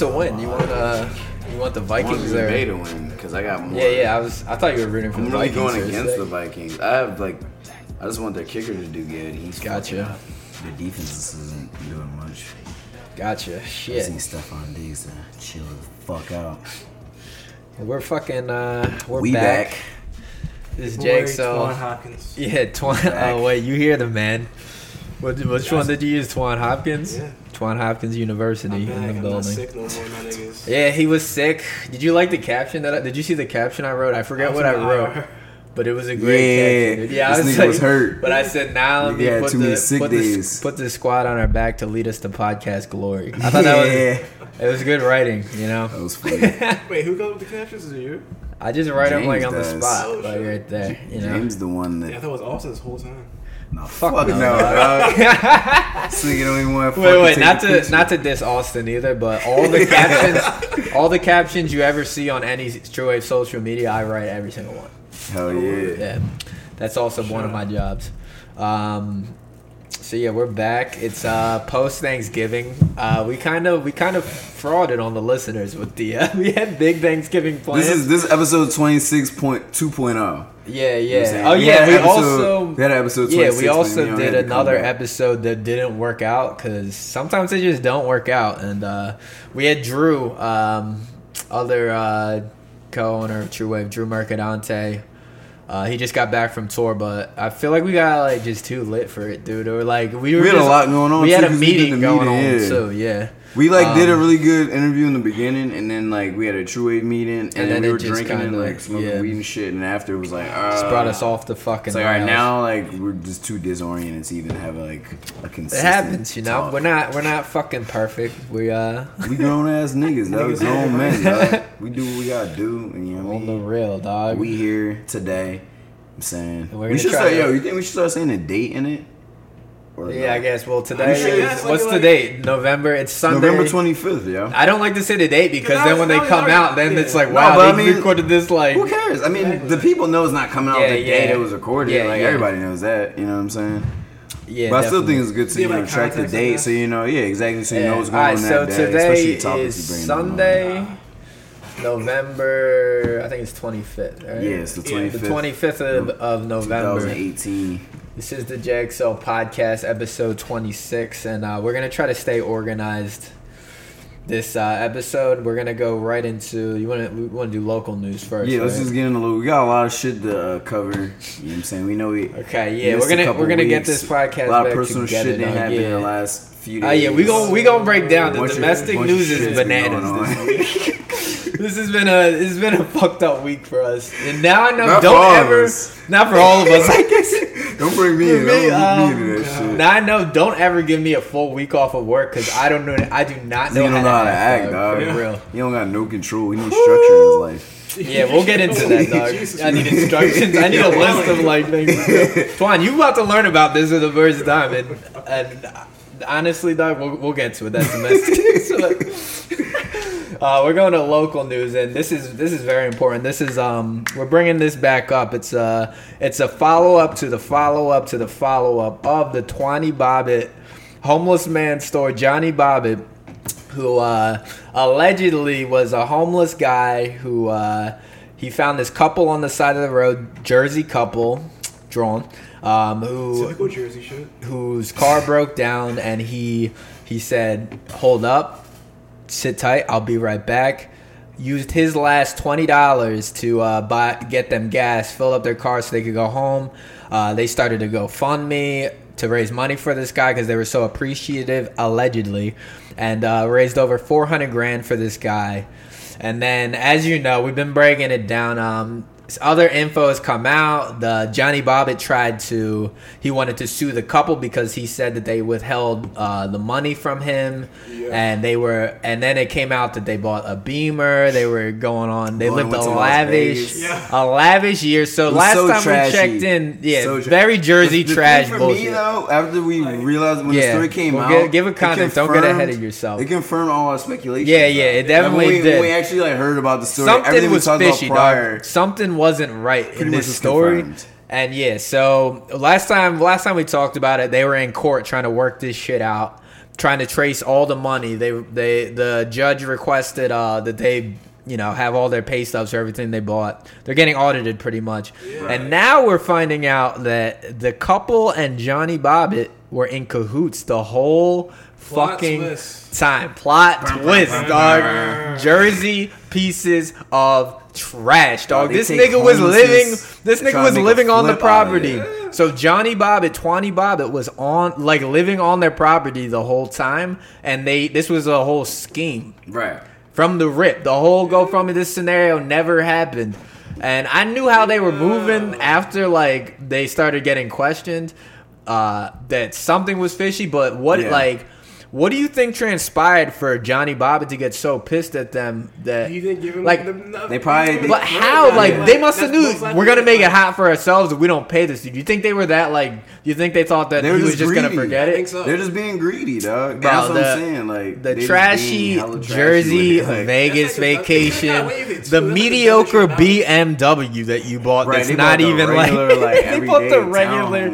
Well, who do you want to win? You want uh, you want the Vikings Green or? Bay to win because I got more. Yeah, yeah. I was. I thought you were rooting for I'm the really Vikings. going for a against the Vikings. I have like, I just want their kicker to do good. He's Gotcha. fucking up. The defense isn't doing much. Gotcha. Shit. I Shit. see Stefon Diggs to chill the fuck out. We're fucking. Uh, we're we back. back. This is Boy, Jake. Twan So Hopkins. yeah, Twan. Back. Oh wait, you hear the man. What, which one did you use? Twan Hopkins. Yeah. Twan Hopkins University I'm in the I'm building. sick no more, my niggas. Yeah, he was sick. Did you like the caption that? I, did you see the caption I wrote? I forget what I wrote, but it was a great Yeah, caption. dude. Yeah, I this was nigga like, was hurt. But I said, now let Nigga me had put too many the sick put the, days. put the squad on our back to lead us to podcast glory. I thought that was Yeah. it was good writing. You know, That was funny. Wait, who got with the captions? Is it you? I just write them like James on the spot, Oh, like right there. You know, James the one Yeah, I thought it was Austin this whole time. No, Fuck fuck, no, no, dog. dog. This nigga don't even want to Wait, wait, not to not to diss Austin either, but all the captions, all the captions you ever see on any True Wave social media, I write every single one. Hell yeah. Yeah, that's also one of my jobs. Um, so yeah, we're back. It's uh, post Thanksgiving. Uh, we kind of we kind of frauded on the listeners with the uh, we had big Thanksgiving plans. This is this is episode twenty six point two point oh. yeah, You know yeah. Oh We yeah, we episode- also we had episode yeah we also you know, we did had to come another episode that didn't work out because sometimes they just don't work out. And uh, we had Drew, um, other uh, co-owner of True Wave, Drew Mercadante. Uh, he just got back from tour, but I feel like we got like just too lit for it, dude. Or like we were We had a lot going on, We too, had a meeting going meeting, on yeah. too. Yeah, We like did a Um, really good interview in the beginning, and then like we had a true wave meeting, and, then then, we were drinking and kinda- like smoking yeah. weed and shit. And after it was like, uh, just brought us off the fucking. It's like all right now, like we're just too disoriented to even have like a consistent. It happens, you know. talk. We're not we're not fucking perfect. We uh we grown ass niggas, dog. Niggas Grown men. We do what we gotta do, and you know what I on the mean. real dog. We here today. I'm saying We're we should try start. to- Yo, you think we should start saying a date in it? Or Yeah, I guess. Well, today sure is that's what's like- the date? November. It's Sunday. November twenty fifth, yo. I don't like to say the date because then when they come I- out, then yeah. it's like, No, wow, but I they mean, recorded this like. Who cares? I mean, the people know it's not coming out Yeah, the day yeah. it was recorded. Yeah, like yeah. everybody knows that. You know what I'm saying? Yeah, but I still think it's good to you know track the date, so you know, yeah, exactly. So you Yeah. know what's going right, on so that day, today especially topics is you bring. Sunday, November. I think it's twenty fifth. Right? Yeah, it's the Yeah, the twenty fifth of, of November. 2018. This is the JXL podcast, episode 26, and uh, we're gonna try to stay organized. This uh, episode, we're gonna go right into. You want to? We want to do local news first. Yeah, let's right? just get in a little. We got a lot of shit to uh, cover. You know what I'm saying? We know we. Okay, yeah, we're gonna we're gonna get this podcast A lot of personal together. shit that dog, happened in the last few days. Oh yeah, we gon' we gonna break down the domestic bunch news is bananas this week. this has been a this has been a fucked up week for us, and now I know Not don't all of ever us. not for all of us. I guess Don't bring me For in. me, um, me into that shit. now I know don't ever give me a full week off of work because I don't know I do not know, You don't know how to act, dog. For real. You don't got no control. We need structure in his life. Yeah, we'll get into that, dog. Jesus I need instructions. I need a list of like things. Twan, you about to learn about this for the first time, and and honestly, dog, we'll, we'll get to it. That's domestic. Uh, we're going to local news, and this is this is very important. This is um we're bringing this back up. It's uh it's a follow up to the follow up to the follow up of the Twanny Bobbitt homeless man store, Johnny Bobbitt who uh, allegedly was a homeless guy who uh, he found this couple on the side of the road, Jersey couple, drawn, um, who Typical Jersey shit. whose car broke down, and he he said, "Hold up, sit tight, I'll be right back." Used his last twenty dollars to uh, buy get them gas, fill up their car so they could go home. Uh, they started to go fund me to raise money for this guy because they were so appreciative, allegedly, and uh, raised over four hundred grand for this guy. And then, as you know, we've been breaking it down. Um, other info has come out. The Johnny Bobbitt tried to. He wanted to sue the couple because he said that they withheld uh, the money from him, Yeah. and they were. And then it came out that they bought a Beamer. They were going on. They lived a lavish, Yeah. a lavish year. So last so time trashy. we checked in, yeah, So very Jersey The- the trash for bullshit. me though, after we realized when the story came Well, out, give- give a context. Don't get ahead of yourself. It confirmed all our speculation. Yeah, yeah, it definitely when we, did. When we actually like heard about the story, Something everything was fishy, about prior, dog. Something wasn't right in this story. confirmed. And yeah, so last time last time we talked about it, they were in court trying to work this shit out, trying to trace all the money. They they the judge requested uh, that they you know have all their pay stubs for everything they bought. They're getting audited pretty much. And now we're finding out that the couple and Johnny Bobbitt were in cahoots the whole Plot fucking twist. time. Plot twist, bum, dog. Jersey pieces of trash, dog. they this nigga was living. This nigga was living on the flip out of it. property. So Johnny Bobbitt, Twanny Bobbitt was on like living on their property the whole time, and they this was a whole scheme Right. from the rip. The whole go from this scenario never happened. And I knew how they were moving after like they started getting questioned uh that something was fishy, but what Yeah. like what do you think transpired for Johnny Bobbitt to get so pissed at them that You didn't give him Like, the, the, they probably- but how? Like they must have knew we're gonna make it hot for ourselves if we don't pay this dude. You think they were that like? You think they thought that They he were was just just gonna greedy. forget I it? think so. They're just being greedy, dog. Bro, That's what I'm saying. Like The trashy trashy Jersey like- Vegas like vacation, the- the that's mediocre BMW that you bought. Right, that's not even like, like, they bought the regular.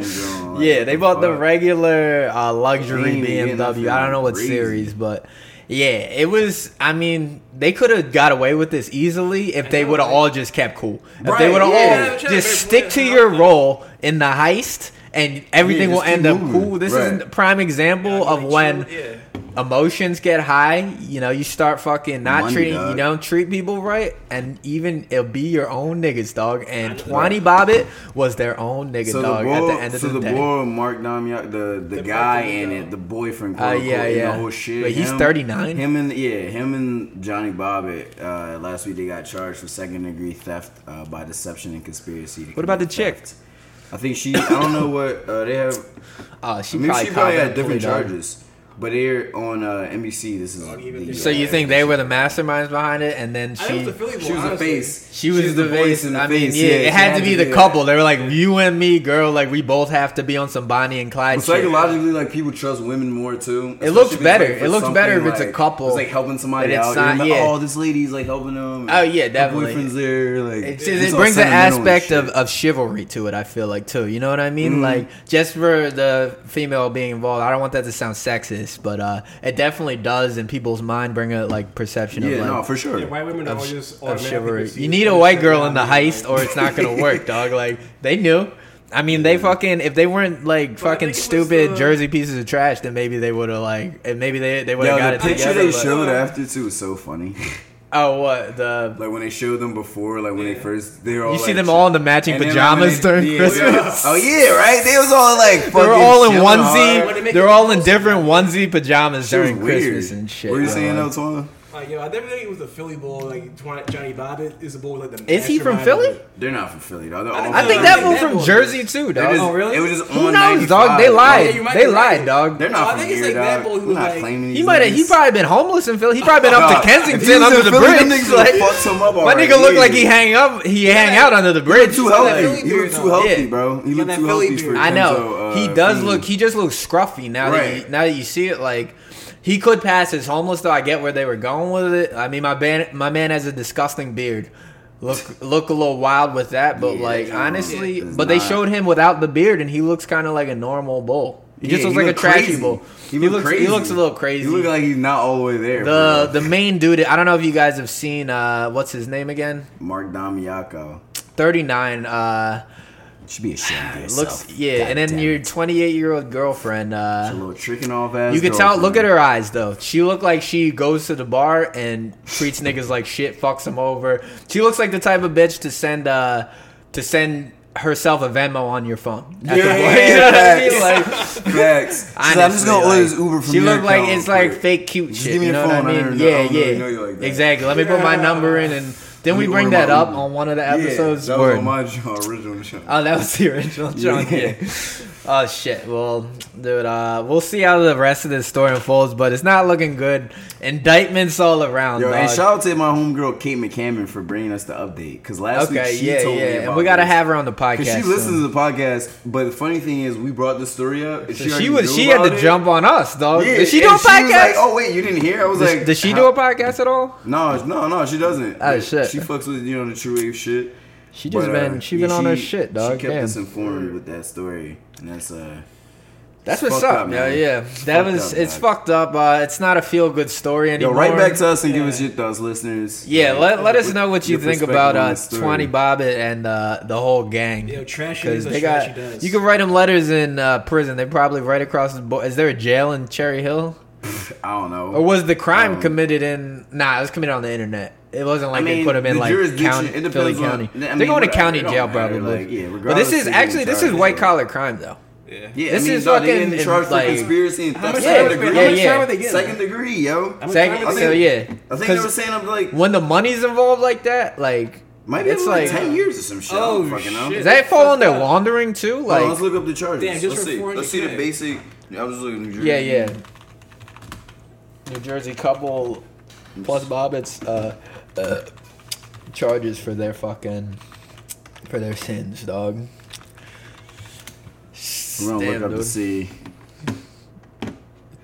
Townhome joint, like, yeah, they the bought the regular uh, luxury They ain't getting BMW. I don't know what crazy. series, but. Yeah, it was. I mean, they could have got away with this easily if they would have all just kept cool. If they would have yeah. all Yeah, just stick to yeah. your role in the heist, and everything Yeah, will end keep up moving. cool. This Right. is a prime example of when Yeah. Emotions get high, you know, you start fucking not Money, treating, dog. you don't treat people right, and even it'll be your own niggas, dog. And Twanny Bobbitt was their own nigga, So the dog. boy, at the end of so the, the, day. boy, Mark D'Amico, the the, The guy in uh, it, the boyfriend, Uh, quote unquote, yeah, and yeah. the whole shit. But he's 39? Him and yeah, him and Johnny Bobbitt. Uh, last week they got charged for second degree theft uh, by deception and conspiracy. What about the chick? theft. I think she. I don't know what uh, they have. Oh, she Maybe probably, she probably had different fully, dog. charges, but they're on uh, NBC. This is. Don't the, So you uh, think they were the masterminds behind it, and then she was the Philly She was the face. she was, the, voice face. the I mean, face. yeah, it she had to be the that. couple. They were like you and me, girl. Like we both have to be on some Bonnie and Clyde. But shit. psychologically, like people trust women more too. It looks Especially if it's, better. It looks better if it's a couple. It's like helping somebody And it's out. not- like, yeah. oh, this lady's like helping them. Oh, yeah, Her definitely. boyfriend's there. Like It's, it's it brings an aspect of, of chivalry to it. I feel like too. You know what I mean? Mhm. Like just for the female being involved. I don't want that to sound sexist, but uh, it definitely does in people's mind bring a like perception Yeah, of like no, for sure. Yeah, white women of, are sh- just of chivalry. You need a white girl in the heist, or it's not gonna work, dog. Like they knew. I mean, they fucking if they weren't like But fucking think it was stupid the- Jersey pieces of trash, then maybe they would have like, and maybe they they would have got the it picture together. they but- showed after too is so funny. oh, what the? like when they showed them before, like when they first they were all You see them all in the matching and then, pajamas they- during yeah, Christmas. Oh yeah, right. They was all like They were fucking all in chilling onesie. hard. When they make They're all in different onesie pajamas during weird. Christmas and shit. What are you dog. saying, Elton? Like, yo, I definitely think it was the Philly boy, like Twan- Johnny Bobbitt is the boy with like the. Is he from mastermind Philly? of it. They're not from Philly, dog. They're I all think I from think that I fool think from that Jersey is- too, They're dog. just- Oh, really? It was just Who on knows, dog? They lied. yeah, you might they be lied, right. dog. They're Oh, not I from think it's here, like that dog. boy who We're not like- claiming He might have. He niggas. probably been homeless in Philly. He probably been up Nah, to if he Kensington was under in the Philly, them bridge. niggas would've fucked him up my already. nigga looked like he hang up. He hang out under the bridge. too that healthy. Philly He looked beard, too though. healthy, Yeah. bro. He got looked that too Philly healthy for beard. I know Kenzo, uh, he does Fiend. look. He just looks scruffy now that Right. you, now that you see it. Like he could pass as homeless though. I get where they were going with it. I mean, my man, my man has a disgusting beard. Look, look a little wild with that, but Yeah, like honestly, but they showed him without the beard, and he looks kind of like a normal bull. He just looks he like a trashy crazy. bull. He, He, look looks. He looks a little crazy. He looks like he's not all the way there. the bro. the main dude. I don't know if you guys have seen. Uh, what's his name again? Mark D'Amico Thirty nine. Uh, should be ashamed of yourself. looks yeah, and then your twenty eight year old girlfriend. Uh, a little tricking off ass. You can tell. Look at her eyes, though. She look like she goes to the bar and treats niggas like shit, fucks them over. She looks like the type of bitch to send uh to send herself a Venmo on your phone. Yeah, bar. you know what I mean? facts. Like, Facts. I'm just gonna honestly, order this Uber from She your look like it's like fake cute Just shit. give me you know what I phone. I mean? yeah, yeah. know like exactly. Let me put my number in, and then we bring that up on one of the Yeah, episodes. that was on my original show. Oh, that was the original John. Yeah. Yeah. Oh shit. Well, dude, uh, we'll see how the rest of this story unfolds, but it's not looking good. Indictments all around. Yo, and shout out to my homegirl Kate McCammon for bringing us the update. Cause last okay, week she yeah, told yeah, me and about we gotta this. have her on the podcast. She listens soon. to the podcast, but the funny thing is, we brought the story up. and she, she was. She had to it. jump on us, dog. Yeah, Did she do a and podcast? was like, oh wait, you didn't hear? I was like, does she do a podcast at all? No, no, no, she doesn't. Oh, shit. She fucks with you know the true wave shit. She just But, uh, been she yeah, been on her shit, dog. She kept Damn. us informed with that story, and that's uh. That's it's what's fucked up, yeah, man. yeah. It's That was up, it's dog. fucked up. Uh, it's not a feel good story anymore. Yo, anymore. right back to us and give Yeah. us your thoughts, listeners. Yeah, Like, let, let us know what you think about on uh. Twanny Bobbitt and uh, the whole gang. Yo, trashy is they what trashy got does. you can write them letters in uh, prison. They probably right across the board. Is there a jail in Cherry Hill, I don't know. or was the crime Um, committed in? Nah, it was committed on the internet. It wasn't like I they put him in the like county, it Philly on- County. I They're mean, going to county jail probably. like, yeah, but this is actually this is white collar crime though. yeah. Yeah, This I mean, is dog, fucking getting charged like- for conspiracy and How theft. much Yeah, time- second how yeah, yeah. they getting? Second degree, yo. Second, time are so yeah, I think they 'Cause were saying I'm like when the money's involved like that, like maybe it's it's like, like- ten years or some shit. Oh, don't fucking know. shit. does that fall fucked under up. laundering too? Hold on, let's look up the charges. Damn, let's see. Let's see the basic. I was looking. New Jersey. yeah, yeah. New Jersey couple plus Bobbitt's uh, uh, charges for their fucking for their sins, dog. We're gonna Damn, look up to see.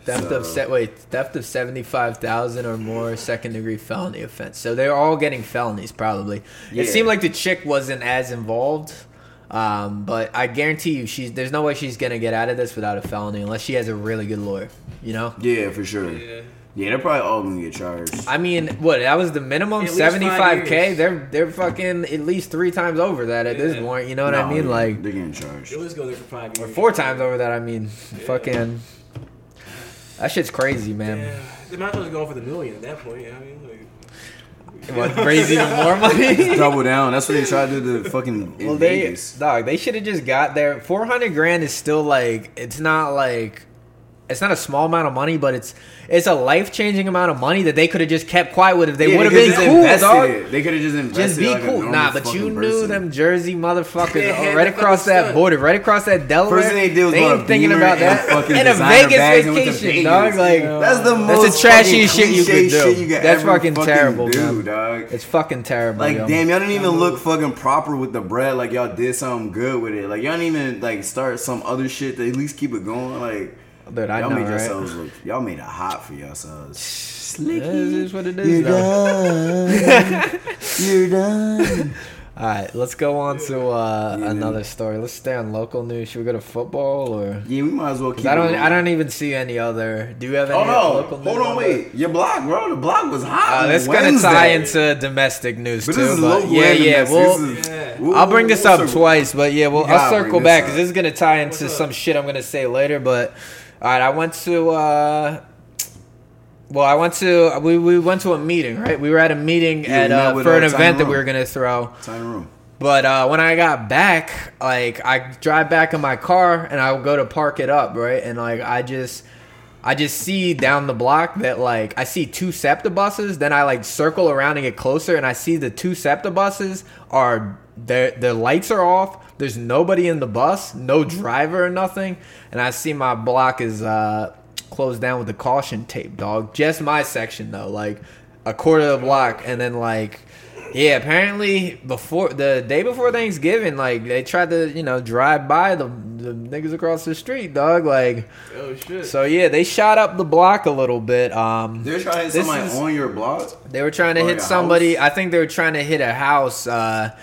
Theft of set wait, theft of seventy five thousand or more, second degree felony offense. So they're all getting felonies, probably. Yeah. It seemed like the chick wasn't as involved, um, but I guarantee you, she's there's no way she's gonna get out of this without a felony unless she has a really good lawyer. You know. Yeah, for sure. Yeah. Yeah, they're probably all gonna get charged. I mean, what? That was the minimum, seventy five k. They're they're fucking at least three times over that at this point. You know what I mean? yeah, Like they're getting charged. Yo, let's go there for five or years. four times over that. I mean, fucking. That shit's crazy, man. Yeah, they might as well just go for the million at that point. I mean, like, What raise even more money? Double down. That's what they tried to do. To fucking in Well, they Vegas. dog. They should have just got there. Four hundred grand is still like it's not like it's not a small amount of money, but it's it's a life changing amount of money that they could have just kept quiet with if they Yeah, would have been cool, invested dog. it. They could have just invested. Just be like cool. normal Nah, but you knew person. them Jersey motherfuckers Yeah, uh, right across that stuck. border, right across that Delaware. First thing they did was go ain't to thinking Beamer about and that. fucking And a Vegas bags and went to vacation, dog. Like That's the That's most the trashiest shit you cliche could do. you could That's ever fucking terrible, do, man. dog. it's fucking terrible. Like yo. damn, y'all didn't even look fucking proper with the bread. Like y'all did something good with it. Like y'all didn't even like start some other shit to at least keep it going. Like Dude, I y'all know, made right? yourselves look. Y'all made it hot for yourselves. Yeah, It is what it is. though. done. You're done. All right, let's go on to uh, Yeah. another story. Let's stay on local news. Should we go to football or? Yeah, we might as well keep. 'Cause I don't. it I don't even see any other. Do you have any Oh no! local news? Hold on, wait. Your block, bro. The block was hot. Uh, on that's gonna tie into domestic news But too. this is but local yeah, yeah. domestic. We'll, This is- Yeah. we'll- I'll bring this we'll up circle- twice, but yeah, we'll, You I'll circle back this because this is gonna tie into some shit I'm gonna say later. But all right, I went to. uh well, I went to we, we went to a meeting, right? We were at a meeting Yeah, at uh, for uh, an Tiny event that we were gonna throw. Tiny room. But uh, when I got back, like I drive back in my car and I go to park it up, right? And like I just, I just see down the block that like I see two SEPTA buses. Then I like circle around and get closer, and I see the two SEPTA buses are their their lights are off. There's nobody in the bus, no driver or nothing, and I see my block is uh, closed down with the caution tape, dog. Just my section though, like a quarter of the block, and then like. Yeah, apparently before the day before Thanksgiving, like they tried to, you know, drive by the the niggas across the street, dog. Like, oh shit. so yeah, they shot up the block a little bit. Um, They're trying to hit somebody is- on your block. they were trying to hit somebody. house? I think they were trying to hit a house. Uh,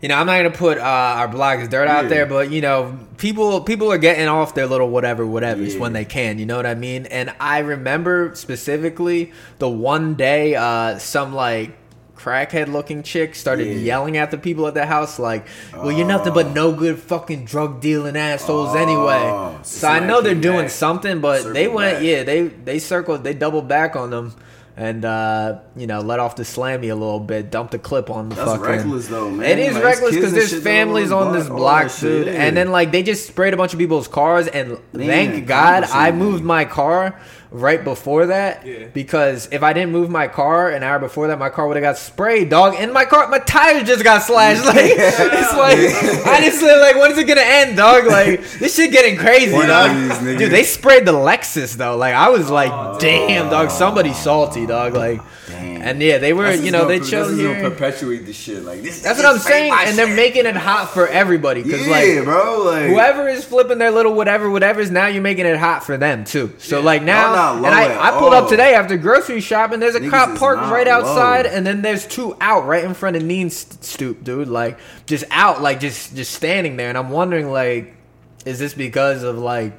you know, I'm not gonna put uh, our block's dirt out there, but you know, people people are getting off their little whatever whatever's Yeah. when they can. You know what I mean? And I remember specifically the one day uh, some like crackhead looking chick started Yeah. yelling at the people at the house like well you're nothing but no good fucking drug dealing assholes anyway Oh, so i know they're doing back. something but they went back. yeah they they circled they doubled back on them and uh, you know let off the slammy a little bit, dumped a clip on the That's fucking. reckless though, man. It is Like, reckless because there's families on this block, dude. And then like they just sprayed a bunch of people's cars, and Man, thank God I moved my car right before that. Yeah. Because if I didn't move my car an hour before that, my car would have got sprayed, dog. And my car, my tires just got slashed. Like it's like honestly, like when is it gonna end, dog? Like this shit getting crazy, One dog. Dude, they sprayed the Lexus though. Like I was like, Oh, damn, dog. Somebody salty, dog. Like. Damn. And yeah, they were, That's you know, gonna- they chilled this here. perpetuate the shit. Like this. That's this what I'm saying, and they're making it hot for everybody. Cause Yeah, like bro. Like whoever is flipping their little whatever, whatever's now you're making it hot for them too. So Yeah. like now, and I, I pulled up today after grocery shopping. There's a Niggas cop parked right outside, low. and then there's two out right in front of Neen st- stoop, dude. Like just out, like just just standing there, and I'm wondering like, is this because of like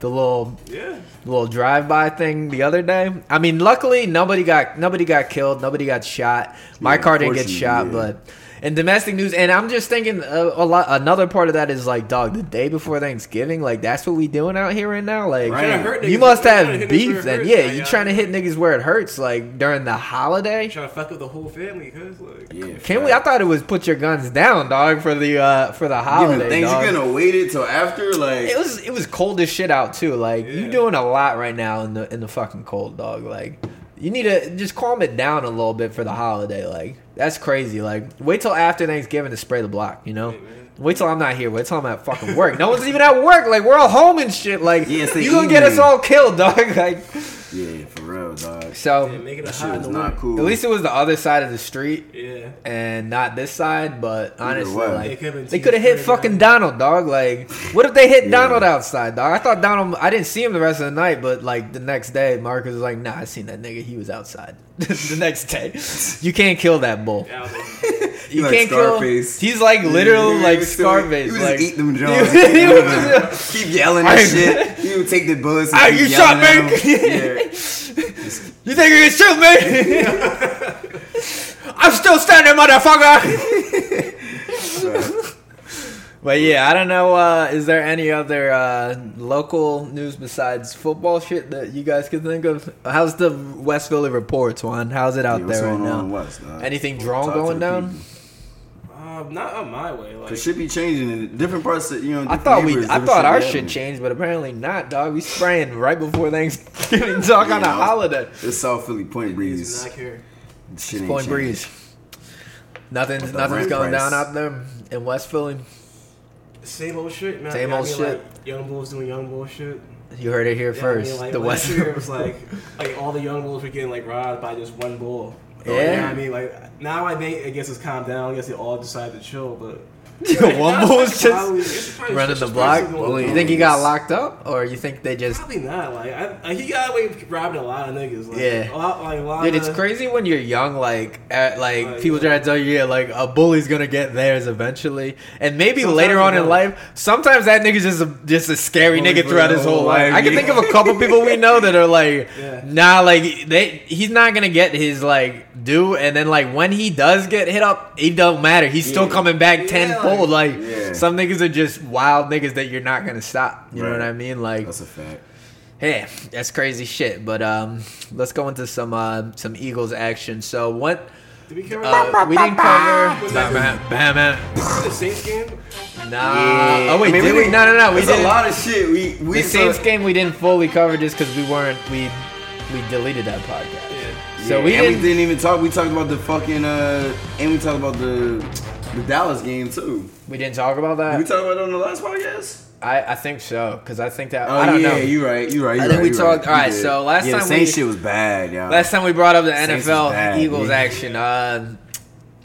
the little Yeah. little drive-by thing the other day. I mean, luckily nobody got nobody got killed, nobody got shot. My Yeah, car didn't get shot, yeah. but in domestic news, and I'm just thinking uh, a lot. Another part of that is like, dog, the day before Thanksgiving, like that's what we doing out here right now. Like, Right. Trying you must have beef where then. Yeah, like, you trying to hit niggas where it hurts, like during the holiday. Trying to fuck up the whole family, cause like. Yeah, Can we? I thought it was put your guns down, dog, for the uh for the Giving holiday. things dog. you're gonna wait it till after, like It was it was cold as shit out too. Like you doing a lot right now in the in the fucking cold, dog. Like you need to just calm it down a little bit for the holiday. Like that's crazy. Like wait till after Thanksgiving to spray the block. You know. Wait till I'm not here. Wait till I'm at fucking work. No one's even at work. Like we're all home and shit. Like Yeah, you gonna get us all killed, dog. Like yeah, real, dog. Uh, so. Yeah, making That it shit was not cool. At least it was the other side of the street Yeah. and not this side, but honestly, way. like It could've they could have hit fucking guys. Donald, dog. Like, what if they hit Yeah. Donald outside, dog? I thought Donald. I didn't see him the rest of the night, but like the next day, Marcus was like, "Nah, I seen that nigga. He was outside." the next day, you can't kill that bull. Yeah, I was like, You like can't Scarface. kill. He's like literally Yeah, like he was still- Scarface. He would like just eat them Jones. He was- keep yelling I- and shit. He would take the bullets. And keep you shot at me. Yeah. you think you can shoot me? I'm still standing, motherfucker. But yeah, I don't know. Uh, is there any other uh, local news besides football shit that you guys can think of? How's the West Philly reports, Juan? How's it out Yeah, there right now? West? Anything drawn going down? people. Um, not on my way. Like, Cause shit be changing in different parts of you know. I thought we, I different thought our shit changed, but apparently not, dog. We spraying right before Thanksgiving, talk on a Yeah, I was- holiday. It's South Philly Point niggas Breeze. do not care. Shit ain't Point changed. breeze. Nothing, The nothing's going price. down out there in West Philly. Same old shit, man. Same old I mean? shit. Like, young bulls doing young bull shit. You heard it here Yeah, I mean, first. like, the West. year it was like, like all the young bulls were getting like robbed by just one bull. Oh, yeah. You know I mean, like now I think I guess it's calmed down. I guess they all decided to chill, but One bull was just probably- running the block. probably You think he got locked up, or you think they just? Probably not. Like I, I, he got away with robbing a lot of niggas. Like, Yeah. a lot, like a lot. Dude, of, it's crazy when you're young. Like, at, like Uh, people yeah. try to tell you, yeah, like a bully's gonna get theirs eventually, and maybe Sometimes later on in life, sometimes that nigga's just a just a scary Bully nigga throughout his whole whole life. life, I can think of a couple people we know that are like, Yeah. nah, like they he's not gonna get his like due, and then like when he does get hit up, it don't matter. He's still coming back Yeah, tenfold. Like Yeah. some niggas are just wild niggas that you're not gonna stop. You know what I mean? Like That's a fact. Hey, that's crazy shit. But um, let's go into some uh, some Eagles action. So what? Did we cover Uh, we didn't cover. Was that Bam, bam, bam, the Saints game? Nah. Yeah. Oh wait, I mean, did we? No, no, no. We did a lot of shit. We we The Saints so- game we didn't fully cover just because we weren't we we deleted that podcast. Yeah. So Yeah, we and didn't. we didn't even talk. We talked about the fucking uh, and we talked about the the Dallas game too. We didn't talk about Did we talked about it on the last podcast? I I think so because I think that Oh I don't yeah, know. you right. You right. You I right, think we talked- Right, all right, so last yeah, time the Saints we- shit was bad, y'all. Last time we brought up the Saints NFL bad, Eagles yeah. action, uh,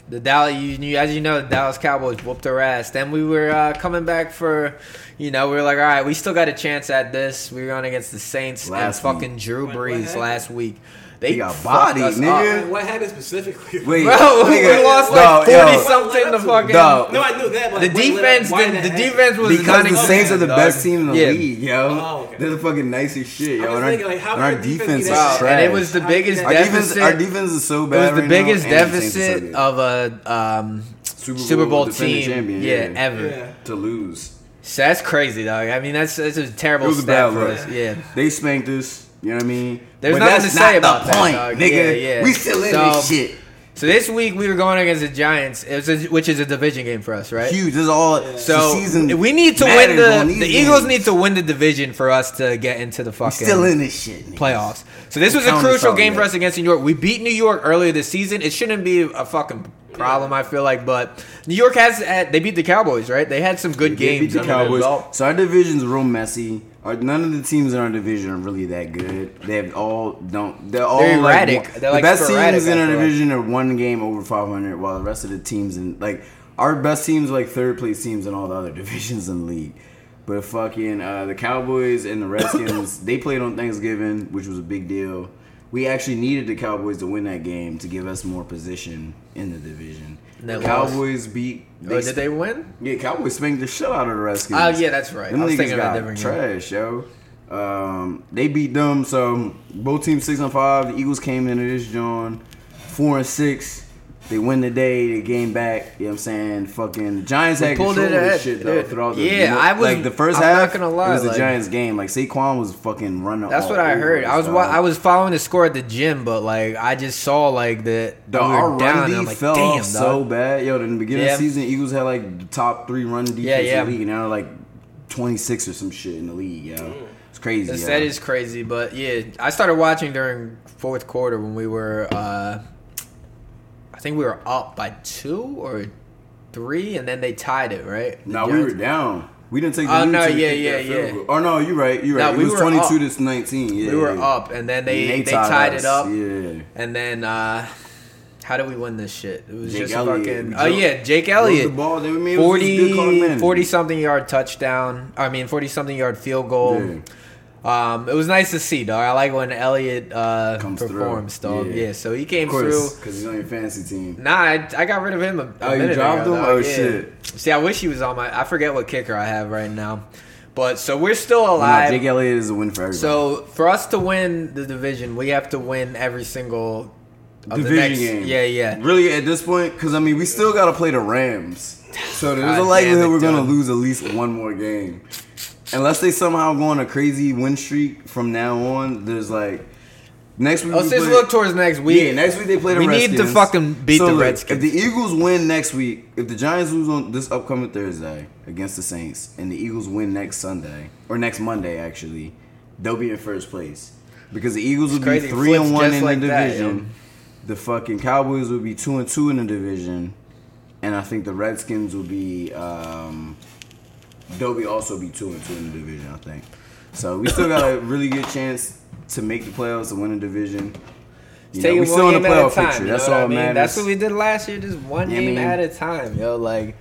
the Dallas, you, you, as you know, the Dallas Cowboys whooped their ass. Then we were uh, coming back for, you know, we were like, all right, we still got a chance at this. We were on against the Saints Last and fucking Drew What- what Brees last week. They He got fucked bodied, us nigga. up. What happened specifically? Wait, Bro, we nigga, lost no, like yo. forty something to fucking. Dog. No, I knew that. But The like, what led up- defense, why the, the defense was Because the Saints are the dog. best team in the Yeah. league, yo. Oh, okay. They're the fucking nicest shit, yo. And our, thinking, like, and our defense defense is trash. and it was the How biggest our that- defense, deficit. our defense is so bad. it was the right biggest now, and the Saints are so deficit of a um, Super Super Bowl defending team, champion, yeah, ever. To lose. So that's crazy, dog. I mean, that's that's a terrible It was a stat bad for us. Yeah. They spanked us. You know what I mean? There's but nothing that's to say not about the point, dog. nigga. Yeah, yeah. We still in So- this shit. So this week we were going against the Giants, a, which is a division game for us, right? Huge. This is all. Yeah. So season we need to win the the Eagles games. need to win the division for us to get into the We fucking still in this shit. nigga. playoffs. So this was a crucial game for us against New York. We beat New York earlier this season. It shouldn't be a fucking problem, I feel like, but New York has they beat the Cowboys, right? They had some good They beat games. the Cowboys. So our division's real messy. Our, none of the teams in our division are really that good. They have all don't. They're all They're like, erratic. one- They're, the best teams in our like. division are one game over 500, while the rest of the teams in like our best teams are like third place teams in all the other divisions in the league. But fucking uh, the Cowboys and the Redskins, they played on Thanksgiving, which was a big deal. We actually needed the Cowboys to win that game to give us more position in the division. And they The lost. Cowboys beat. Oh, did they win? Yeah, Cowboys spanked the shit out of the Redskins. Oh yeah, that's right. Them I was thinking about got different game. trash, yo. Um, they beat them, so both teams six and five. The Eagles came into this John four and six. They win the day, they game back. You know what I'm saying? Fucking the Giants They had pulled control it of this shit though dude. throughout the Yeah, I was- like the 1st I'm not half. gonna lie, it was the like- Giants game. Like Saquon was fucking running. That's what I heard. I was wa- I was following the score at the gym, but like I just saw like that The, we were our down, run D I'm like, fell damn, off so bad. Yo, in the beginning Yeah. of the season, Eagles had like the top three run defense Yeah, yeah. in the league, and now like 26 or some shit in the league. Yo, it's crazy. That's- yo. That is crazy, but yeah, I started watching during fourth quarter when we were, uh, think we were up by two or three, and then they tied it, right? The No, we were down. We didn't take the Oh, no, yeah, yeah, yeah. goal. Oh no, you're right. You're No, right. we it was were 22 up. to 19. Yeah, We were yeah. up, and then they And they, tied, it up, Yeah. and then uh, how did we win this shit? It was Jake just Elliott. fucking. Oh yeah, Jake Elliott. The ball. They made it was just good clock 40, 40 something yard touchdown. I mean, 40 something yard field goal. Yeah. Um, it was nice to see, dog. I like when Elliott uh, Comes through. performs, dog. Yeah. Yeah. so he came Of course, through. because he's on your fantasy team. Nah, I, I got rid of him a, a Oh, you dropped ago, him? dog. Oh, Yeah. shit. See, I wish he was on my. I forget what kicker I have right now, but so we're still Nah, alive. Jake Elliott is a win for everybody. so for us to win the division, we have to win every single of the division next- game. Yeah, yeah. Really, at this point, because I mean, we still got to play the Rams. So there's God a likelihood it, we're gonna lose at least one more game, unless they somehow go on a crazy win streak from now on. There's like next week. Oh, we just play- look towards next week. Yeah, next week they play the We Redskins. need to fucking beat So the Redskins. If the Eagles win next week, if the Giants lose on this upcoming Thursday against the Saints, and the Eagles win next Sunday or next Monday, actually, they'll be in first place because the Eagles will be three and one in like the that, division. the fucking Cowboys will be two and two in the division, and I think the Redskins will be. Um, they'll be also be two and two in the division. I think. So we still got a really good chance to make the playoffs and win a division. You know, Take we still one in the game at a playoff time. picture. That's what all I mean? matters. That's what we did last year, just one game mean- at a time, yo. Like,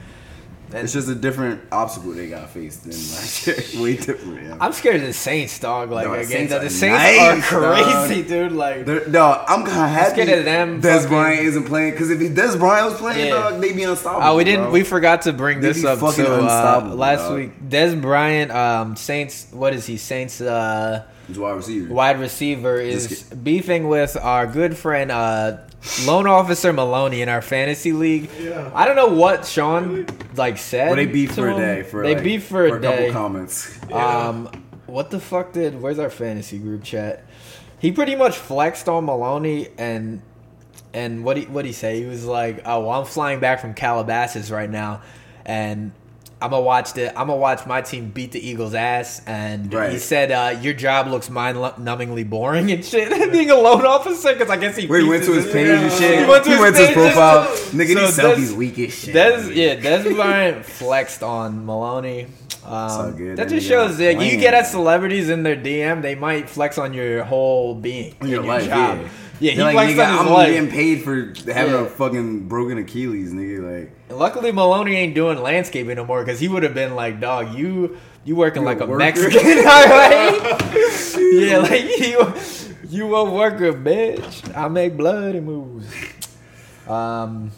and It's just a different obstacle they got faced than last year. Way different. Yeah. I'm scared of the Saints, dog. Like No, the again, Saints the, are Saints nice, are dog. crazy, dude. Like, They're- No, I'm kind of happy scared of them Dez fucking- Bryant isn't playing because if Dez Bryant was playing, Yeah. dog, they'd be unstoppable. oh, we didn't. bro. We forgot to bring They this be up fucking too. Uh, last dog. week, Dez Bryant, um, Saints. What is he? Saints. Uh, He's wide receiver. wide receiver is beefing with our good friend uh, loan officer Maloney in our fantasy league. Yeah. I don't know what Sean like said. Well, they beef to for a day. For they like, beef for, a a couple day. comments. Yeah. Um, what the fuck did? Where's our fantasy group chat? He pretty much flexed on Maloney and and what he what he say? He was like, "Oh, well, I'm flying back from Calabasas right now, and I'm gonna watch the I'm gonna watch my team beat the Eagles' ass." And he said, uh, "Your job looks mind-numbingly boring and shit." Being a loan officer, because I guess he Wait, he went to his page and shit. He went to his page profile. just to- Nigga, So these Dez- selfies weak as shit. Dez, yeah, Dez Bryant flexed on Maloney. Um, good. that just shows that you get at celebrities in their DM, they might flex on your whole being, Your in life, job. yeah. Yeah, he like, flexed nigga, on his I'm life. getting paid for having Yeah. a fucking broken Achilles, nigga. Like, And Luckily, Maloney ain't doing landscaping no more because he would have been like, "Dog, you you working You like a a worker?" Mexican, right? yeah, like you you a worker, bitch. I make bloody moves." Um,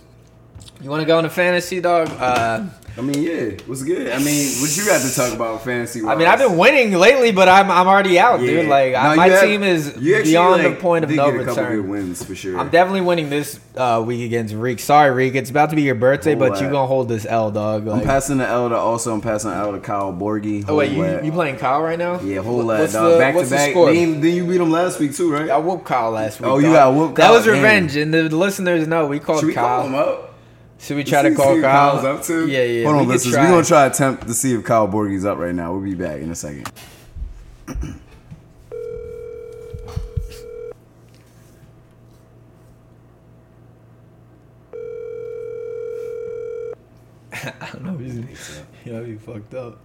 you want to go into fantasy, dog? Uh, I mean, yeah, what's good? I mean, what you got to talk about fantasy? I mean, I've been winning lately, but I'm I'm already out, dude. Yeah. Like I, No, my have- team is beyond like, the point of no get a couple good return. wins for sure. I'm definitely winning this uh, week against Reek. Sorry, Reek. It's about to be your birthday, Whole but you gonna hold this L, dog. I'm passing the L to also. I'm passing the L to Kyle Borgie. oh wait, you you playing Kyle right now? Yeah, whole lot, what's dog. the- back what's to the back. score? Then, then you beat him last week too, right? I whooped Kyle last week. Oh, you got whooped That was damn. revenge, and the listeners know we called Should we Kyle. call him up? Should we try to call see Kyle? Kyle's up to? Yeah, yeah. Hold we on, could listeners. try. We're gonna try to attempt to see if Kyle Borgie's up right now. We'll be back in a second. I don't know. He's, he might be fucked up.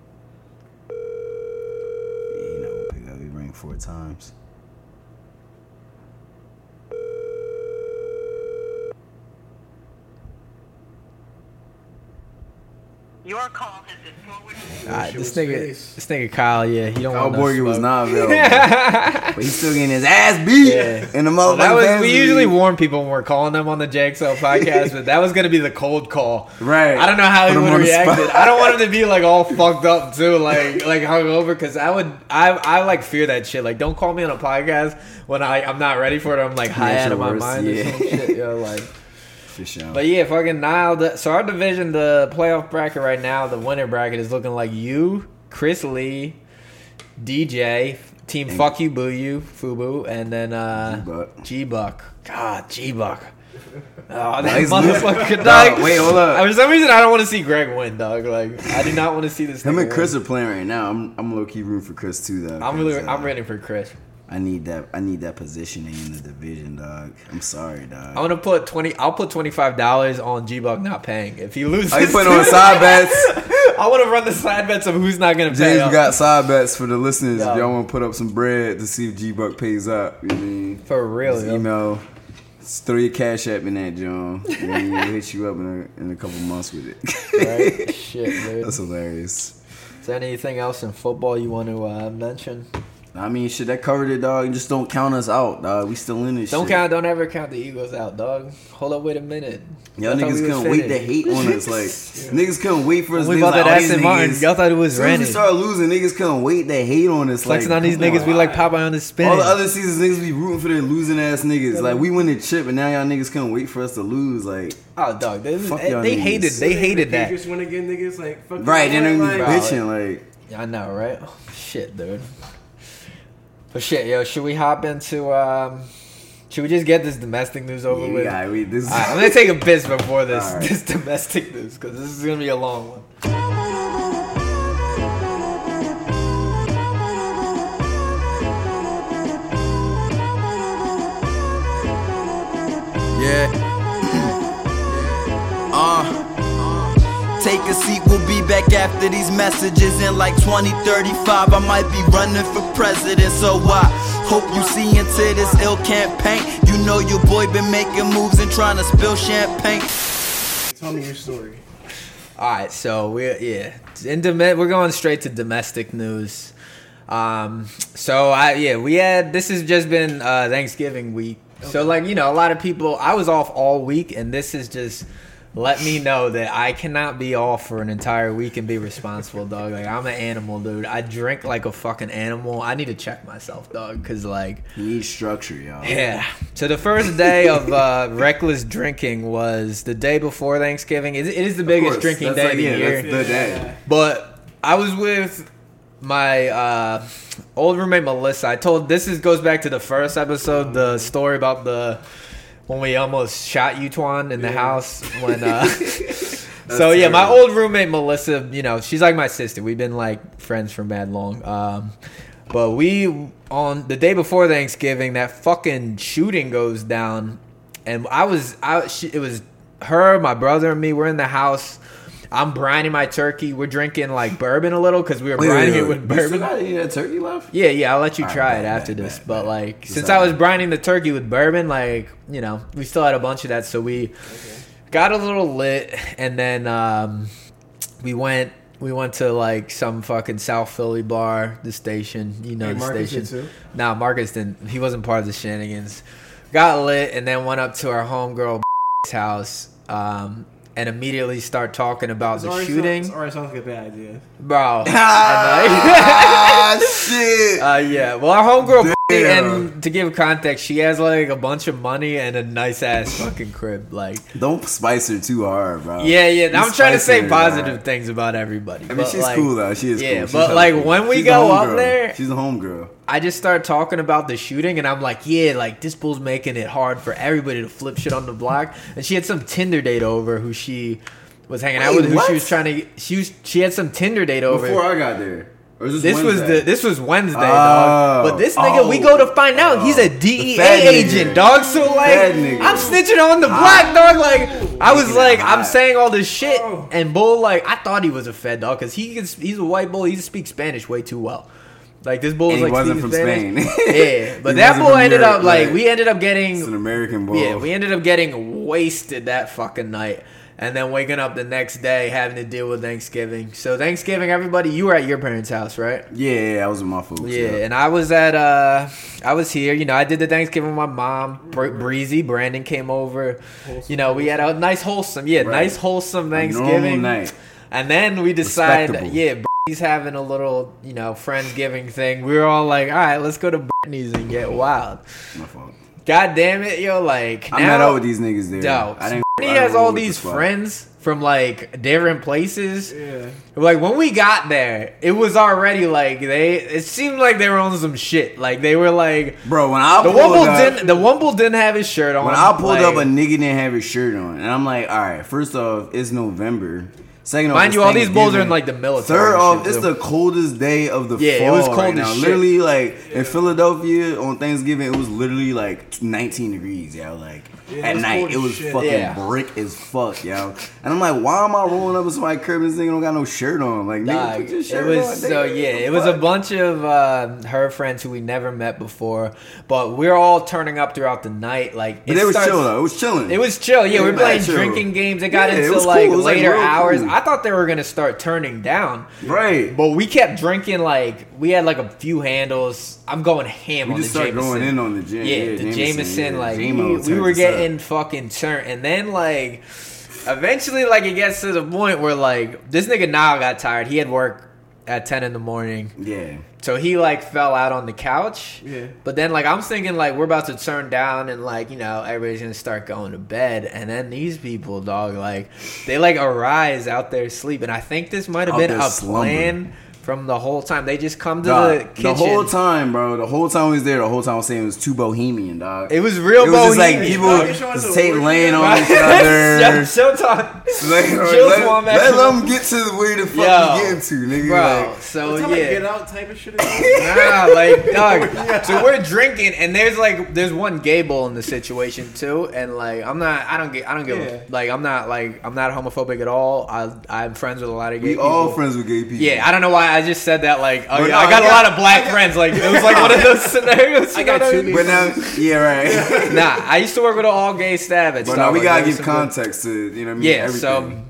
He like four times. Your call has been forwarded. Alright, this Shit was nigga, face. this nigga Kyle, yeah, he don't Kyle want no Borger was not available, but he's still getting his ass beat Yeah. in the Well, motherfucking. that was we usually warn people when we're calling them on the JXL podcast, but that was gonna be the cold call. Right. I don't know how Put he would on have reacted. I don't want him to be like all fucked up too, like like hungover, because I would I I like fear that shit. Like, don't call me on a podcast when I I'm not ready for it. I'm like high Yeah, out of my worse, mind or some shit. Yo, like. For sure. But yeah, fucking Nile. The, so our division, the playoff bracket right now, the winner bracket is looking like you, Chris Lee, DJ, Team And- Fuck You Boo You, Fubu, and then uh, G-Buck. God, G Buck. Oh, that motherfucker, dog. Dog, wait, hold up. For some reason, I don't want to see Greg win, dog. Like, I do not want to see this. Him and Chris win. are playing right now. I'm I'm low key rooting for Chris too though. I'm really, uh, I'm ready for Chris. I need that. I need that positioning in the division, dog. I'm sorry, dog. I'm gonna put twenty. I'll put twenty five dollars on G Buck not paying. If he loses, Are you putting on side bets? I want to run the side bets of who's not gonna pay. James, got side bets for the listeners. Yo. If y'all want to put up some bread to see if G Buck pays up, you know I mean? For real, Just email. Throw your cash app in that, John. And we'll hit you up in a, in a couple months with it. right? Shit, dude. That's hilarious. Is there anything else in football you want to uh, mention? I mean, shit, that covered it, dog. Just don't count us out, dog. We still in this Don't shit. count. Don't ever count the Eagles out, dog. Hold up, wait a minute. Y'all I thought niggas we was couldn't wait to finished. hate on us. Like, niggas couldn't wait for us. When we Niggas bought that like, oh, Aston Martin, niggas- y'all thought it was As soon as we rented. started losing, niggas couldn't wait to hate on us. Flexing like, on these come niggas, we like Popeye on the spin. All the other seasons, niggas be rooting for their losing ass niggas. Like we win the chip, and now y'all niggas couldn't wait for us to lose. Like oh, dog, they, Fuck they, y'all they niggas. hated. They hated that. Patriots win again, niggas. Like fuck. right, then they be bitching. Like I know, right? Oh, shit, dude. But shit, yo, should we hop into? um Should we just get this domestic news over yeah, with? yeah, we this. Alright, I'm gonna take a piss before this Alright. this domestic news because this is gonna be a long one. Yeah. Take a seat, we'll be back after these messages. In like 2035, I might be running for president. So I hope you see into this ill campaign. You know your boy been making moves and trying to spill champagne. Tell me your story. All right, so we're yeah, in dom- we're going straight to domestic news. Um, so I yeah, we had this has just been uh, Thanksgiving week. So like you know, a lot of people. I was off all week, and this is just let me know that I cannot be off for an entire week and be responsible, dog. Like I'm an animal, dude. I drink like a fucking animal. I need to check myself, dog, because like. you need structure, y'all. Yeah. So the first day of uh, reckless drinking was the day before Thanksgiving. It, it is the biggest course, drinking that's day like- of the yeah, year. that's the day. But I was with my uh, old roommate Melissa. I told this is goes back to the first episode, the story about the when we almost shot you, Twan, in the house when. Uh, so yeah, my old roommate Melissa, you know, she's like my sister. We've been like friends for mad long. Um, but we on the day before Thanksgiving, that fucking shooting goes down, and I was out. She, it was her, my brother, and me. We're in the house. I'm brining my turkey. We're drinking like bourbon a little because we were Wait, wait, brining wait, it with You still bourbon. got any of that turkey left? Yeah, yeah, I'll let you All try right, it bet, after bet, this. bet, but like, since I was brining the turkey with bourbon, like, you know, we still had a bunch of that, so we got a little lit, and then um, we went. We went to like some fucking South Philly bar, the station. You know Hey, the Marcus station. did too? Nah, Marcus didn't. He wasn't part of the shenanigans. Got lit, and then went up to our homegirl house. Um, and immediately start talking about This the already shooting, Sounds, already sounds like a bad idea. bro. ah, shit. Uh, yeah. Well, our homegirl, Damn. And to give context, she has like a bunch of money and a nice ass fucking crib. Like, Don't spice her too hard, bro. yeah, yeah. You I'm trying to say positive dog. things about everybody. I mean, but, she's like, cool though. She is yeah, cool. She's but, like, cool. when we She's go up homegirl. there- she's a homegirl. I just start talking about the shooting, and I'm like, yeah, like this bull's making it hard for everybody to flip shit on the block. And she had some Tinder date over who she was hanging out Wait, with, who what? she was trying to. She was. She had some Tinder date over. Before I got there, this, This was the this was Wednesday, Oh. dog. But this nigga, we Oh. go to find out he's a oh. DEA fat nigga. agent, dog. So like, I'm snitching on the black dog. Like, I was like, I'm saying all this shit, Oh. and bull like, I thought he was a fed dog because he can, he's a white bull. He speaks Spanish way too well. Like this bull was like wasn't from Spanish. Spain. Yeah, but that bull ended Europe, up like like- we ended up getting It's an American bull. yeah, we ended up getting wasted that fucking night. And then waking up the next day having to deal with Thanksgiving. So Thanksgiving, everybody, you were at your parents' house, right? yeah, yeah, I was with my folks. Yeah, and I was at uh I was here, you know, I did the Thanksgiving with my mom, Br- Breezy, Brandon came over. You know, we had a nice wholesome, yeah, Right. nice wholesome A Thanksgiving. night. And then we decided, Respectable. yeah, he's having a little, you know, friendsgiving thing. We were all like, all right, let's go to Brittany's and get wild. My fault. God damn it, yo, like I now, met up with these niggas there. Yo, I didn't. He has all with the these friends from like different places. Yeah. Like when we got there, it was already like they. It seemed like they were on some shit. Like they were like bro. When I the pulled Wumble up, didn't. The Wumble didn't have his shirt on. when I pulled like, up, a nigga didn't have his shirt on, and I'm like, all right. First off, it's November. Second off, mind you, all these bulls are in like the military. Third off, it's the coldest day of the Yeah, it was cold right as now. shit. Literally, like in Philadelphia on Thanksgiving, it was literally like 19 degrees, yo. Like Yeah, at was night, cold it as was shit. fucking Yeah. brick as fuck, yo. And I'm like, why am I rolling up with somebody crib and this nigga don't got no shirt on? Like, nigga, Dog, put your it was on. so nigga. yeah. It was a fuck? bunch of uh, her friends who we never met before, but we're all turning up throughout the night. Like But it was chill though. It was chilling. It was chill. Yeah, we were was playing chill. drinking games. It got Yeah, it into was like cool. It was, like, later real hours. cool. I thought they were gonna start turning down. right. But we kept drinking like we had like a few handles. I'm going ham We on just the Jameson. going in on the gin. Yeah, Yeah, the Jameson, Jameson, yeah. like we, we were getting fucking turned, and then like eventually, like it gets to the point where like this nigga now got tired. He had work at ten in the morning, Yeah. so he like fell out on the couch. Yeah. But then like I'm thinking like we're about to turn down and like you know everybody's gonna start going to bed, and then these people, dog, like they like arise out there sleeping. I think this might have been a slumbering. plan from the whole time. They just come to Dog, the kitchen. the, whole time, bro. The whole time we was there, the whole time I was saying it was too bohemian, dog. It was real It was just like people dog. Just the laying on each Yo, other. Showtime. Like, Jill let, let them get to where the fuck Yo, we getting to, nigga. Bro, Like, so That's how they yeah. get out type of shit. Nah, like dog. So we're drinking, and there's like there's one gay bull in the situation too, and like I'm not, I don't get, I don't give, Yeah. like I'm not like I'm not homophobic at all. I I'm friends with a lot of gay we people. all friends with gay people. Yeah, I don't know why I just said that. Like, oh, yeah, no, I got I a got- lot of black friends. Like, it was like one of those scenarios. I you got know what two mean? But now, yeah, right. Nah, I used to work with an all gay staff at but now we gotta There give context to you know what I mean. Yeah, everything. so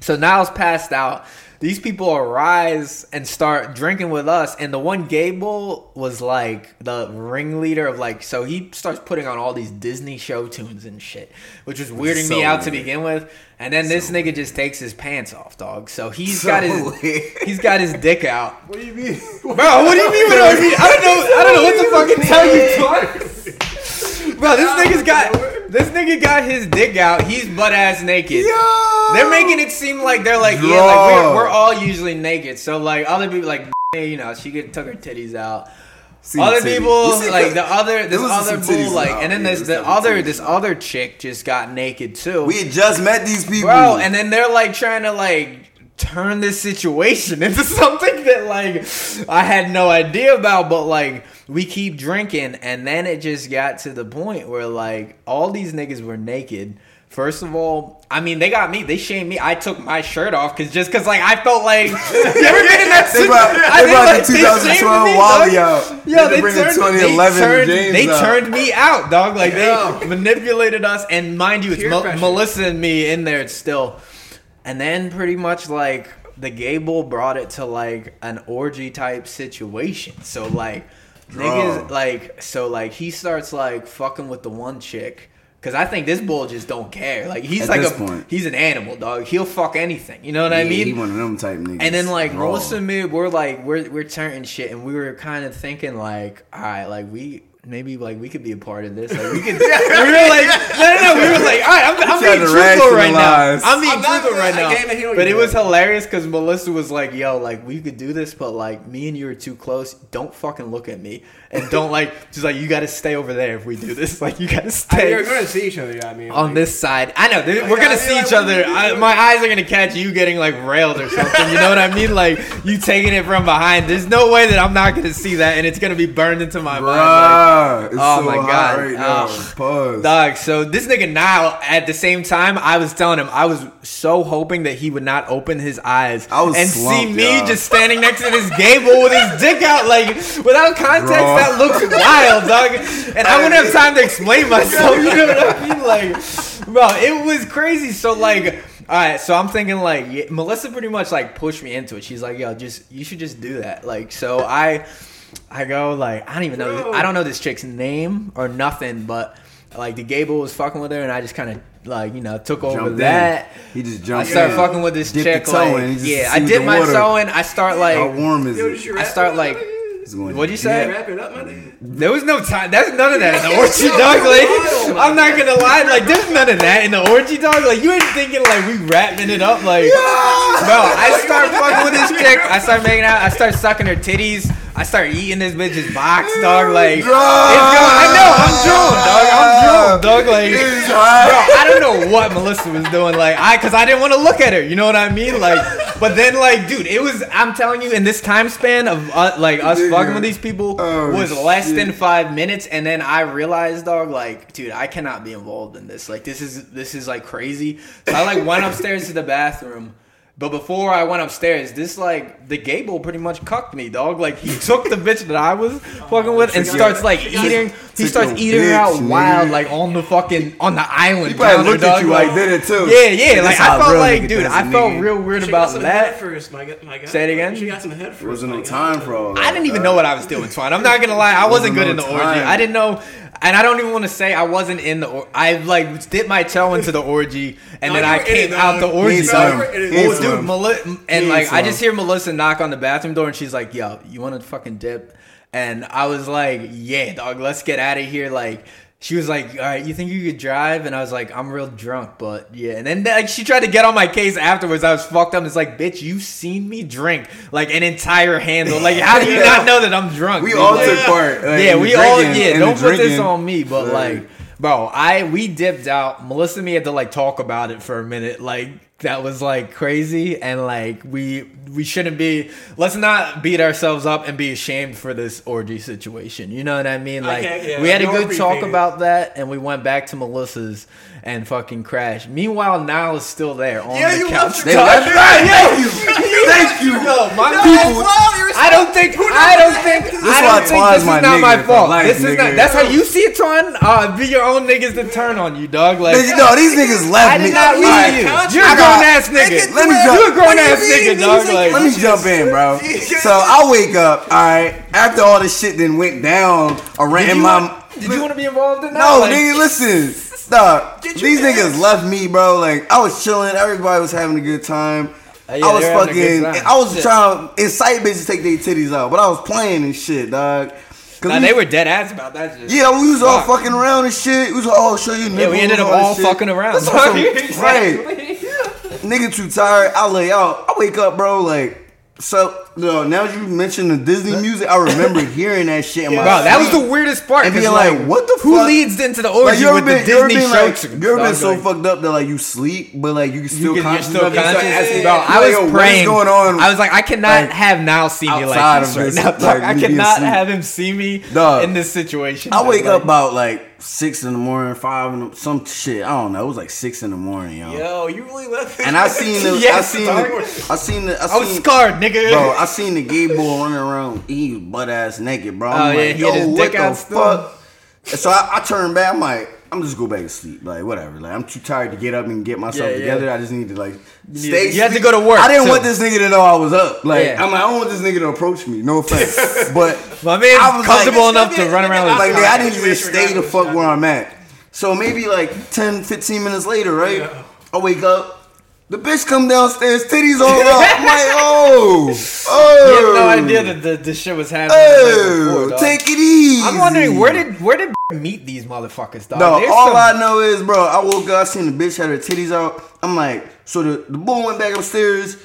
so Niles passed out. These people arise and start drinking with us, and the one Gable was like the ringleader of like. So he starts putting on all these Disney show tunes and shit, which was weirding So me out to begin with. And then this So nigga just takes his pants off, dog. So he's So got his weird. he's got his dick out. What do you mean? Bro, what do you mean? What do I mean? I don't know. I don't know what to fucking tell you, twat. Bro, this nigga's got this nigga got his dick out. He's butt ass naked. Yo! They're making it seem like they're like, yeah, like we're, we're all usually naked. So like other people like, you know, she get, took her titties out. See other people see- like the other this other like, and then Yeah, there the other titties this other chick just got naked too. We had just met these people, Bro, and then they're like trying to like turn this situation into something that like I had no idea about, but like we keep drinking, and then it just got to the point where like all these niggas were naked. First of all, I mean they got me. They shamed me. I took my shirt off because just because like I felt like you ever been in that They situation? brought, I they mean, brought like, the they 2012 me, Wally out. Yo, had to they bring turned, the 2011 they turned, James they out. turned me out, dog. Like Yo. they manipulated us, and mind you, it's Peer Melissa and me in there it's still. And then pretty much like the gay bull brought it to like an orgy type situation. So like niggas like so like he starts like fucking with the one chick. Cause I think this bull just don't care. Like he's At like this a point. he's an animal, dog. He'll fuck anything. You know what I mean? he one of them type niggas. And then like Raw. Melissa and me, we're like we're we're turning shit, and we were kind of thinking like, all right, like we maybe like we could be a part of this. Like we could. we were like, no, no, no. We were like, all right, I'm, I'm being truthful right now. I'm being I'm truthful right now. can't even hear But it was hilarious because Melissa was like, yo, like we could do this, but like me and you are too close. Don't fucking look at me, and don't like just like you got to stay over there if we do this. Like you got to I stay mean, you're gonna see each other. I mean, on like, this side. I know th- we're Yeah, gonna I see mean, each other. what do you I, my eyes are gonna catch you getting like railed or something. You know what I mean? Like you taking it from behind. There's no way that I'm not gonna see that, and it's gonna be burned into my mind. It's Oh so my God. right. Oh. Pause. Dog, so this nigga now, at the same time, I was telling him I was so hoping that he would not open his eyes I was and see me y'all. just standing next to this gable with his dick out, like without context. Bro. That looks wild, dog. And I wouldn't have time to explain myself. You know what I mean? Like, bro, it was crazy. So like. All right, so I'm thinking like yeah, Melissa pretty much like pushed me into it. She's like, "Yo, just you should just do that." Like, so I, I go like I don't even know Bro. I don't know this chick's name or nothing, but like the Gable was fucking with her, and I just kind of like you know took over Jumped in. that. He just I jumped started in. fucking with this Dipped chick. the toe like, in, yeah, I did my water. toe in. I start like How like warm is Yo, it? I start like- my nigga? It's going What'd you Yeah, say? wrap it up, my nigga. there was no time. There's none of that in the orgy dog. Like I'm not gonna lie, like there's none of that in the orgy dog. Like you ain't thinking like we wrapping it up. Like bro, I start fucking with this chick. I start making out. I start sucking her titties. I start eating this bitch's box, dog. Like going. I know. I'm drunk, dog. I'm drunk, dog. Like. Bro, I don't know what Melissa was doing, like I, cause I didn't want to look at her. You know what I mean? Like, but then, like, dude, it was. I'm telling you, in this time span of uh, like us Nigga. fucking with these people Oh, was less shit. than five minutes, and then I realized, dog, like, dude, I cannot be involved in this. Like, this is this is like crazy. So I like went upstairs to the bathroom. But before I went upstairs, this like the Gable pretty much cucked me, dog. Like he took the bitch that I was fucking with and starts like eating. He starts eating her out wild, like on the fucking on the island. He probably looked at you like did it too. Yeah, yeah. Like I felt like, dude, I felt real weird about that. first, my guy. My guy. Say it again? She got some head first. Wasn't no time for all that. I didn't even know what I was doing, Twine. I'm not gonna lie, I wasn't Wasn't good in the orgy. I didn't know, and I don't even want to say I wasn't in the. Or- I like dipped my toe into the orgy, and No, then I came it, out the dog. orgy. He ain't dog. swim. He He ain't ain't dude. Um, Meli- and like I just hear Melissa knock on the bathroom door, and she's like, "Yo, you want to fucking dip?" And I was like, "Yeah, dog, let's get out of here." Like. She was like, "All right, you think you could drive?" And I was like, "I'm real drunk, but yeah." And then like she tried to get on my case afterwards. I was fucked up. It's like, "Bitch, you seen me drink like an entire handle. Like, how do you not know that I'm drunk?" We dude? all Like- took part. like, yeah, we all drinking yeah. Don't put this on me, but like, bro, I we dipped out. Melissa and me had to like talk about it for a minute. Like that was like crazy, and like we we shouldn't be. Let's not beat ourselves up and be ashamed for this orgy situation. You know what I mean? Like yeah, we had a good talk about that, and we went back to Melissa's and fucking crashed. Meanwhile, Niall is still there on Yeah, the couch. left They your left right. Thank you. Thank you. No, my People- I don't think. I don't think. I don't think this is my not my fault. life, this is nigga. not. That's how you see it, Twan. Uh, be your own niggas to turn on you, dog. Like Bitch, No, these niggas left me. I me. did not leave Alright, you. You're I a got- grown ass nigga. Let me jump- You're a grown What ass nigga, dog. Like Let me jump in, bro. So I wake up, all right. After all this shit then went down around Did in my did you want to be involved in that? no, nigga, listen. Stop. These ass. niggas left me, bro. Like I was chilling, everybody was having a good time. Uh, yeah, I was they were having a good fucking. I was Shit. trying to incite bitches to take their titties out, but I was playing and shit, dog. Nah, we- they were dead ass about that shit. Yeah, we was all fucking around and shit. We was all, oh, show you Yeah, we ended up all fucking around. That's. Right. Nigga too tired. I lay out. I wake up, bro. Like, so no. Now you mentioned the Disney music. I remember hearing that shit in my Bro, that was the weirdest part. And being like, what the fuck? Who fuck? leads into the Like, orgy you ever with been, the Disney show like, you ever been so Like, fucked up that like you sleep, but like you can still you conscious still of it? You start conscious. asking, Bro, like, I was yo, is praying. going on? I was like, I cannot Like, have now see me like this right now. like, I cannot have him see me in this situation. I wake Like, up about like six in the morning, five in the, some shit. I don't know. It was like six in the morning, yo. Yo, you really left And I seen the, I seen the, I seen the, I I was seen, scarred, nigga. bro. I seen the gay boy running around. He was butt ass naked, bro. I'm Oh, yeah, like, he yo, what the fuck? And so I, I turned back. I'm like, I'm just go back to sleep. Like whatever. Like I'm too tired to get up and get myself Yeah, yeah. together. I just need to like stay. you had to go to work, I didn't too. want this nigga to know I was up. Like Yeah. I'm like, I don't want this nigga to approach me. No offense, but My man's I was comfortable like- enough to run around with like, his I need to just Situation stay the fuck where I'm at. So maybe like 10, 15 minutes later, right? Yeah. I wake up. The bitch come downstairs, titties all up. I'm like, oh, oh. You had no oh. idea that the, the shit was happening. Oh, before, take it easy. I'm wondering where did where did meet these motherfuckers, dog? No, There's all some- I know is, bro, I woke up, I seen the bitch had her titties out. I'm like, so the, the boy went back upstairs.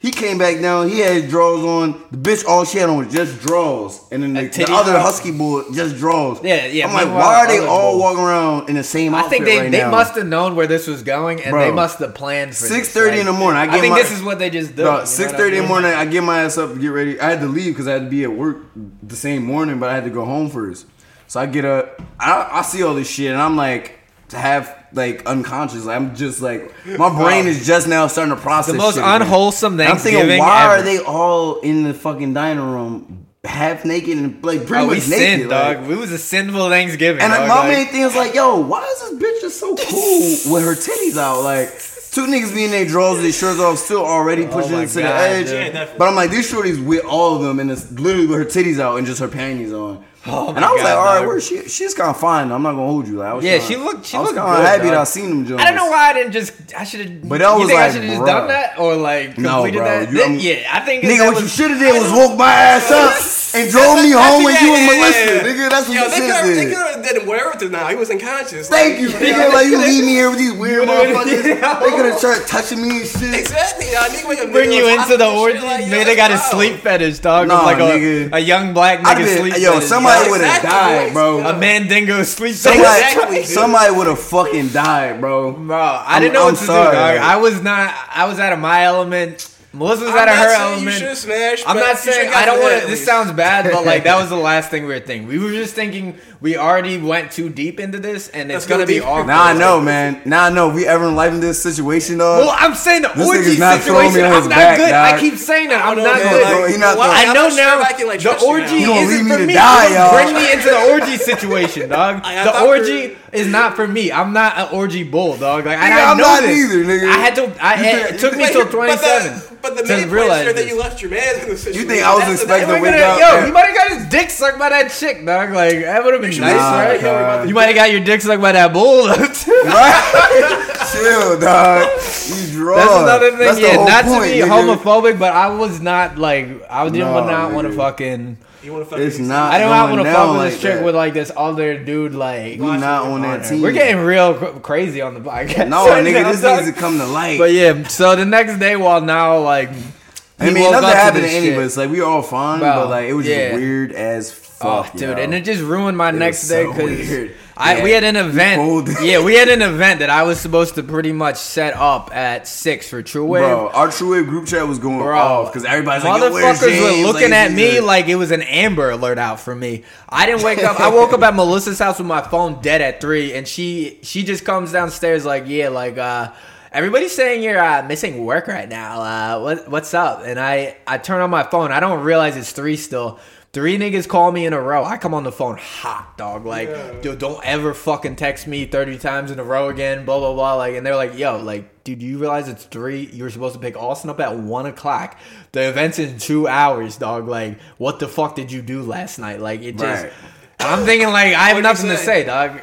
He came back down. He had drawers on. The bitch, all she had on was just drawers. And then the, the other out. husky boy, just drawers. Yeah, yeah, I'm like, why are they all walking around in the same I think they, right they must have known where this was going, and Bro. they must have planned for this. 6:30 in the morning, I I, think my- this is what they just do. Bro, six thirty in the morning, I get my ass up to get ready. I had to leave because I had to be at work the same morning, but I had to go home first. So I get up, I, I see all this shit, and I'm like, to have like unconscious. I'm just like, my brain is just now starting to process The most shit again. unwholesome And I'm thinking, why ever. are they all in the fucking dining room, half naked and like pretty Oh, we much naked? sinned, like- dog. It was a sinful Thanksgiving. and dog. my like- main thing is like, yo, why is this bitch just so cool with her titties out? Like, two niggas being their drawers with their shirts off, still already oh pushing Oh it to the edge. Yeah, but I'm like, these shorties with all of them, and it's literally with her titties out and just her panties on. Oh and I was God, like, all right, dog. where she she's kind of fine. I'm not gonna hold you. Like, I was Yeah, kinda- she looked- she I was looked kinda happy dog. that I seen them. Jones. I don't know why I didn't just. I should have. But that you was think like, I should have just done that or like completed bro, that? you- Then- I'm- yeah, I think Nigga, what was, you should have did was woke my ass up and drove me home with you and Melissa. Nigga, that's what Yo, you they should could have have they did. could have did where to now. He was unconscious. Thank you, nigga. Like you leave me here with these weird motherfuckers. They could have started touching me and shit. Exactly. Y'all nigga Bring you into the hospital orgy. shit, like, yo, Man, they got a sleep fetish, dog. Nah, of like nigga. a, a young black nigga have sleep yo, fetish. Somebody would have exactly, died, bro. a mandingo sleep Somebody. Exactly, somebody would have fucking died, bro. Bro, I I'm- didn't know I'm what to sorry, do, dog. I was not. I was out of my element. Melissa was I'm out of not her saying You element. should smash. I'm not saying I don't want to. This sounds bad, but like that was the last thing we were thinking. We were just thinking we already went too deep into this, and it's Let's gonna go be deeper. awkward. Now I know, man. Now I know. We ever in life in this situation, dog. Well, I'm saying the This orgy not throwing me situation. on I'm his not back, good. dog. I keep saying that. I'm don't know, good. Like, he not why- throwing- I know now. I can, like, the orgy. You isn't leave me for to me. die, You y'all. Bring me into the orgy situation, dog. I- I the thought orgy is not for me. I'm not an orgy bull, dog. Like Nigga, I, I I'm know not this. either, nigga. I had to. I had, it took me Wait, till but 27 the- But the to main point realize is that this. you left your man in the situation. You think I was That's the- expecting to we're wake up yo, and- you might have got his dick sucked by that chick, dog. Like that would have been nice, Nah, right? dog. You might have got your dick sucked by that bull. That's Right? Chill, dog. You draw. another thing. That's yeah, not point, to be nigga. homophobic, but I was not like I didn't No, not want to fucking. You want to fuck It's not. I don't want to fuck with this like chick that. with like this other dude. Like We not on that team. we're getting real cr- crazy on the podcast. No, right nigga, now, this dog. needs to come to light. But yeah, so the next day, while now like. I mean, nothing up to happened to this any of us. Like we were all fine, Bro, but like it was yeah. just weird as Oh, dude, yo. and it just ruined my It next day because weird. I we had an event. yeah, we had an event that I was supposed to pretty much set up at six for True Wave. Bro, our True Wave group chat was going Bro, off because everybody's like, motherfuckers were looking Like, at me a- like it was an Amber Alert out for me. I didn't wake up. I woke up at Melissa's house with my phone dead at three, and she she just comes downstairs like, yeah, like uh, everybody's saying you're uh, missing work right now. Uh, what what's up? And I I turn on my phone. I don't realize it's three still. Three niggas call me in a row. I come on the phone hot, dog. Like, dude, don't ever fucking text me 30 times in a row again, blah, blah, blah. Like, and they're like, yo, like, dude, you realize it's three? You were supposed to pick Austin up at one o'clock. The event's in two hours, dog. Like, what the fuck did you do last night? Like, it just. Right. I'm thinking, like, I have nothing to say? say, dog.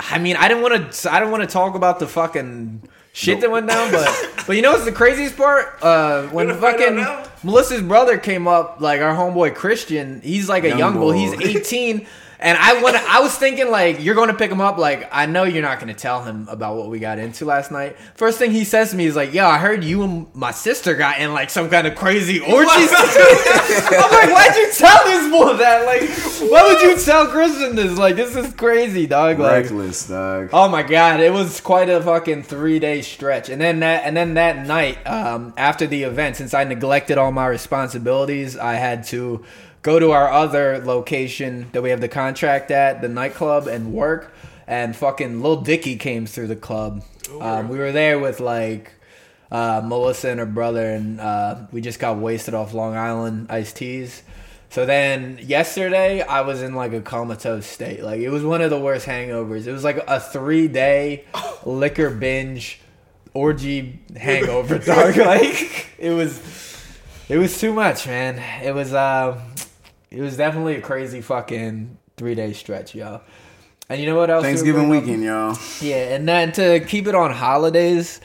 I mean, I didn't want to. I didn't want to talk about the fucking shit that went down, but but you know what's the craziest part? Uh, when gonna fucking? Melissa's brother came up, like our homeboy Christian, he's like a Young young, bull. boy. He's 18. And I want I was thinking like you're going to pick him up like I know you're not going to tell him about what we got into last night. First thing he says to me is like, "Yo, I heard you and my sister got in like some kind of crazy orgy." I'm like, "Why'd you tell this boy that? Like, why would you tell Christian this? Like, this is crazy, dog." Like, reckless, dog. Oh my god, it was quite a fucking three day stretch. And then that and then that night, um, after the event, since I neglected all my responsibilities, I had to go to our other location that we have the contract at, the nightclub, and work. And fucking Lil Dicky came through the club. Um, we were there with like uh, Melissa and her brother, and uh, we just got wasted off Long Island iced teas. So then yesterday, I was in like a comatose state. Like it was one of the worst hangovers. It was like a three day liquor binge orgy hangover, dog. Like it was, it was too much, man. It was, uh, it was definitely a crazy fucking three day stretch, y'all. And you know what else? we were Thanksgiving bringing up? weekend, y'all. Yeah, and then to keep it on holidays,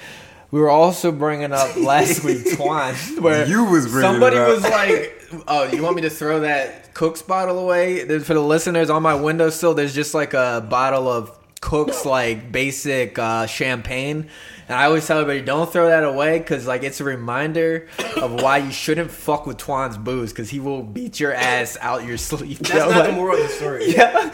we were also bringing up last week Twan, where You was bringing somebody it up. was like, "Oh, you want me to throw that Cook's bottle away?" There's, for the listeners on my windowsill, there's just like a bottle of Cook's like basic uh, champagne. And I always tell everybody, don't throw that away because like it's a reminder of why you shouldn't fuck with Twan's booze because he will beat your ass out your sleeve. That's yo, not the moral of the story. Yeah,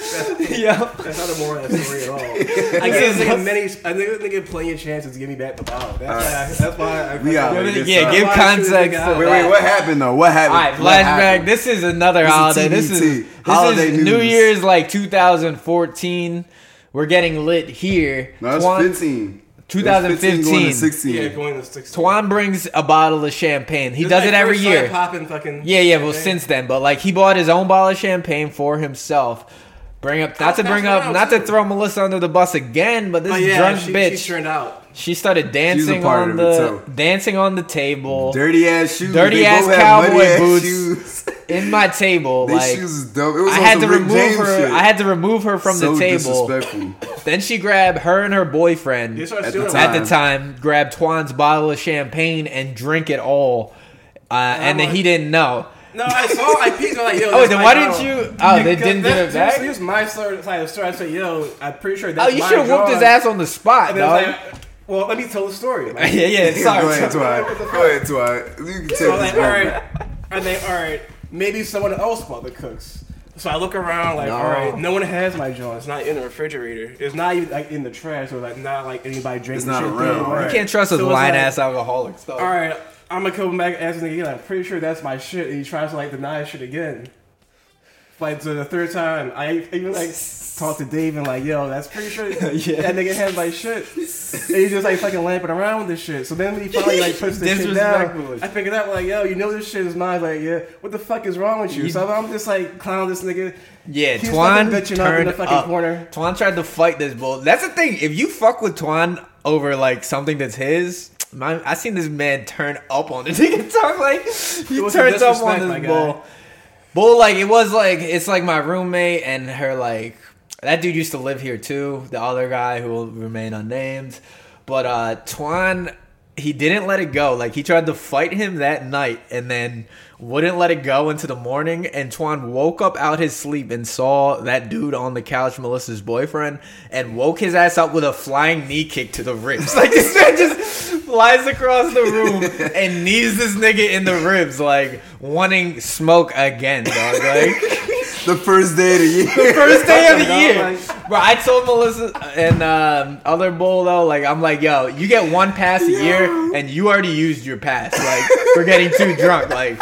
yeah. That's not the moral of the story at all. I gave this nigga many. I think this nigga plenty of chances to give me back the bottle. That's why. I, that's why. I, We got- I, Yeah, give context should to we that. Wait, wait, what happened though? What happened? All right, What flashback. happened? This is another This is holiday. This is TBT. this Holiday is New. Year's like 2014. We're getting lit here. No, that's Twan- 15. 2015. going to 16. yeah, going to six. Twan brings a bottle of champagne. He This does it every year. Popping fucking. Yeah, yeah. Well, champagne. since then, but like he bought his own bottle of champagne for himself. Bring up, not to bring up, not to throw Melissa under the bus again, but this oh, But yeah, drunk she, bitch, she turned out. She started dancing part on of it, the dancing on the table Dirty ass shoes. Dirty They ass both had muddy cowboy boots. Shoes. in my table. They like shoes is dope. It was I had to Rick remove James her. shit. I had to remove her from so the table. Then she grabbed her and her boyfriend At the stealing at the time grabbed Twan's bottle of champagne and drink it all, uh, and then like- he didn't know. No, I saw. I peeked. I'm like, yo. Oh, then my why didn't you? Oh, they didn't give that's- it back. Here's my story. Side of the story. I said, yo, I'm pretty sure Oh, you should have whooped his ass on the spot, And then dog. I was like, well, let me tell the story. Like, yeah, yeah. Sorry. Go ahead, sorry. Twy. Go ahead, Twy. You can take So I'm this like, all one. right. And they, all right, maybe someone else bought the cooks. So I look around, like, No. all right, no one has my joint. It's not in the refrigerator. It's not even like in the trash, or like not like anybody drinking It's not shit. around, there. right. You can't trust a So it's lying like- ass alcoholic. Dog. All right, I'm gonna come back asking again. I'm pretty sure that's my shit, and he tries to like deny shit again. Like to the third time, I even like talked to Dave and like, yo, that's pretty sure that nigga has like shit. And he's just like fucking lamping around with this shit. So then he finally like puts the shit down. I figured out like, yo, you know this shit is mine. Like, yeah, what the fuck is wrong with you? You- so I'm just like clown this nigga. Yeah, He's Twan bitching up in turned the fucking up. corner. Twan tried to fight this bull. That's the thing. If you fuck with Twan over like something that's his, my, I seen this man turn up on the nigga. Talk like he turns up on this guy. Bull like it was like it's like my roommate and her like that dude used to live here too. The other guy who will remain unnamed, but uh Twan he didn't let it go. Like he tried to fight him that night and then wouldn't let it go into the morning. And Twan woke up out his sleep and saw that dude on the couch, Melissa's boyfriend, and woke his ass up with a flying knee kick to the ribs. Like this man just flies across the room and knees this nigga in the ribs, like wanting smoke again, dog. Like The first day of the year. The first day of the Dog, year. like- Bro, I told Melissa and um, other bull though, like I'm like, yo, you get one pass a year, and you already used your pass. Like we're getting too drunk. Like,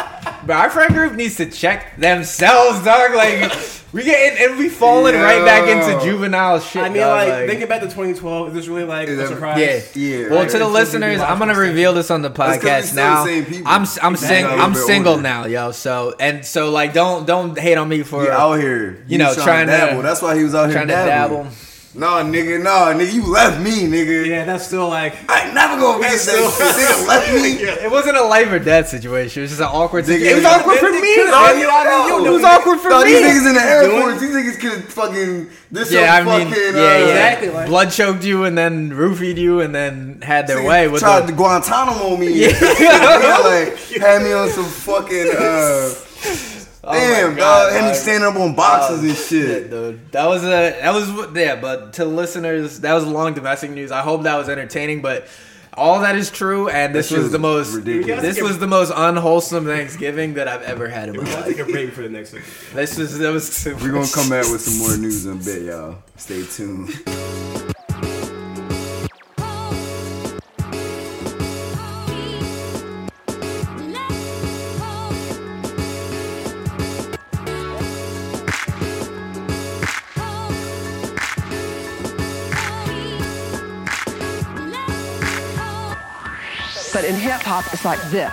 but our friend group needs to check themselves, dog. Like we get and we falling right back into juvenile shit. I mean, dog, like, thinking back to 2012, is this really like a surprise? yeah, Yeah. Well, right. to the listeners, I'm gonna reveal this on the podcast now. the same. I'm I'm Exactly. sing, A I'm single older. now, yo. So and so, like, don't don't hate on me for He out here. you know, He trying to- dabble. That's why he was out here trying to dabbling. dabble. No, nigga, no, nigga, you left me, nigga. Yeah, that's still like. I ain't never gonna against that shit. Nigga left me. It wasn't a life or death situation. It was just an awkward Nigga, situation. It was awkward for me, could've dog. been, you know what I mean? You It was awkward for Dog, me. these niggas in the Air Doing- Force, these niggas could fucking this Yeah, I mean, fucking yeah, uh, yeah. Exactly, like- Blood choked you and then roofied you and then had their way with tried the. to Guantanamo me. Yeah. Yeah. like had me on some fucking uh Oh damn God, dog. Had me dog. standing up on boxes Oh, and shit. dude. That was a that was yeah, but to listeners, that was long domestic news. I hope that was entertaining, but all that is true, and this shit was was the most ridiculous. this was the most unwholesome Thanksgiving that I've ever had in my I'll life. take a break for the next one. This was that was too We're gonna come back with some more news in a bit, y'all. Stay tuned. But in hip hop, it's like this.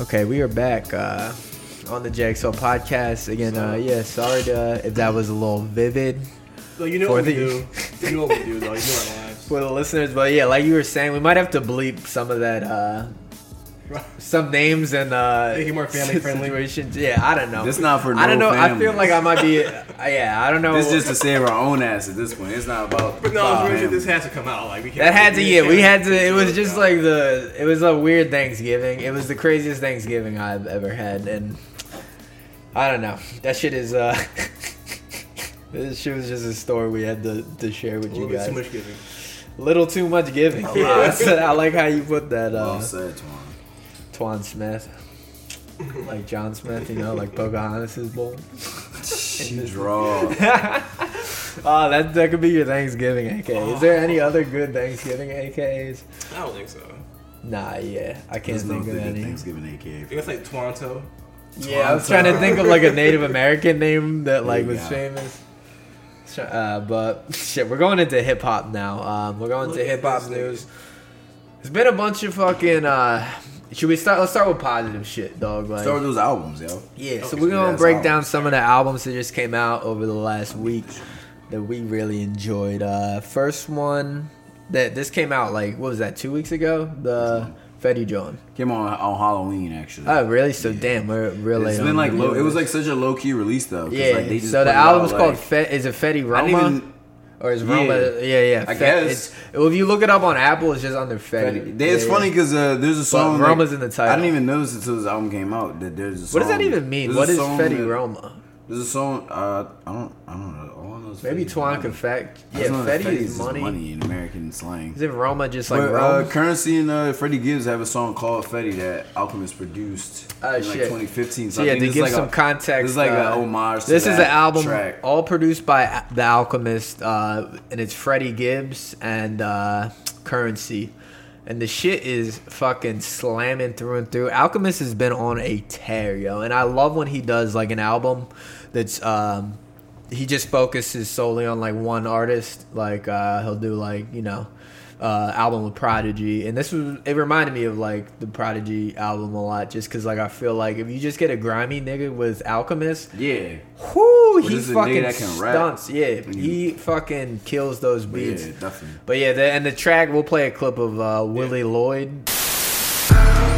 Okay, we are back uh, on the JXL podcast again. Uh, yeah, sorry to, if that was a little vivid So you know For what we the- do. You know what we do, though. You know our lives. for the listeners, but yeah, like you were saying, we might have to bleep some of that uh, some names and uh, Make it more family friendly. situations. Yeah, I don't know. This is not for I don't no know. I feel like I might be. Uh, yeah, I don't know. This is just to save our own ass at this point. It's not about. But no, about really, this has to come out. Like we can't. That had to, yeah. We had to. It was just like the. It was a weird Thanksgiving. It was the craziest Thanksgiving I've ever had, and I don't know. That shit is. uh This shit was just a story we had to, to share with a you guys. too much giving. Little too much giving. Yeah, I like how you put that. Well Uh, said, Twan. Twan Smith, like John Smith, you know, like Pocahontas's bowl. You draw. Oh, that that could be your Thanksgiving AK. Is there any other good Thanksgiving AKs? I don't think so. Nah, yeah, I can't There's no think of any. Thanksgiving I AK. think it's like Toronto. Yeah, I was trying to think of like a Native American name that like was go. famous. Uh, but shit, we're going into hip hop now. Um, we're going Look to hip hop news. It's been a bunch of fucking. Uh, should we start? Let's start with positive shit, dog. Like, Start with those albums, yo. yeah, so we're gonna break albums. down some of the albums that just came out over the last week that we really enjoyed. Uh, first one that this came out like what was that? Two weeks ago. The Fetty John. Came on on Halloween actually. Oh, really? So damn, we're really. it's been like low, it was like such a low key release though. Yeah. like, they just so the out, album's like- called Fet. Is it Fetty Roma? even. or is Roma? Yeah. Yeah, yeah. I Fet- guess. It's, well, if you look it up on Apple, it's just under Fetty. They, it's Yeah, funny because uh, there's a song. Like- Roma's in the title. I didn't even notice until this album came out that there's a song. What does that even mean? What is Fetty that- Roma? There's a song. Uh, I don't. I don't know. All I know is Maybe Fetty Twan can fact. Yeah, just Fetty Fetty is money. money in American slang. Is it Roma just like But, Rome? uh, Curren$y and uh, Freddie Gibbs have a song called Fetty that Alchemist produced Oh, in shit. like 2015. so I yeah, think to this give like some a, context, This is like uh, an homage. To This is that an album track. all produced by The Alchemist, uh, and it's Freddie Gibbs and uh, Curren$y. And the shit is fucking slamming through and through. Alchemist has been on a tear, yo. And I love when he does like an album that's um, he just focuses solely on like one artist. Like uh, he'll do like you know uh, album with Prodigy, and this was it reminded me of like the Prodigy album a lot, just because like I feel like if you just get a grimy nigga with Alchemist, Yeah. whoo, Well, he this is a fucking nigga that can rap. Yeah, When you- he fucking kills those But yeah, beats. definitely. But yeah, the, and the track we'll play a clip of uh, Willie Lloyd.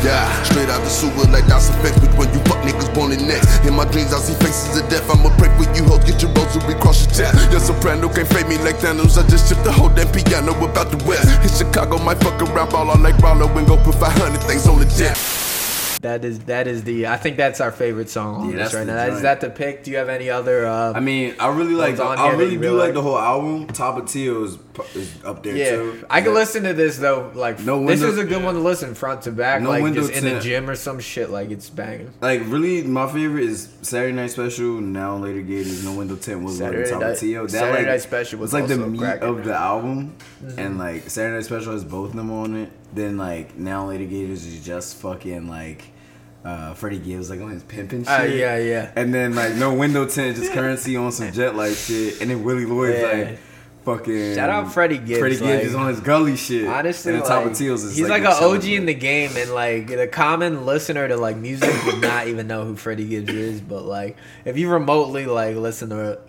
Yeah, straight out the sewer like that's effects But when you fuck niggas born in next In my dreams I see faces of death. I'ma pray for you hoes Get your rosary cross your chest. Your soprano can't fade me like Thanos. I just shipped the whole damn piano about the west. In Chicago might fuck around Ball out like Rollo And go put 500 things on the jet That is that is the I think that's our favorite song on Yeah, this right the now. Is that the pick? Do you have any other? Uh, I mean, I really like. On I really do really like like? the whole album. Tapatio is, is up there yeah, too. I can That- listen to this though. Like No this is a good one to listen front to back. No like window just in the gym or some shit. Like it's banging. Like really, my favorite is Saturday Night Special. Now later Gators. No window tent was Saturday Saturday Top Night- of Teal. That Saturday like Night Special was like the meat of the album, Mm-hmm. and like Saturday Night Special has both of them on it. Then like Now and later Gators is just fucking like. Uh, Freddie Gibbs like on his pimping shit. Uh, yeah, yeah. And then like no window tint, just currency on some jet like shit. And then Willie Lloyd's Yeah. like fucking. Shout out Freddie Gibbs, Freddie Gibbs like- is on his gully shit. Honestly, and the top like, of Teals is he's like, the an OG in the game, and like the common listener to like music would not even know who Freddie Gibbs is. But like, if you remotely like listen to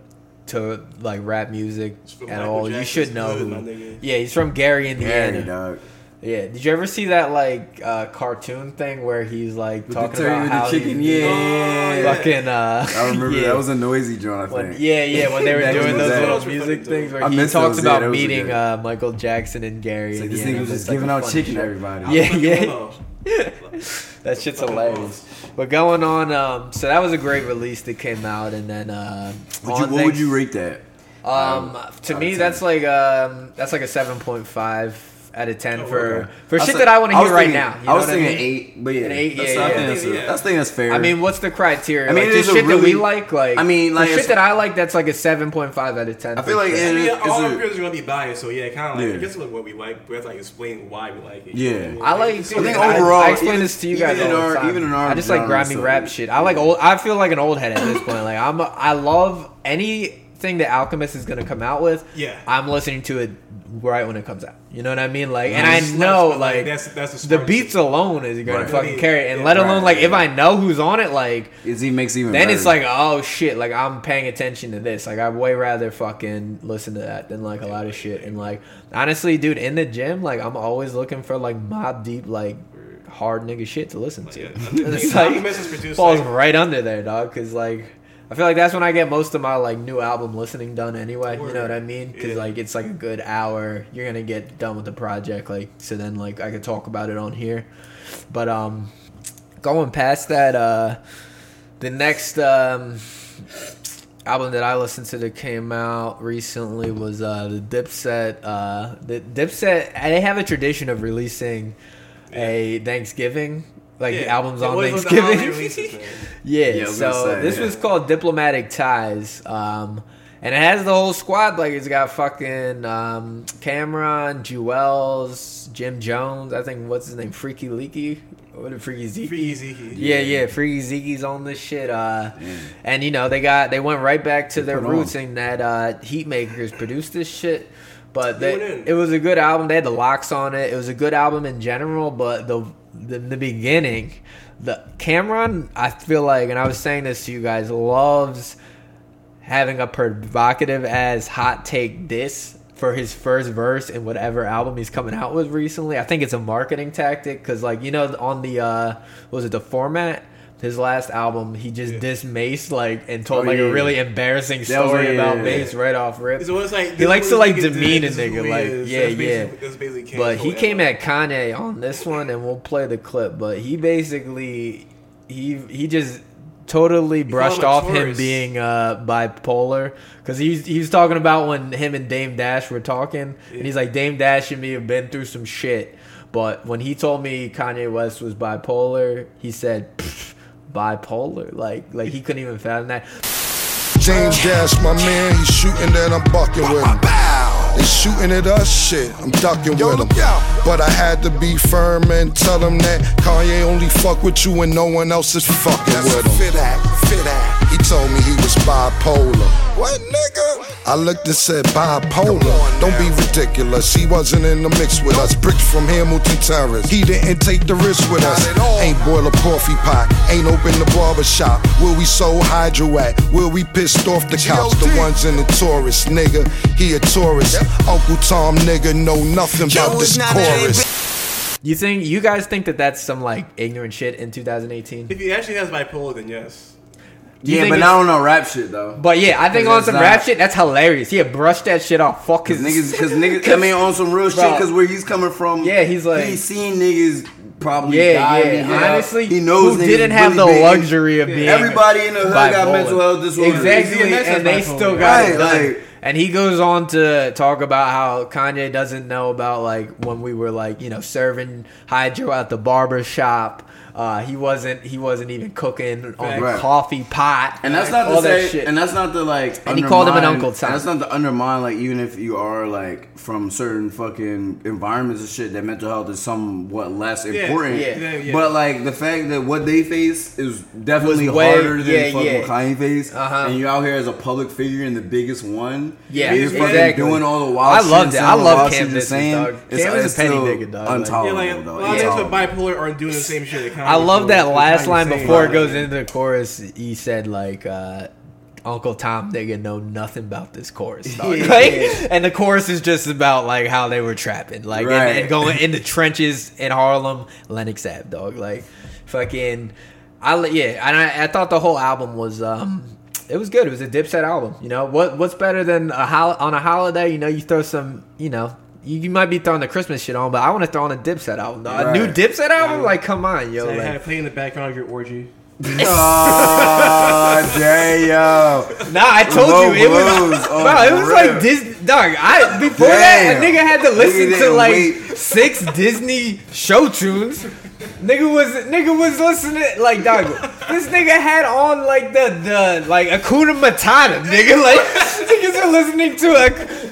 to like rap music at Michael all, you should know hood, who. Yeah, he's from Gary, Indiana. Gary, dog. Yeah, did you ever see that like uh, cartoon thing where he's like With talking the about with how the chicken, he- yeah, yeah, yeah. fucking uh, I remember yeah. that was a noisy joint. I When, think. yeah, yeah, when they were doing those little music things where I he missed talks those, about yeah, meeting uh, Michael Jackson and Gary. It's like this Indiana. nigga was just like giving out chicken to everybody. Yeah, yeah. Hello. That shit's hilarious. But going on, um, so that was a great release that came out, and then uh, Would you, on what would you rate that? Um, to me, that's like um, that's like a seven point five out of ten Oh, for okay. for shit was that I want to was hear right now. You I was what thinking mean? eight, but yeah, An eight, that's, yeah, I, yeah. think that's, Yeah. that's, I think that's fair. I mean, what's the criteria? I mean, like, it the is a shit that we like, like I mean, like, the shit that I like, that's like a seven point five out of ten. I feel like for. I mean, all a- our opinions are gonna be biased, so yeah, kind of like Yeah. I guess like what we like, but it's like explain why we like it. Yeah. I like. I I think overall, I, explain this to you even guys in all our- the time. even in our I just like genre, grimy rap shit. I like old. I feel like an old head at this point. Like I'm. I love anything that Alchemist is gonna come out with. Yeah. I'm listening to it right when it comes out. You know what I mean? Like, and I know but, like, like that's- that's the the smart beats alone is gonna Right. fucking carry, it. and Yeah, let alone right, like if. I know who's on it, like. It's, he makes even. Then better. it's like, oh shit, like I'm paying attention to this. Like I'd way rather fucking listen to that than like a lot of shit. And like honestly, dude, in the gym, like I'm always looking for like Mobb Deep, like hard nigga shit to listen to. Yeah. It's These like Alchemist is produced falls like- right under there, dog. Cause like I feel like that's when I get most of my like new album listening done anyway. You know what I mean? Cause Yeah. like it's like a good hour. You're gonna get done with the project, like so then like I could talk about it on here. But um, going past that, uh, the next um album that I listened to that came out recently was uh the Dipset. Uh, the Dipset. They have a tradition of releasing a Thanksgiving. Like Yeah. albums on what is with the holiday Thanksgiving. releases. Yeah, Yeah, I was gonna so say, this yeah. was called Diplomatic Ties. Um, and it has the whole squad. Like, it's got fucking um, Cam'ron, Juelz, Jim Jones. I think, what's his name? Freaky Leaky? What did Freaky Zeke? Freaky Zeke. Yeah, yeah, Freaky Zeke's on this shit. Uh, and you know they got they went right back to their put on. roots in that uh, Heatmakerz produced this shit. But They they, went in. it was a good album. They had the locks on it. It was a good album in general. But the the, the beginning, the Cam'ron, I feel like, and I was saying this to you guys, loves having a provocative as hot take diss for his first verse in whatever album he's coming out with recently. I think it's a marketing tactic because, like, you know, on the uh, what was it the format? His last album, he just dissed Mase like and told Oh, like yeah, a really embarrassing That was- story yeah, about yeah, Mase right off rip. So it's like He likes to, like, demean a nigga, like, is. yeah, That's yeah. basically- that's basically Kane's But he whole came at Kanye on this one, and we'll play the clip. But he basically he he just totally brushed him a off him being uh, bipolar because he's he was talking about when him and Dame Dash were talking, and he's like Dame Dash and me have been through some shit. But when he told me Kanye West was bipolar, he said "Pfft, bipolar. Like like he couldn't even fathom that. Dame Dash, my man, he's shooting that I'm bucking with him. They shooting at us, shit, I'm ducking with him. But I had to be firm and tell him that Kanye only fuck with you and no one else is fucking with him. Fit act, fit act. He told me he was bipolar. What, nigga? I looked and said bipolar. Don't be ridiculous. He wasn't in the mix with us. Bricks from Hamilton Terrace. He didn't take the risk with us. Ain't boil a coffee pot. Ain't open the barber shop. Where we sold hydro at. Where we pissed off the couch. The ones in the tourist, nigga. He a tourist. Uncle Tom, nigga, know nothing about this chorus. You think you guys think that that's some like ignorant shit in 2018? If he actually has bipolar, then yes. Do Yeah, think but it's- not on no rap shit though. But yeah, I think on some that's rap shit, that's hilarious. Yeah, brush that shit off. Fuck his Cause niggas, cause niggas, I mean, on some real shit, cause where he's coming from, Yeah, he's like- he's seen niggas probably Yeah, die, yeah. Honestly, he knows who didn't have really the big. luxury of being Everybody in the hood got mental health disorder. Exactly, And and they bipolar. still got Right, it done. like- and he goes on to talk about how Kanye doesn't know about like when we were like you know serving hydro at the barber shop. Uh, he wasn't. He wasn't even cooking on the Right. coffee pot. And that's not all to that say, shit. and that's not to like. And he called him an Uncle Tom. and That's not to undermine, like even if you are like from certain fucking environments and shit, that mental health is somewhat less important. yeah. Yeah, yeah. But like the fact that what they face is definitely way- harder than yeah, fucking yeah. what Kanye face, Uh-huh. and you're out here as a public figure and the biggest one. Yeah, and you're fucking exactly. doing all the wild. I love loved and it. I love wild Cam shit you're saying. It's, Cam is a it's petty still nigga, dog. Like- Intolerable, Yeah, like a though. lot of niggas with bipolar aren't doing the same shit. That Kanye I love that last line before it goes into the chorus. He said like, uh, "Uncle Tom nigga know nothing about this chorus." dog." Yeah. Like, and the chorus is just about like how they were trapping, like and- Right. and, going in the trenches in Harlem, Lenox Ave, dog. Like, fucking, I li- yeah, and I, I thought the whole album was um. It was good. It was a Dipset album. You know what? What's better than a hol- on a holiday? You know, you throw some. You know, you, you might be throwing the Christmas shit on, but I want to throw on a Dipset album. dog. A new Dipset album? Like, come on, yo. So like- had to play in the background of your orgy. Oh, damn. Nah, I told Low you it was. Oh, bro, it was for like. Disney. Dog, I before that, a nigga had to listen to like wait. six Disney show tunes. Nigga was nigga was listening like dog. This nigga had on like the the like Hakuna Matata. Nigga like niggas are listening to a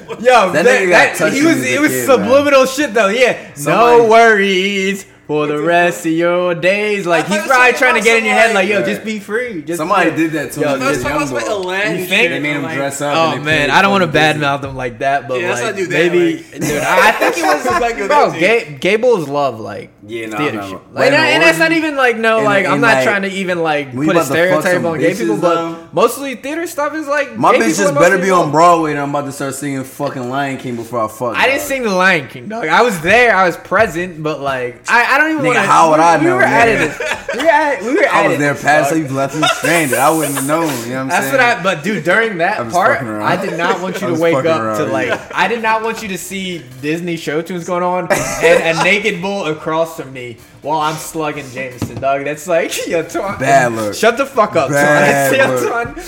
yo. That, That nigga got that- he was it was kid, subliminal shit though. Yeah, Somebody- no worries. For the rest of your days, like he's thought probably trying to get in your head, like, yo, just be free. Just Somebody be- did that to Yo, him. I was talking young about boy. some You think? They made him like- dress up. Oh man, I don't want to badmouth them like that, but Yeah, let's like not do that, maybe, like- dude, I, I think it was Like, bro. that Gables love like Yeah, no, theater no. shit, Like, like, and, in and that's not even like no, in- like I'm not like, trying to even like put a about to fuck stereotype on gay bitches, people, but mostly theater stuff is like My gay bitch people just are better be on. Broadway and I'm about to start singing fucking Lion King before I fuck. I didn't sing the Lion King, dog. I was there, I was present, but like I, I don't even Nigga, want to. how would we, I we know, were at it. We were at. We were at I was it, there past, so you've left me stranded. I wouldn't have known. You know what I'm That's saying? That's what I. But dude, during that part. I did not want you to wake up to like. I did not want you to see Disney show tunes going on and a naked bull across from me while I'm slugging Jameson, dog. That's like, yo, Twan. Bad look. Shut the fuck up, Bad Twan. Yo.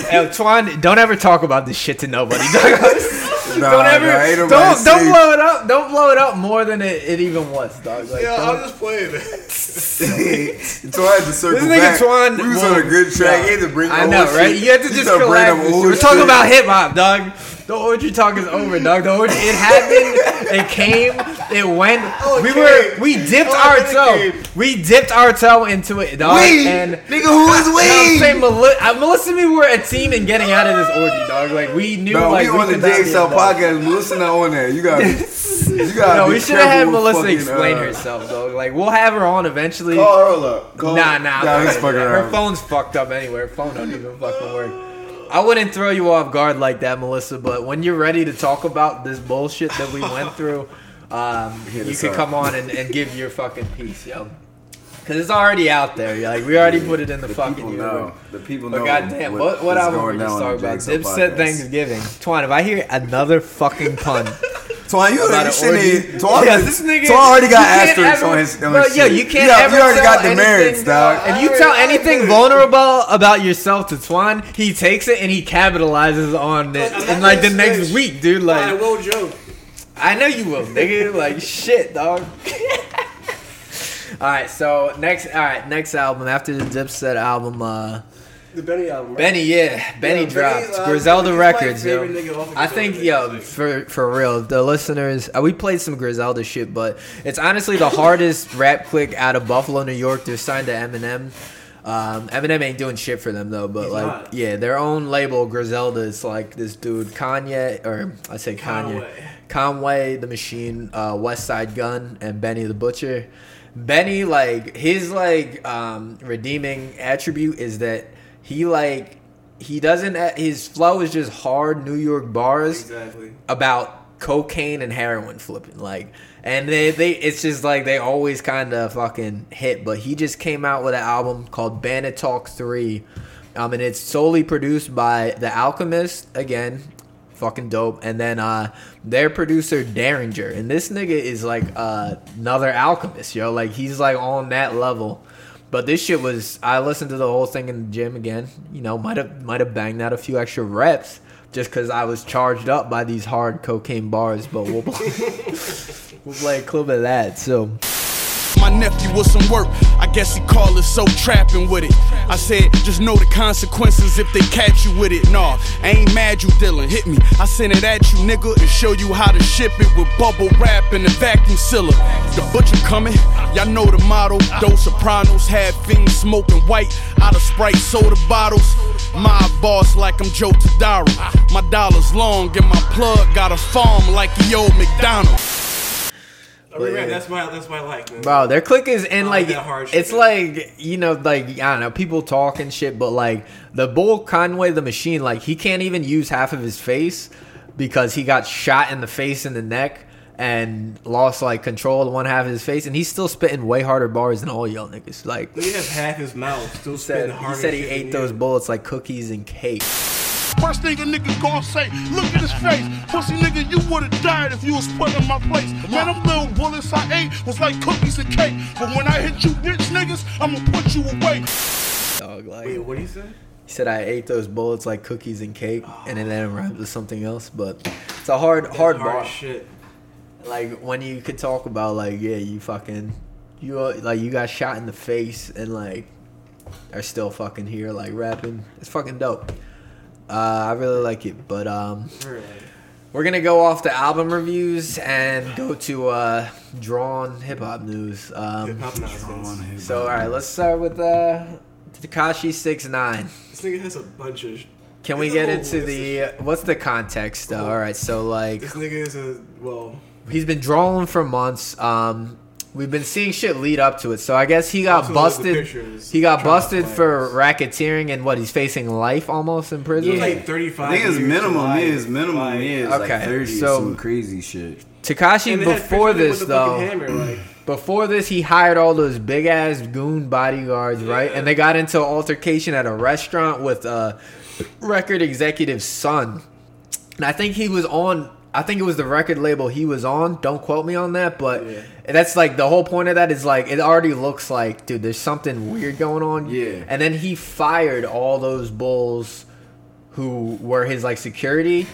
Twan. Yo, Twan, don't ever talk about this shit to nobody, dog. Nah, don't ever. nah, don't don't blow it up. Don't blow it up more than it, it even was, dog. Like, Yeah, I'm just playing it. Twan had to circle This nigga back. Twan we was will- on a good track. He had to bring I old know, right? shit. You have to just started bringing relax. up old We're talking shit. about hip hop, dog. The orgy talk is over, dog. The orgy, it happened. It came. It went. Oh, it we came. were. We dipped Oh, our toe. came. We dipped our toe into it, dog. We? And Nigga, who is No, I'm we? saying uh, Melissa and me were a team in getting out of this orgy, dog. Like we knew, No, like we on the could not be JXL podcast. Melissa not on there. You got You got No, we should have had Melissa fucking, explain uh, herself, dog. Like we'll have her on eventually. Call her up. Call Nah, nah. nah fucking gonna do that. Her around. phone's fucked up anyway. Her phone don't even fucking work. I wouldn't throw you off guard like that, Melissa. But when you're ready to talk about this bullshit that we went through, um, you can up. come on and, and give your fucking piece, yo. Because it's already out there. Like we already put it in the, The fucking people know. The people But know. goddamn, what what is album going were you down just talking about? Dipset. Thanksgiving. Twan, if I hear another fucking pun, Twan, you About already an shit orgy. in. Twan, Yeah, this nigga- Twan already got asterisks ever- on his. On Bro, his yo, you can't got- ever You already tell got the merits, dog. If you tell anything vulnerable about yourself to Twan, he takes it and he capitalizes on it in like the next week, dude. like I Like, will joke. I know you will, nigga. Like, shit, dog. all right, so next, all right, next album after the Dipset album, uh, The Benny album. right? Benny, yeah, Benny Yeah, dropped Benny, uh, Griselda Records, yo. favorite nigga off of I think, yo, for for real, the listeners, uh, we played some Griselda shit, but it's honestly the hardest rap click out of Buffalo, New York. They're signed to Eminem. Um, Eminem ain't doing shit for them though, but He's like, not. yeah, their own label, Griselda, is like this dude Kanye, or I say Kanye, Conway. Conway the Machine, uh, Westside Gunn, and Benny the Butcher. Benny, like his like um, redeeming attribute is that he like he doesn't his flow is just hard New York bars Exactly. about cocaine and heroin flipping like and they, they it's just like they always kind of fucking hit but he just came out with an album called Tana Talk 3 um and it's solely produced by the alchemist again fucking dope and then uh their producer Daringer and this nigga is like uh, another alchemist yo like he's like on that level but this shit was I listened to the whole thing in the gym again. You know, might have might have banged out a few extra reps just because I was charged up by these hard cocaine bars. But we'll we'll play a clip of that. So My nephew with some work, I guess he call it so trapping with it. I said, just know the consequences if they catch you with it. Nah, I ain't mad you Dylan, hit me. I send it at you, nigga, and show you how to ship it with bubble wrap and a vacuum sealer. The butcher coming, y'all know the motto. Those sopranos had fiends smoking white out of Sprite soda bottles. My boss like I'm Joe Todaro. My dollar's long and my plug got a farm like he old McDonald's. Oh, I mean, man, that's why that's why I like man. Bro, their click is and Oh, like shit, it's man. like you know like I don't know people talk and shit, but like the bull Conway the machine, like he can't even use half of his face because he got shot in the face and the neck and lost like control of one half of his face, and he's still spitting way harder bars than all y'all niggas. Like He has half his mouth still said, spitting he said he ate those bullets like cookies and cake. First thing a nigga gon' say, look at his face. Pussy nigga, you would've died if you was put in my place. Man, them little bullets I ate was like cookies and cake. But when I hit you bitch niggas, I'ma put you away. Dog, like Wait, what did he say? He said I ate those bullets like cookies and cake, and then it rhymed with something else. But it's a hard, hard Hard bar. shit. Like when you could talk about like, yeah, you fucking, you uh, like you got shot in the face and like are still fucking here like rapping. It's fucking dope. Uh, I really like it, but um, Really. we're gonna go off the album reviews and go to uh, drawn hip hop news. Um, Hip-hop so all right, let's start with uh, Tekashi Six Nine. This nigga has a bunch of. Can we get into the what's the context though? All right, so like This nigga is a well. he's been drawing for months. Um, we've been seeing shit lead up to it. So I guess he got Also, busted. He got busted for racketeering and what? He's facing life almost in prison. He was like 35. I think his minimum to is minimum Like, is Okay, like thirty. so- some crazy shit. Tekashi and they had before pictures of him this with the fucking though. hammer, like, before this, he hired all those big ass goon bodyguards, right? And they got into an altercation at a restaurant with a record executive's son. And I think he was on. I think it was the record label he was on. Don't quote me on that, but that's like the whole point of that is like it already looks like, dude, there's something weird going on. Yeah. And then he fired all those bulls who were his like security.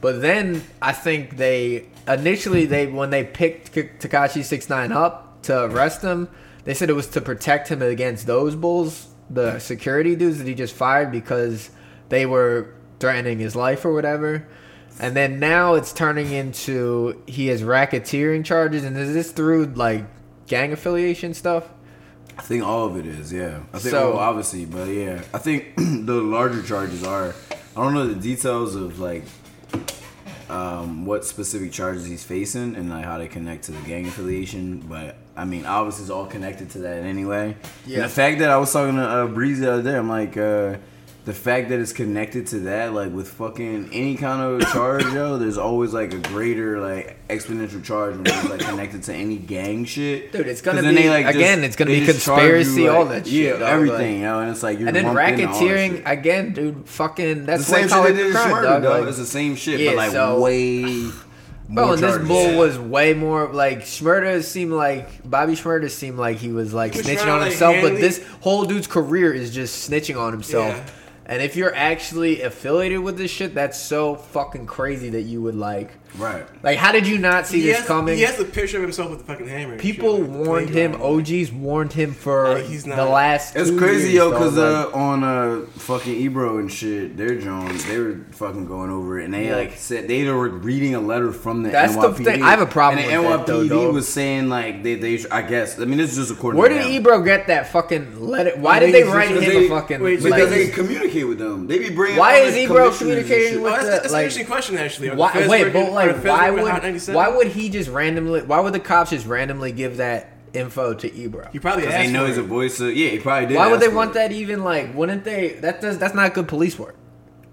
But then I think they initially they when they picked Tekashi Six Nine up to arrest him, they said it was to protect him against those bulls, the security dudes that he just fired because they were threatening his life or whatever. And then now it's turning into he has racketeering charges, and is this through like gang affiliation stuff? I think all of it is, yeah. I think, So- obviously, but yeah, I think the larger charges are. I don't know the details of like um, what specific charges he's facing and like how they connect to the gang affiliation, but I mean, obviously, it's all connected to that anyway. Yeah. Yeah. the fact that I was talking to uh, Breeze the other day, I'm like, uh, the fact that it's connected to that, like with fucking any kind of charge, yo, there's always like a greater like exponential charge when it's like connected to any gang shit. Dude, it's gonna be- just- again, it's gonna be just charge conspiracy, all that Yeah, shit, dog, everything, like- you know, and it's like you're And then lumped all that racketeering again, dude. Fucking that's The same shit they did in crime, Shmurda, dog. dog. like- It's the same shit, Yeah, but like so- way. Bro, and this bull was way more like Shmurda seemed like Bobby Shmurda seemed like he was like He was snitching on like, himself, but this whole dude's career is just snitching on himself. Yeah. And if you're actually affiliated with this shit, that's so fucking crazy that you would like. Right. Like, how did you not see He this has, coming? he has a picture of himself with the fucking hammer. People shit, like, warned him. OGs warned him for Like, he's the last. It's two crazy, years, yo, dog, because like- uh, on uh, fucking Ebro and shit, their Jones, they were fucking going over it, and they Yeah. like said they were reading a letter from the That's the thing. I have a problem And the with that, though, NYPD was saying like they, they, I guess, I mean, this is just according. Where to did them. Ebro get that fucking letter? Why I did think they write just him Because a they- fucking? wait, Because like, they communicate with them. They be bringing. Why is Ebro communicating with Oh, that's, an interesting question, actually. Are the Why, feds wait, working- but are like, why would why would he just randomly? Why would the cops just randomly give that info to Ebro? He probably Because asked they know for he's a it. voice. Of, yeah, he probably did. Why would they want it. that? Even like, wouldn't they? That does that's not good police work.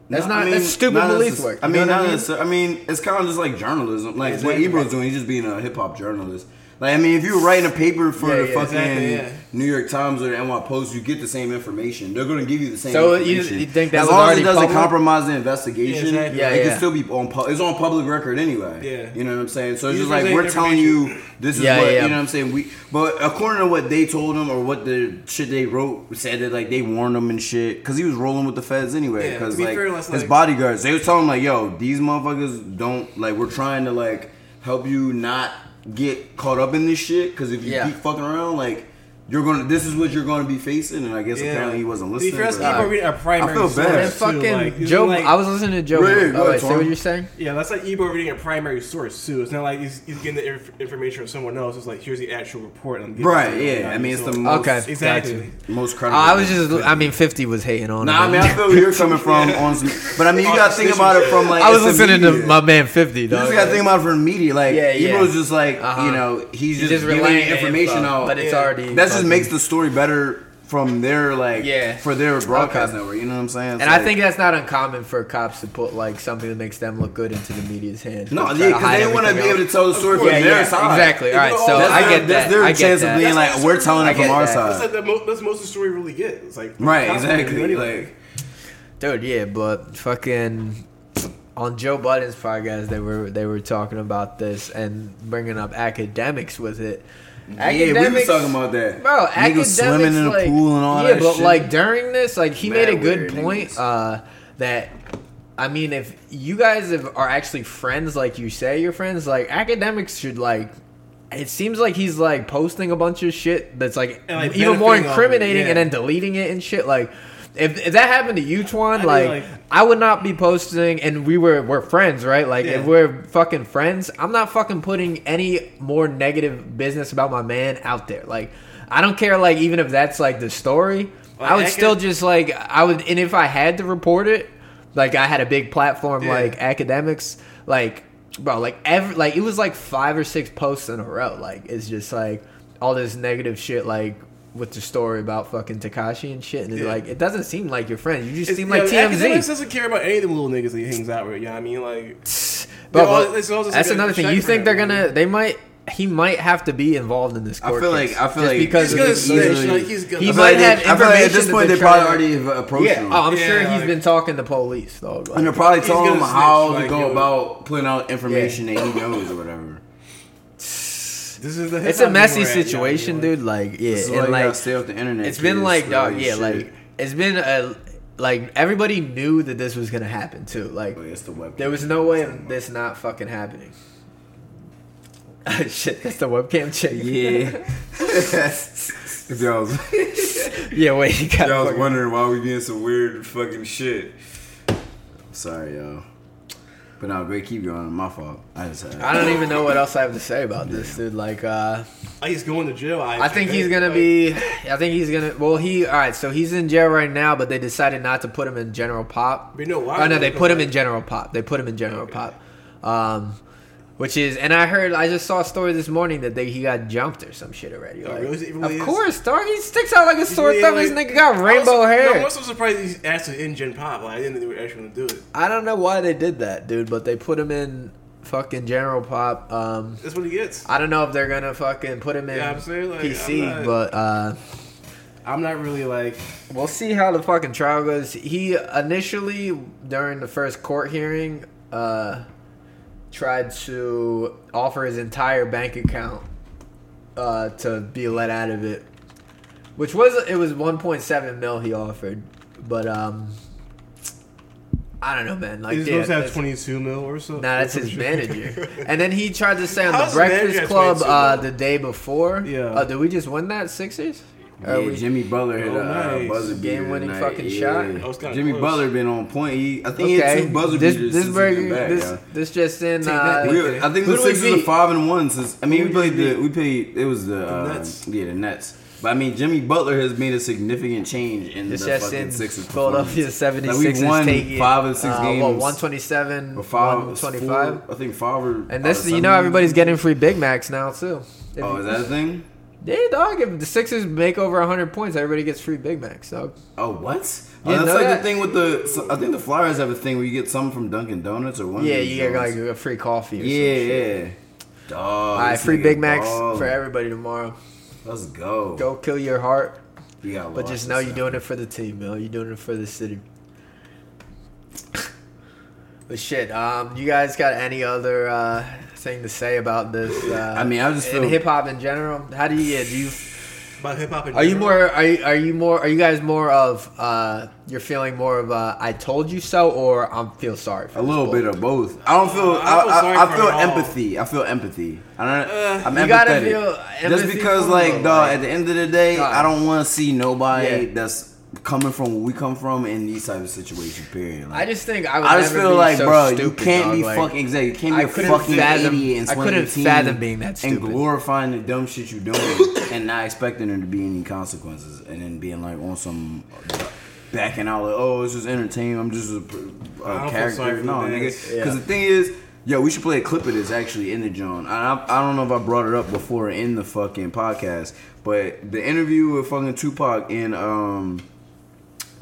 That's No, not I mean, that's stupid not police work. I mean, not I mean? I mean, it's kind of just like journalism. Like Exactly. what Ebro's doing, he's just being a hip hop journalist. Like I mean, if you were writing a paper for Yeah, the yeah, fucking exactly, yeah. New York Times or the NY Post, you get the same information. They're going to give you the same. Information. So you- information. you think that as long as it doesn't public? compromise the investigation, Yeah, exactly. Yeah, it can still be on. pu- It's on public record anyway. Yeah. you know what I'm saying. So it's He's just like we're telling you this is what you know what I'm saying. We but according to what they told him or what the shit they wrote said that like they warned him and shit because he was rolling with the feds anyway. Because be like his like- bodyguards, they was telling him like, yo, these motherfuckers don't like. We're trying to like help you not get caught up in this shit because if you Yeah. keep fucking around, like. You're gonna. This is what you're gonna be facing, and I guess Yeah. apparently he wasn't listening. fair, that's but- Ebro reading a primary I feel source. bad. Too, fucking like, Joe. like- I was listening to Joe. Right, go oh, ahead, wait, say what you're saying. Yeah, that's like Ebro reading a primary source too. It's not like he's, he's getting the inf- information from someone else. It's like here's the actual report. I'm Right, to you. yeah. I mean, it's the most Okay, exactly. gotcha. most Uh, credible. I was just. I mean, Fifty was hating on. Nah, I mean, I feel where you're coming from on some, but I mean, you gotta think about it from like. I was it's the listening to my man Fifty. You Dog. just gotta think about it from media. Like, Yeah, yeah. Ebro's just like, Uh-huh. you know, he's He's just, just relaying information info, out. but it's already. that just fucking- makes the story better from their like, Yeah. for their broadcast Okay. network. You know what I'm saying? It's And I think that's not uncommon for cops to put like something that makes them look good into the media's hands. no, Try yeah, because they want to everything be able to tell the story from Yeah, their yeah, side. exactly. All right, so I their- get That's that. their I get chance that. of being like, we're telling it from our that. That's side. like the mo- that's most of the story really gets. It's like Right, exactly. Like, Dude, yeah, but fucking on Joe Budden's podcast, they were they were talking about this and bringing up Akademiks with it. Yeah, we was talking about that. Bro, Niggas Akademiks swimming in the like, pool and all yeah, that but shit. like during this, like he Mad made a good point uh, that I mean, if you guys have, are actually friends, like you say you're friends, like Akademiks should like. It seems like he's like posting a bunch of shit that's like, like, even more benefiting it, incriminating, yeah. and then deleting it and shit. Like, if, if that happened to you, Twan, like, like- I would not be posting, and we were we're friends, right? Like, if we're fucking friends, I'm not fucking putting any more negative business about my man out there. Like, I don't care, like, even if that's like the story, Like, I would still just like I would, and if I had to report it, like I had a big platform Yeah. like Akademiks, like bro, like every like it was like five or six posts in a row. Like it's just like all this negative shit, like with the story about fucking Tekashi and shit, and it's Yeah. like it doesn't seem like your friend. You just It's, seem yeah, like Akademiks TMZ. doesn't care about any of the little niggas that he hangs out with. You know what I mean? Like, Bro, all- but it's all that's like another thing. You think they're gonna? They might. he might have to be involved in this I court feel case. like- I feel just like because He's gonna the- snitch. Like he's gonna. He might like they- have I feel like at this point they're probably already have approached yeah, him. oh, I'm Yeah, sure he's like- been talking to police though. and they're probably telling him how snitch, to like, go about putting out information that he knows or whatever. This is the it's a messy we're at, y'all, situation, dude. Like, yeah, and like stay off the internet. it's been like, dog, yeah, like it's been a like everybody knew that this was gonna happen too. Like, Oh, it's the webcam. there was no way of this not fucking happening. Shit, that's the webcam chick. Yeah. was, yeah. Wait, you got. y'all was wondering why we getting some weird fucking shit. Sorry, y'all. But no, great. Keep going. My fault. I just had. I don't even know what else I have to say about this, dude. Like, uh, he's going to jail. I, I think he's gonna like, be. I think he's gonna. Well, he. All right. So he's in jail right now, but they decided not to put him in general pop. But you know why? Oh no, they put him in general pop. They put him in general pop. Um, which is, and I heard, I just saw a story this morning that they, he got jumped or some shit already. Like, really? Really of is? course, dog. He sticks out like a sore thumb. like- this nigga got I was- rainbow No, hair. I'm also surprised he's actually in Gen Pop. Like, I didn't think they were actually going to do it. I don't know why they did that, dude, but they put him in fucking general pop. Um, That's what he gets. I don't know if they're gonna fucking put him in Yeah, saying, like, PC, not- but uh, I'm not really like. we'll see how the fucking trial goes. He initially, during the first court hearing, uh, tried to offer his entire bank account uh, to be let out of it, which was it was 1.7 mil he offered, but um, I don't know, man. Like, He's yeah, supposed to have 22 mil or so. Nah, that's his manager. And then he tried to say on How's the Breakfast Club uh, the day before. Yeah. Uh, did we just win that Sixers? Or Yeah, we- Jimmy Butler hit Oh, a uh, buzzer beater Game-winning tonight. fucking yeah. shot. That was Jimmy close. Butler been on point. He, I think he had two buzzer This beaters this since burger, he's back. this yeah. this just in. Uh, We, I think the Sixers are five and one since. I mean, Who we played the we played. It was the, uh, Nets. Yeah, the Nets. But I mean, Jimmy Butler has made a significant change in this the fucking in Sixers. Philadelphia performance. 76ers Like, we've won taking five of six uh, games. What 127, or five, 125. four- I think five or. And this, you know, everybody's getting free Big Macs now too. If Oh, is that a thing? Yeah, dog. If the Sixers make over 100 points, everybody gets free Big Macs. Dog. Oh, what? Oh, You that's like that? the thing with the. So I think the Flyers have a thing where you get some from Dunkin' Donuts or one. Yeah, you get like a free coffee. Or Yeah, yeah. Dog. All right, free Big Macs for everybody tomorrow. Let's go. Go kill your heart. You gotta But just know you're doing it for the team, Mel. You're doing it for the city. but shit, um, you guys got any other uh, thing to say about this? Uh, I mean, I just in feel- hip hop in general. How do you? Yeah, do you? About hip hop. in Are you more? Are you, are you more? Are you guys more of? Uh, you're feeling more of a "I told you so" or I'm feel sorry for A this little bull- bit of both. I don't feel. Uh, I, I feel I, sorry I feel it all. empathy. I feel empathy. I don't. Uh, I'm you gotta empathetic. feel Just because, like, them, dog. like- At the end of the day, Dog. I don't want to see nobody Yeah. that's coming from where we come from in these type of situations. Period. Like, I just think I would. I just never feel be like, so bro, you can't dog. be Like, fucking exactly. You can't be a fucking fathom- idiot and I swing couldn't the team fathom being that and glorifying the dumb shit you're doing and not expecting there to be any consequences, and then being like on some backing out like, oh, it's just entertainment. I'm just a, don't feel sorry character. No, nigga. niggas. Because Yeah. the thing is. Yo, we should play a clip of this actually in the John. I, I, I don't know if I brought it up before in the fucking podcast, but the interview with fucking Tupac in um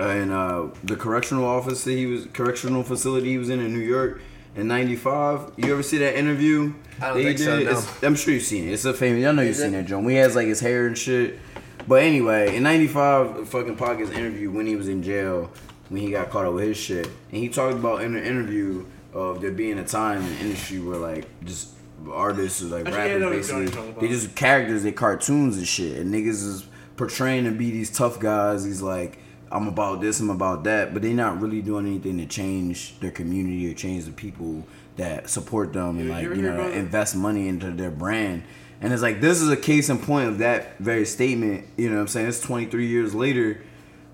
in uh, the correctional office that he was correctional facility he was in in New York in '95. You ever see that interview? I don't he think so, no. I'm sure you've seen it. It's a famous. I know you've Is seen it? that, John. We has like his hair and shit. But anyway, in '95, fucking Pocket's interview when he was in jail when he got caught up with his shit, and he talked about in the interview of there being a time in the industry where like just artists or like Actually, yeah, rappers you're basically they just characters, they cartoons and shit, and niggas is portraying to be these tough guys. He's like, I'm about this, I'm about that, but they're not really doing anything to change their community or change the people that support them and like you ever you hear know invest money into their brand. And it's like this is a case in point of that very statement. You know what I'm saying? It's 23 years later.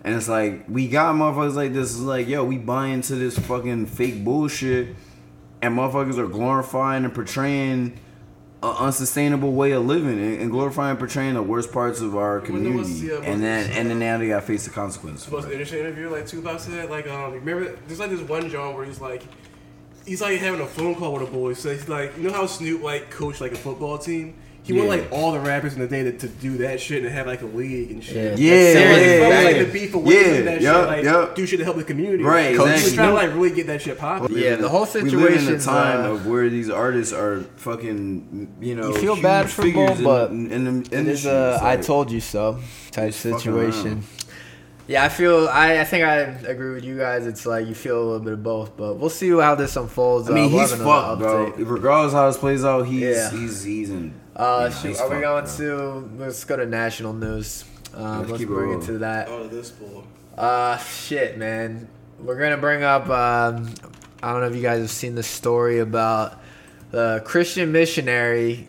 And it's like we got motherfuckers like this. It's like, yo, we buy into this fucking fake bullshit, and motherfuckers are glorifying and portraying an unsustainable way of living, and, glorifying and portraying the worst parts of our You wanna know what's community. the, uh, and then and then now they got to face the consequences. the most interesting interview like Tupac said like um remember there's like this one John where he's like he's like having a phone call with a boy so he's like you know how Snoop like coached like a football team He wanted like all the rappers in the day to, to do that shit and have like a league and shit. Yeah. Yeah, Seriously, yeah, Like, yeah. like the beef away Yeah, from that yup, shit, like yup. do shit to help the community. Right, He was exactly. trying to like really get that shit popping. Yeah, the whole situation. We live in a time uh, of where these artists are fucking, you know, You feel huge bad for figures Bull, but in, in the It is a It's I told you so type situation. Yeah, I feel I, I think I agree with you guys. It's like you feel a little bit of both, but we'll see how this unfolds. I mean, Uh, he's have another fucked, bro. Regardless how this plays out, he's Yeah. he's he's in. Uh, yeah, shoot, are we going bro. to let's go to national news? Um, Let's let's keep it it to that. Oh, this bull. Uh, shit, man. We're gonna bring up. Um, I don't know if you guys have seen the story about the Christian missionary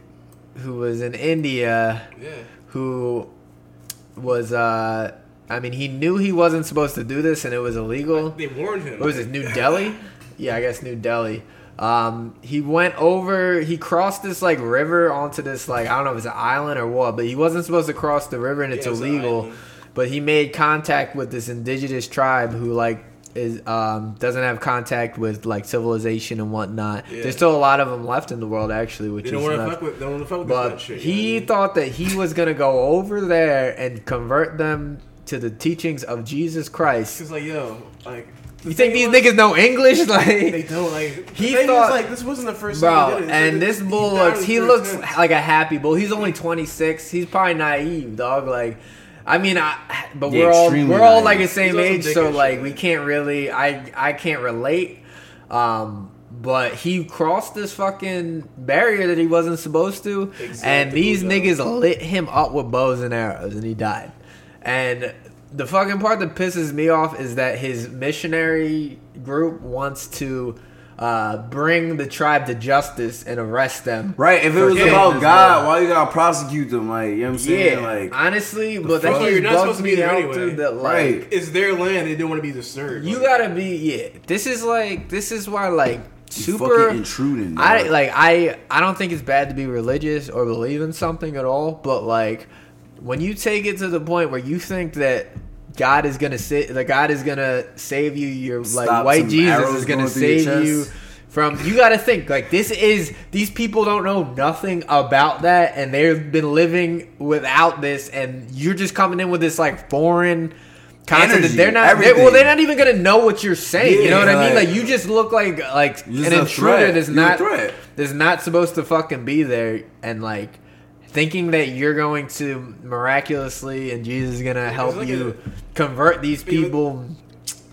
who was in India Yeah. who was. Uh, I mean, he knew he wasn't supposed to do this, and it was illegal. They warned him. What was it? New Delhi? Yeah, I guess New Delhi. Um, he went over. He crossed this like river onto this like I don't know if it's an island or what, but he wasn't supposed to cross the river and it's Yeah, an illegal. But he made contact with this indigenous tribe who like is um doesn't have contact with like civilization and whatnot. Yeah. There's still a lot of them left in the world actually, which They is don't want to fuck with. They don't want to fuck with But nut shit. he you know what I mean? thought that he was gonna go over there and convert them to the teachings of Jesus Christ. He's like, yo, like. The You think these was- niggas know English? Like they don't like. He He thought- is, like this wasn't the first time. bro. he did it. And like, this bull looks he looks attempt. like a happy bull. He's only 26. He's probably naive, dog. Like, I mean, I. But Yeah, we're all we're all like the same age, so and like shit. we can't really. I I can't relate. Um. But he crossed this fucking barrier that he wasn't supposed to, and these niggas lit him up with bows and arrows, and he died. And the fucking part that pisses me off is that his missionary group wants to uh, bring the tribe to justice and arrest them. Right, if it was about God, boy. why you gotta prosecute them? Like, you know what I'm saying? yeah, Like, honestly, but that's fuck? just You're not supposed to be me there out, anyway. dude, that, like, Right. It's their land. They don't want to be disturbed. You like- gotta be yeah. This is like this is why like super fucking intruding. I dog. like I I don't think it's bad to be religious or believe in something at all, but like when you take it to the point where you think that God is gonna say that God is gonna save you, your like Stop white Jesus is gonna save you from you gotta think like this is these people don't know nothing about that and they've been living without this and you're just coming in with this like foreign concept that they're not they, well they're not even gonna know what you're saying you know Yeah, what i mean? Like- like you just look like like an intruder that's not that's not supposed to fucking be there and like thinking that you're going to miraculously and jesus is gonna help like you convert these people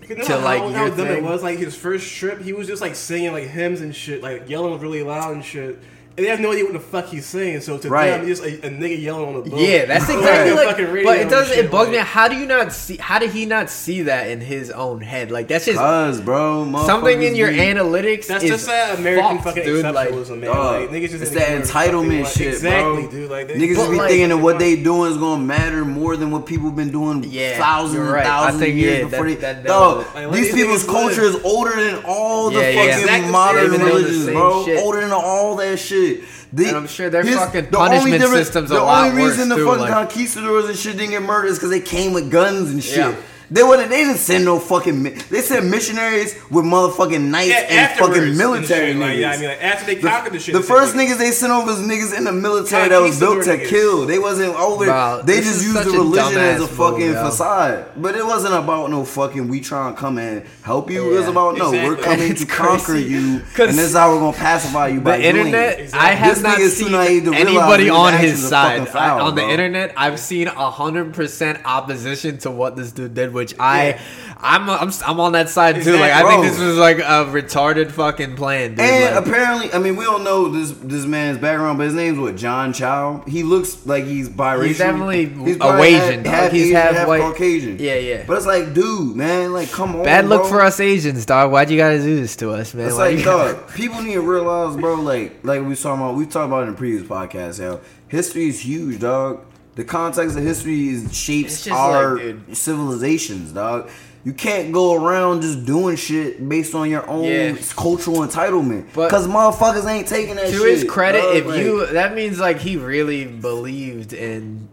know to, like, how your thing? it was. Like his first trip, he was just like singing like hymns and shit, like yelling really loud and shit. And they have no idea what the fuck he's saying. So to Right. them, it's just a, a nigga yelling on the boat. Yeah, that's exactly the like. fucking radio But it and does. shit, It bugs me. How do you not see? How did he not see that in his own head? Like that's just Cause, bro, something in your be- analytics. That's is just that American fucked, fucking dude. Like, exceptionalism, man. Dog, like, niggas just it's that entitlement fucking, like, shit, exactly, bro. dude. Like they, Niggas But, just be like- thinking that what they doing is gonna matter more than what people been doing Yeah, thousands you're and right. Thousands think, of years yeah, before that- they. that- that Dog, was- Like, let these these people's culture is older than all the Yeah, yeah. fucking modern Even though the religions, bro. Older than all that shit. They, And I'm sure their his- fucking the punishment system's a the lot only reason worse, the too, fucking like- conquistadors and shit didn't get murdered is because they came with guns and shit. Yeah. They wouldn't. They didn't send no fucking. They sent missionaries with motherfucking knights yeah, and afterwards fucking and military shit, niggas. Like, yeah, I mean, like, after they The, conquered the shit, the first said, niggas they sent over was niggas in the military that was built to niggas. kill. They wasn't over. Bro, they just used the religion as a dumbass fucking move, yo. facade. But it wasn't about no fucking we trying to come and help you. It was about no, we're coming to conquer you, and this is how we're gonna pacify you by the doing internet, it. I have This not seen naive to realize anybody on his side. fucking foul, I- on the internet, I've seen hundred percent opposition to what this dude did, which I, I'm, I'm, I'm on that side too. Like I think this was like a retarded fucking plan, dude. And Like, apparently, I mean, we don't know this this man's background, but his name's what John Chow. He looks like he's biracial. He's definitely He's a Asian, dog. He's Asian, half white. Caucasian. Yeah, yeah. But it's like, dude, man, like, come on. bad look bro. for us Asians, dog. Why'd you guys do this to us, man? It's Why like, gotta- dog, people need to realize, bro, like, like we talking about, we talked about in the previous podcast, yo. History is huge, dog. The context of history is shapes our like, civilizations, dog. You can't go around just doing shit based on your own Yeah. cultural entitlement. Because motherfuckers ain't taking that to shit. To his credit, dog, if like- you that means like he really believed in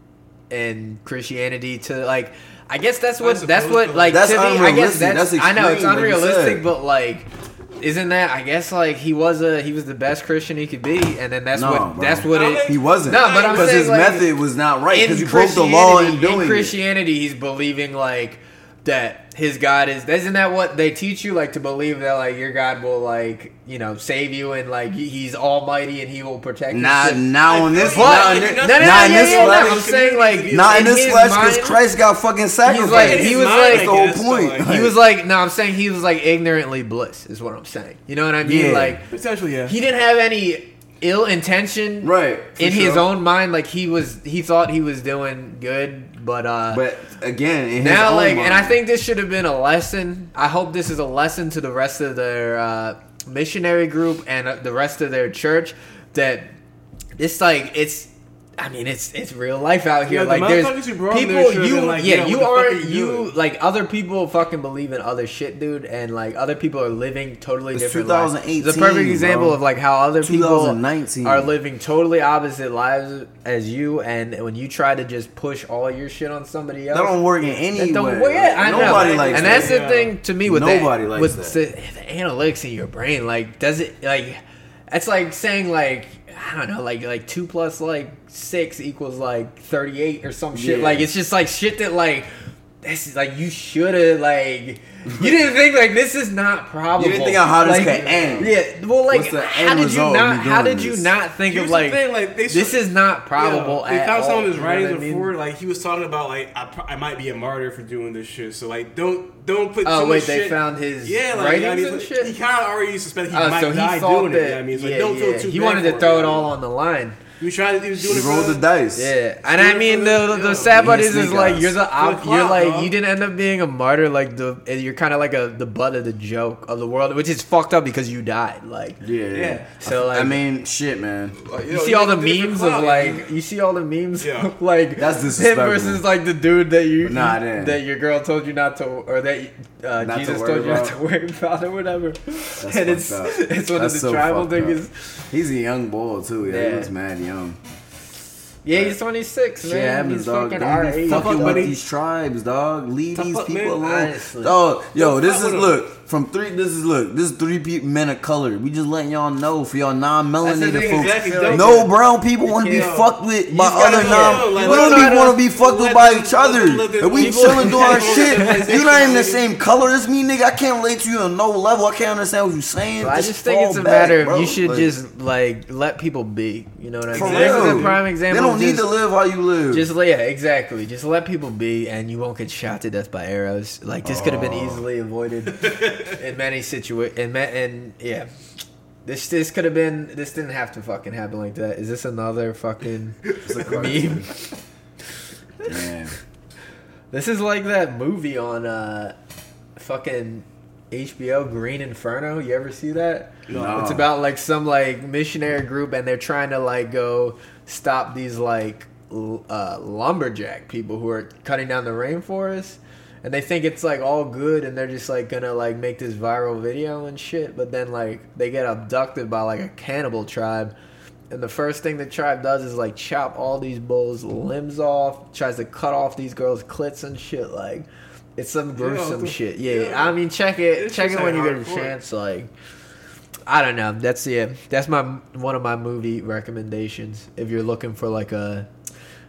in Christianity to like I guess that's what I that's what like That's to me I guess unrealistic. that's, That's I know it's extreme, like you unrealistic but like isn't that? I guess like he was a he was the best Christian he could be, and then that's No, what bro. that's what it. He wasn't. No, but I'm because his like, method was not right because he broke the law in doing in it. Christianity, he's believing like that his God is. Isn't that what they teach you? Like to believe that like your God will like you know save you and like he's Almighty and He will protect you. Not Shit. now in this, But- not in no, this, no, no, no, not in this yeah, flesh. I'm saying like Not in this his flesh because Christ got fucking sacrificed. like- he was like- the whole point. He was like, no, I'm saying he was like ignorantly bliss, is what I'm saying. You know what I mean? Yeah. Like, Essentially, yeah. he didn't have any ill intention, Right, In his own mind, like he was, he thought he was doing good, but uh, But again, in his now, own like, mind. and I think this should have been a lesson. I hope this is a lesson to the rest of their uh, missionary group and uh, the rest of their church that it's like it's. I mean, it's it's real life out here. Yeah, the like there's motherfuckers who people there should've you been like, yeah yo, you what the fuck aren't you you doing? like other people fucking believe in other shit, dude, and like other people are living totally It's different lives. 2018, It's a perfect example bro. of like how other people are living totally opposite lives as you, and when you try to just push all your shit on somebody else, that don't work in any that way. don't work. Yeah, I know. Nobody likes and that. that's the thing to me with Nobody that, likes with that. The, the analytics in your brain. Like, does it like? It's like saying like I don't know, like like two plus like six equals like thirty eight or some shit. Yeah. Like it's just like shit that like. This is like you should have like you didn't think like this is not probable. You didn't think of how this like, could end. Yeah, well, like how did you not? How did you this? not think Here's of like, thing, like, they this is not probable? Yeah, they at found some all, of his you know writings I mean? before, like he was talking about, like I, I might be a martyr for doing this shit. So like, don't don't put. Oh, too wait, much they shit- found his yeah, like, writings I mean, and shit? He kind of already suspected he Oh, might so he die doing that. it. yeah, I mean, it's like, yeah, don't yeah. feel too. He wanted to throw it all on the line. He was trying. He was doing He it. rolled for the dice. Yeah, and I mean the the- the sad part is is like you're the op- clout, you're like dog. you didn't end up being a martyr like the you're kind of like a the butt of the joke of the world, which is fucked up because you died. Like Yeah, yeah. Yeah. so like I mean, shit, man. you see all the memes of like you see all the memes Yeah. of like That's him versus like the dude that you Nah, it that your girl told you not to or that uh, Not to Jesus worry told you not about. to worry about or whatever. That's and it's up. it's one That's of the so tribal niggas. He's a young boy too. Yeah, Yeah. he looks mad young. Yeah, he's 26, man. happens, he's dog. fucking our age. fucking Tough with these tribes, dog. Leave Tough these people man. alone. Honestly. Oh, yo, Don't this is look from three. This is look. This is three pe- men of color. We just letting y'all know for y'all non-melanated folks. exactly. Don't- No brown people want to be fucked with by other know, non. like, we don't them even want to be fucked with by each other. them And we people. chilling doing our shit. You're not even the same color as me, nigga. I can't relate to you on no level. I can't understand what you're saying. I just think it's a matter of you should just like let people be. You know what I for mean? This is a prime example. They don't need to live how you live. Just yeah, exactly. Just let people be, and you won't get shot to death by arrows. Like this could have been easily avoided in many situations. And and yeah, this this could have been. This didn't have to fucking happen like that. Is this another fucking meme? Damn. This is like that movie on uh, fucking HBO, Green Inferno. You ever see that? No. It's about like some like missionary group, and they're trying to like go stop these like l- uh, lumberjack people who are cutting down the rainforest. And they think it's like all good, and they're just like gonna like make this viral video and shit. But then like they get abducted by like a cannibal tribe, and the first thing the tribe does is like chop all these bulls' limbs off, tries to cut off these girls' clits and shit. Like, it's some gruesome the- shit. Yeah, yeah. I mean, check it, It's check it when you get a chance. Like, I don't know. That's yeah. That's my one of my movie recommendations if you're looking for like a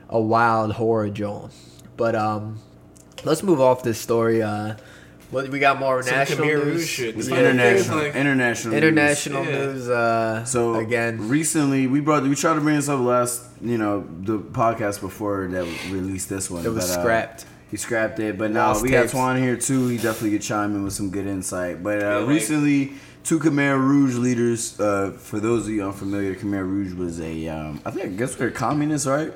a wild horror Joel. But um, let's move off this story. Uh, what we got more Some national Khmer news. shit. Yeah. It's funny thing is, international, like- international, International Yeah. news. Uh, So again, recently we brought we tried to bring this up last you know the podcast before that released this one. it was but, uh, scrapped. he scrapped it, but now Lost we got tapes. Twan here too. He definitely could chime in with some good insight. But uh, Yeah, like- recently, two Khmer Rouge leaders. Uh, for those of you unfamiliar, Khmer Rouge was a um, I think I guess they're communists, right?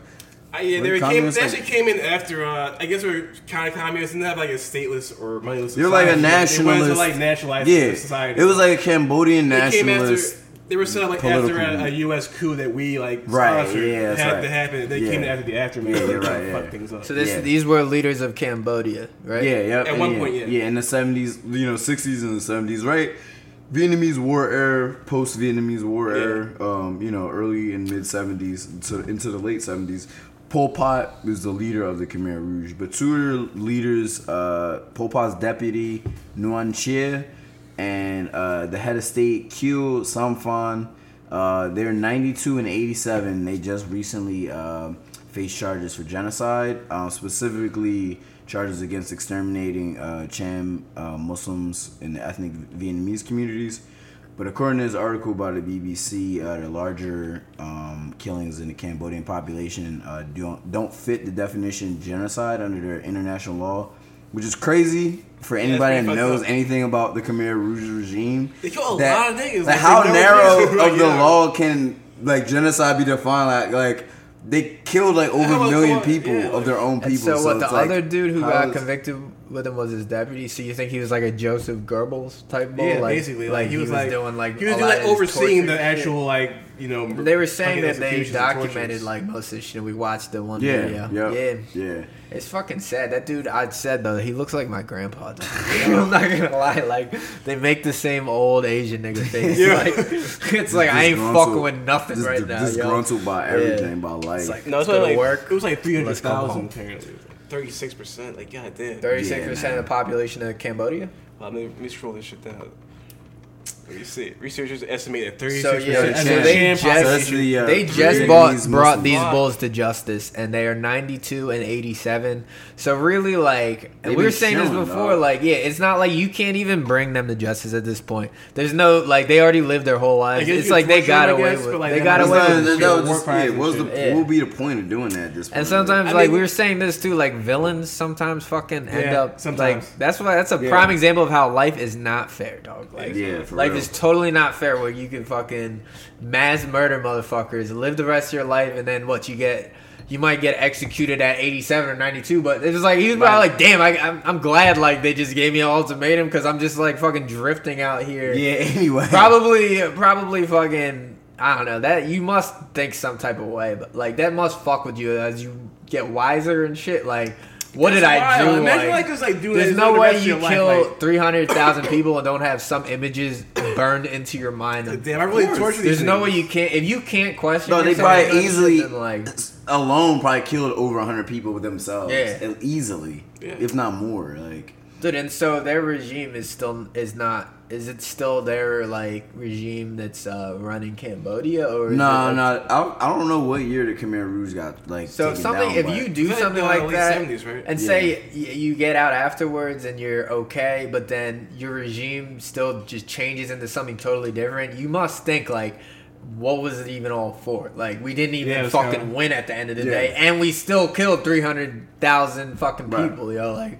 Uh, yeah, they, Were were came, communists they actually came in after. Uh, I guess we're kind of communists and they have like a stateless or moneyless. They're like a society. They wanted nationalist. like nationalize yeah, society. it was like a Cambodian they came after. nationalist. They were set up like after a, a. U.S. coup that we like Right, sponsored yeah, that's had right. to happen. They Yeah. came after the aftermath. Yeah, to you're right, fuck things up. So this, Yeah. these were leaders of Cambodia, right? Yeah, yeah. At one point, yeah. yeah, in the seventies, you know, sixties and the seventies, right? Vietnamese War era, post Vietnamese War Yeah. era, um, you know, early and mid seventies to into the late seventies. Pol Pot is the leader of the Khmer Rouge, but two of leaders, uh, Pol Pot's deputy Nuon Chea, and uh, the head of state Khieu Samphan. Uh, they're 92 and 87. They just recently uh, faced charges for genocide, uh, specifically charges against exterminating uh, Cham uh, Muslims in the ethnic Vietnamese communities. But according to this article by the BBC, uh, the larger um, killings in the Cambodian population uh, don't don't fit the definition genocide under their international law, which is crazy for anybody pretty that knows up. anything about the Khmer Rouge regime. They kill a that- lot of niggas, Like like, how narrow of the Yeah. law can like genocide be defined? Like like they killed like over a million people yeah, of their own And people. so, what the like, other dude who got is- convicted with him was his deputy. So you think he was like a Joseph Goebbels type bull? Yeah, like, basically, like, he was, like doing like he was a doing, like overseeing torture the shit. actual like you know. They were saying that they documented like most of the shit. We watched the one Yeah, video. yeah, yeah, yeah. It's fucking sad. That dude, I said though, he looks like my grandpa. I'm not gonna lie. Like they make the same old Asian nigga face. Yeah. Like it's like I ain't fucking with nothing dis- right now. yo. Disgruntled by Yeah. everything, by life. It's like No, it's let's go only to like work. it was like three hundred Let's come home. thousand apparently. Thirty six percent. Like god damn. Thirty six percent man. of the population of Cambodia. Let me, let me scroll this shit down. Let see. Researchers estimate that 36% So yeah, of so the they just population- the, uh, they just bought Muslims. brought these Wow. bulls to justice, and they are ninety two and eighty seven. So really, like They we were been saying this before, dog. like yeah, it's not like you can't even bring them to justice at this point. There's no like they already lived their whole lives. It's like they got away guess, with but, like, they they got might away with well shit. that, shit, was just, yeah, what's the. Yeah. what would be the point of doing that at this point? And sometimes, I like mean- we were saying this too, like villains sometimes fucking end up sometimes. like that's why that's a prime example of how life is not fair, dog. Like Yeah, for life real. Is totally not fair where you can fucking mass murder motherfuckers, live the rest of your life, and then what you get. You might get executed at 87 or 92, but it's just like he was probably like, "Damn, I, I'm, I'm glad like they just gave me an ultimatum because I'm just like fucking drifting out here." yeah, anyway. probably probably fucking I don't know that you must think some type of way, but like that must fuck with you as you get wiser and shit. Like, what did That's I do? Imagine, Like, like, just, like, doing there's no way rest of you your kill like- three hundred thousand people and don't have some images burned into your mind. of- Damn, I really tortured. torture these there's no way you can't if you can't question. No, they yourself probably easily then, like alone probably killed over hundred people with themselves. Yeah. easily, Yeah. if not more. Like Dude, and so their regime is still is not is it still their like regime that's uh, running Cambodia or is no, it, like, no, I, I don't know what year the Khmer Rouge got like. So taken something, down if you do something uh, like that, 70s, right? and Yeah. say you get out afterwards and you're okay, but then your regime still just changes into something totally different, you must think like, what was it even all for? Like we didn't even Yeah, fucking kinda- win at the end of the Yeah. day, and we still killed three hundred thousand fucking Right. people, yo. Like,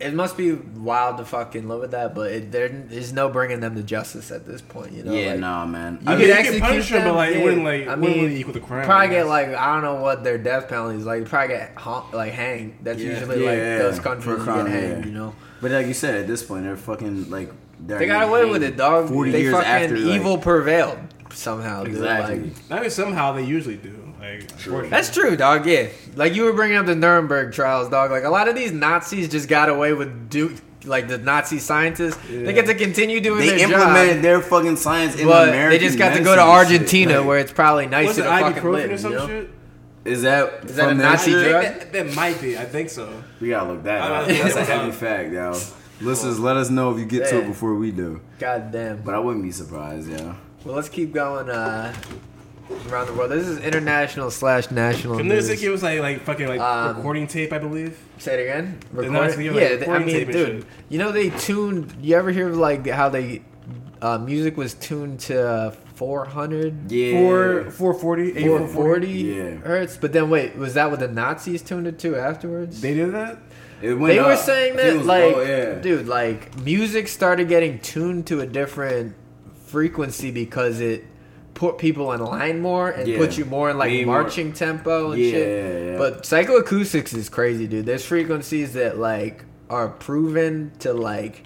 it must be wild to fucking live with that, but it, there is no bringing them to justice at this point, you know? yeah, like, nah, man. You I could mean, you can execute punish them, but, them, like, it wouldn't, like, I wouldn't mean, really equal the crime, Probably get like I don't know what their death penalty is like. Probably get hung, like hanged. That's Yeah. usually Yeah, like yeah, those countries you crime, get hanged. yeah. You know, but like you said, at this point, they're fucking like they're they got away with it, dog. Forty they years fucking after, like- evil prevailed somehow. Dude. Exactly. Like, I mean, somehow they usually do. Like, unfortunately. that's true, dog. Yeah, like you were bringing up the Nuremberg trials, dog. Like a lot of these Nazis just got away with do like the Nazi scientists. They get to continue doing they their implemented job. their fucking science in But American they just got to go to medicine shit. Argentina, Like, where it's probably nicer Was it to fucking ibuprofen live. or some you know? shit? is that Is that a from that Nazi shit? drug? That, that might be. I think so. We gotta look that up. That's a heavy fact, yo. Listeners, let us know if you get to it before we do. God damn. But I wouldn't be surprised, yeah. Well, let's keep going uh, around the world. This is international slash national Couldn't they news. say it was like like fucking like Um, recording tape? I believe. Say it again. The Record- Nazi, like, yeah, th- I recording mean, tape dude, shit. you know they tuned. You ever hear of like how they uh, music was tuned to 400, Yeah. Four four forty. 440 Yeah. hertz? But then wait, was that what the Nazis tuned it to afterwards? They did that. It went They were saying I think it that was- like, oh, yeah. dude, like music started getting tuned to a different frequency because it put people in line more and Yeah. put you more in like Way more- marching tempo and Yeah, shit. yeah. But psychoacoustics is crazy, dude. There's frequencies that like are proven to like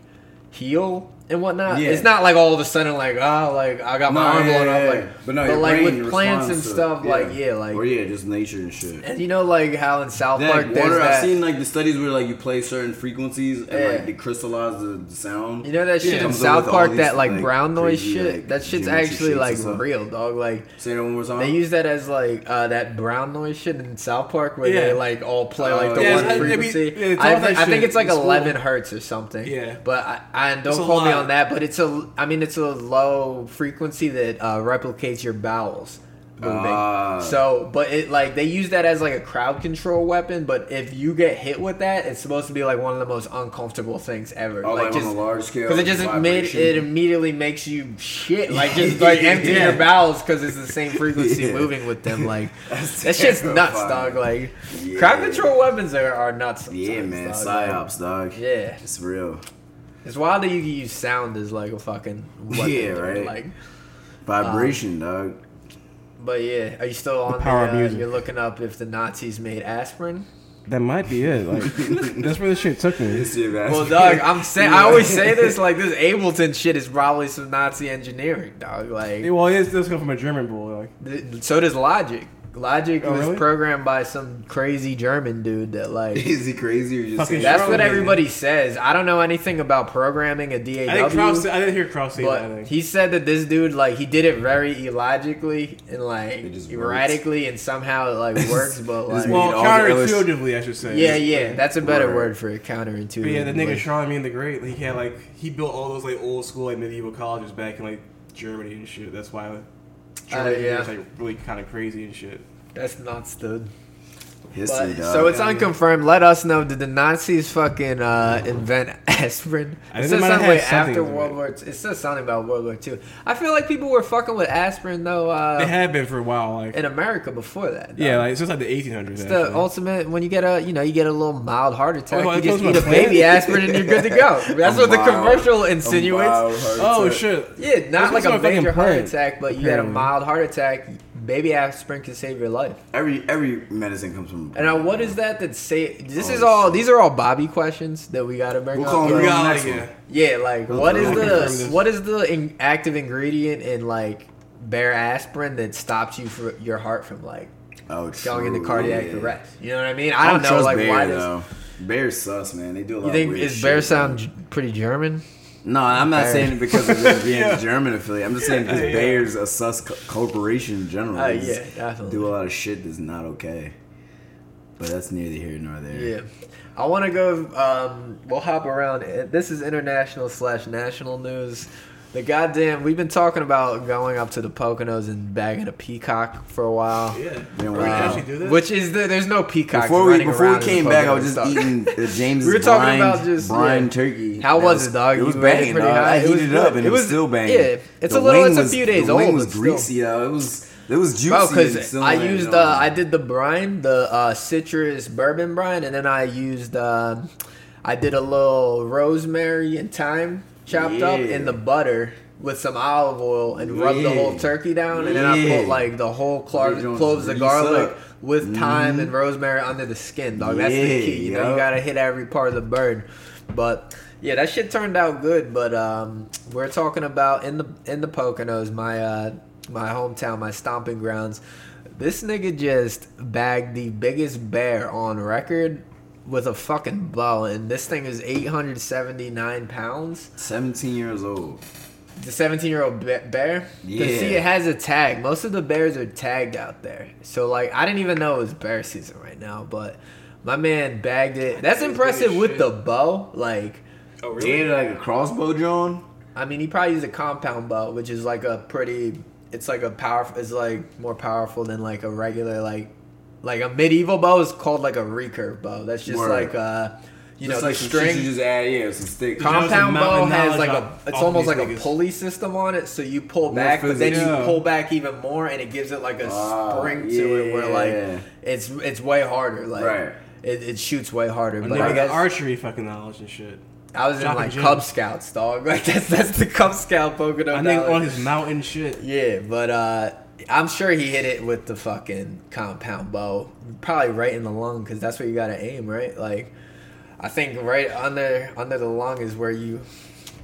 heal and whatnot. Yeah. It's not like all of a sudden like oh like I got my No, arm blown yeah, up yeah. like but no, your like with plants and responds to- stuff like yeah like or yeah, just nature and shit. and you know like how in South That Park there's water, that I've seen like the studies where like you play certain frequencies and like they crystallize the, the sound. You know that shit in South Park, that like, brown noise crazy, shit. like, that shit's actually like real, dog. Like Say that one more time. they use that as like uh, that brown noise shit in South Park where they like all play like Oh, the one frequency. I, that think it's like 11 hertz or something. Yeah. but I, don't call me lot. On that, but it's a. I mean, it's a low frequency that uh, replicates your bowels moving. Ah. so, but it like they use that as like a crowd control weapon. But if you get hit with that, it's supposed to be like one of the most uncomfortable things ever. Oh, like on a large scale, because it just made it immediately makes you shit. Like just like empty Yeah. your bowels because it's the same frequency Yeah. moving with them. Like That's that shit's nuts, dog. Like Yeah. crowd control weapons are, are nuts. Yeah, man, dog. Psyops, dog. Yeah. it's real. It's wild that you can use sound as like a fucking weapon. Yeah, right. Like, Vibration, dog. but yeah, are you still on power the? Uh, music. you're looking up if the Nazis made aspirin. That might be it. Like that's where the shit took me. Well, dog, I'm saying I always say this like this Ableton shit is probably some Nazi engineering, dog. Like, Well, it does come from a German boy. Like th- so does Logic. Logic Oh, was really? programmed by some crazy German dude that like. Is he crazy or just Fucking That's Strong, what everybody says. I don't know anything about programming a DAW. I think Kraus. I didn't hear Kraus say that. But he said that this dude like he did it very illogically and like It just erratically and somehow it like works, but This like made well, all the I should say. yeah, yeah, that's a better Word. word for it. Counterintuitive. But yeah, the nigga like- Charlemagne the Great, he had like he built all those like old school like medieval colleges back in like Germany and shit. That's why like, Germany Uh, yeah. like really kind of crazy and shit. That's nuts, dude. But, so it's unconfirmed. Let us know. Did the Nazis fucking uh, invent aspirin? I It says they something had something after World it. War. It says something about World War Two. I feel like people were fucking with aspirin though They uh, have been for a while, like in America before that. yeah, dog. like since like the 1800s. It's the ultimate when you get a you know you get a little mild heart attack. Oh, you just eat a with baby aspirin and you're good to go. That's what the commercial insinuates. oh shit! Yeah, not like a major heart attack, but you had a mild heart attack. Baby aspirin can save your life. Every every medicine comes from. And now, what is that that say? This is Oh, all. These are all Bobby questions that we gotta bring We'll up. call We got next like one. yeah. yeah, like what is We'll confirm the what is the in, active ingredient in like Bayer aspirin that stops you for your heart from like Oh, going into true, cardiac yeah. arrest? You know what I mean? I don't know trust like Bayer, why this. though. Bayer's sus, man. They do a lot You think of weird is shit, Bayer sound j- pretty German? No, I'm not Bayer. saying it because of them being a German affiliate. I'm just saying because Bayer's a sus co- corporation in general. They yeah, definitely. Do a lot of shit that's not okay. But that's neither here nor there. Yeah. I want to go. Um, we'll hop around. Uh, This is international slash national news. The goddamn, we've been talking about going up to the Poconos and bagging a peacock for a while. Yeah. Been Are we wild. actually do this? Which is the, there's no peacock. Before we running before we came back, I was just eating the James. We were talking brine, about just- brine yeah. turkey. How That was it, dog? It was You banging, pretty dog. high? I It heated was it up and It it was was- still banging. yeah, it's The a little- wing it's a few days The wing old, was but still. greasy, though. It was it was juicy. Bro, and because I used no- uh, I did the brine, the uh, citrus bourbon brine, and then I used um, I did a little rosemary and thyme chopped up in the butter with some olive oil and rubbed the whole turkey down, and then I put like the whole joints cloves of garlic up. with thyme and rosemary under the skin, dog. That's the key. You know, you gotta hit every part of the bird, but. Yeah, that shit turned out good, but um, we're talking about in the in the Poconos, my uh, my hometown, my stomping grounds. This nigga just bagged the biggest bear on record with a fucking bow, and this thing is 879 pounds. 17 years old. The 17 year old bear. 'Cause Yeah. see, it has a tag. Most of the bears are tagged out there. So, like, I didn't even know it was bear season right now, but my man bagged it. That's impressive with the bow. Like, Oh He had like a crossbow drawn. I mean, he probably used a compound bow, which is like a pretty. It's like a powerful. It's like more powerful than like a regular like, like a medieval bow is called like a recurve bow. That's just Word. like a you Just know, like the string. you just add, yeah, some stick. Compound bow has like a. It's almost these like a pulley system on it, so you pull More back, but then you pull back even more, and it gives it like a Ah, spring to it, where like it's it's way harder. Like Right. it, it shoots way harder. And But then I got guess archery fucking knowledge and shit. I was in Jock and like Jim. Cub Scouts, dog. Like that's that's the Cub Scout Pocono. I think knowledge. on his mountain shit. Yeah, but uh, I'm sure he hit it with the fucking compound bow, probably right in the lung, because that's where you gotta aim, right? Like, I think right under under the lung is where you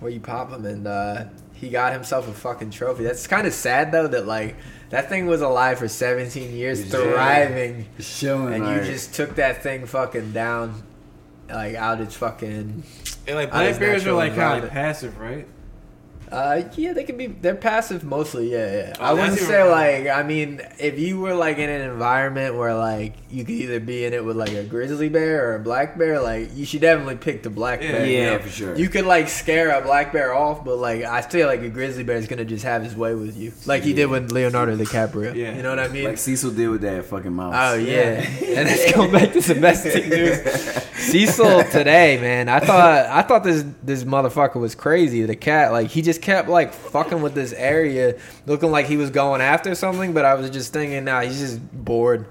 where you pop him, and uh, he got himself a fucking trophy. That's kind of sad though that like that thing was alive for 17 years, Yeah. thriving, Showing and you just took that thing fucking down, like out its fucking. And like black bears are like kind of passive, right? Uh, yeah, they can be. They're passive mostly. Yeah, yeah. Oh, I wouldn't say better. like. I mean, if you were like in an environment where like you could either be in it with like a grizzly bear or a black bear, like you should definitely pick the black Yeah. bear. you Yeah, know? for sure. You could like scare a black bear off, but like I feel like a grizzly bear is gonna just have his way with you, like he did with Leonardo DiCaprio. Yeah. You know what I mean? Like Cecil did with that fucking mouse. Oh yeah, and let's go back to domestic news. Cecil today, man. I thought I thought this this motherfucker was crazy. The cat, like he just kept like fucking with this area, looking like he was going after something. But I was just thinking, nah, he's just bored.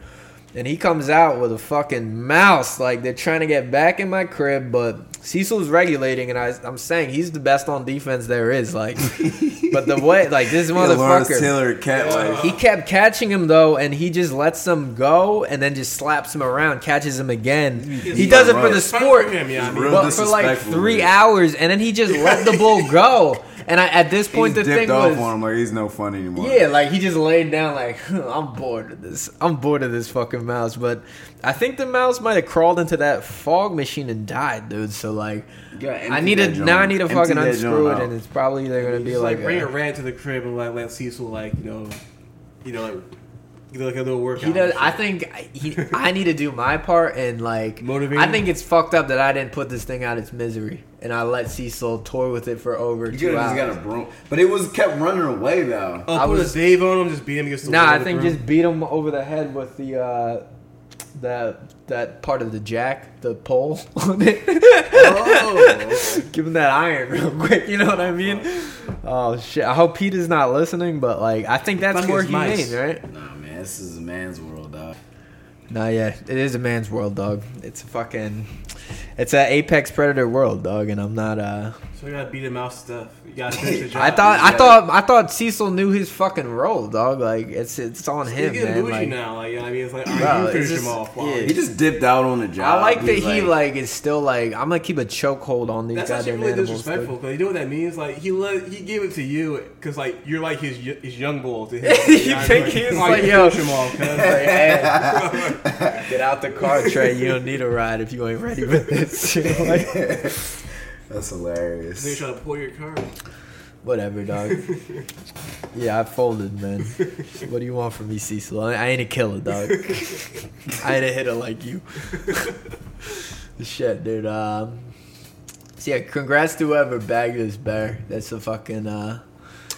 And he comes out with a fucking mouse. Like they're trying to get back in my crib, but Cecil's regulating, and I, I'm saying he's the best on defense there is. Like, but the way, like this Lawrence motherfucker. Taylor cat like He kept catching him though, and he just lets him go, and then just slaps him around, catches him again. He does it for the sport, him, yeah. I mean, but for like three hours, and then he just let the bull go. And I, at this point, He's the dipped thing off was, on him like he's no fun anymore. yeah, like he just laid down, like I'm bored of this. I'm bored of this fucking mouse. But I think the mouse might have crawled into that fog machine and died, dude. So like, You I need to now. I need to fucking unscrew it, out. and it's probably either gonna be like, like bring a- a rat to the crib and like let Cecil like you know, you know, like, you know, like a little workout. He does. I think he, I need to do my part and like Motivate I think it's fucked up that I didn't put this thing out its misery and I let Cecil toy with it for over You two hours. just got a broom, but it was kept running away though. Oh, I put was- a Dave on him, just beat him against the nah, I think the just beat him over the head with the uh, that that part of the jack, the pole on it. Oh, Give him that iron real quick. You know what I mean? Oh shit! I hope Pete is not listening, but like I think that's Fuck more his mice. humane, right? Nah, man, this is a man's world, dog. Nah, yeah, it is a man's world, dog. It's a fucking, it's a apex predator world, dog, and I'm not. uh so we gotta beat him out stuff. You gotta finish the job. I thought, I yeah. thought, I thought Cecil knew his fucking role, dog. Like it's it's on He's him, getting man. bougie Like, now. Like, you know what I mean, it's like, Bro, you it's finish just- him off. While yeah. He just dipped out on the job. I like that He's he like is still like I'm gonna keep a chokehold on these That's actually goddamn really animals. disrespectful because you know what that means. Like he let he gave it to you because like you're like his y- his young bull to him. You think he's like, you yo. finish him off, cuz. Like, hey, get out the car, Trey. You don't need a ride if you ain't ready for this. Like, That's Then hilarious. you trying to pull your car. whatever, dog. Yeah, I folded, man. What do you want from me, Cecil? I, I ain't a killer, dog. I ain't a hitter like you. Shit, dude. Um, so yeah, congrats to whoever bagged this bear. That's a fucking uh,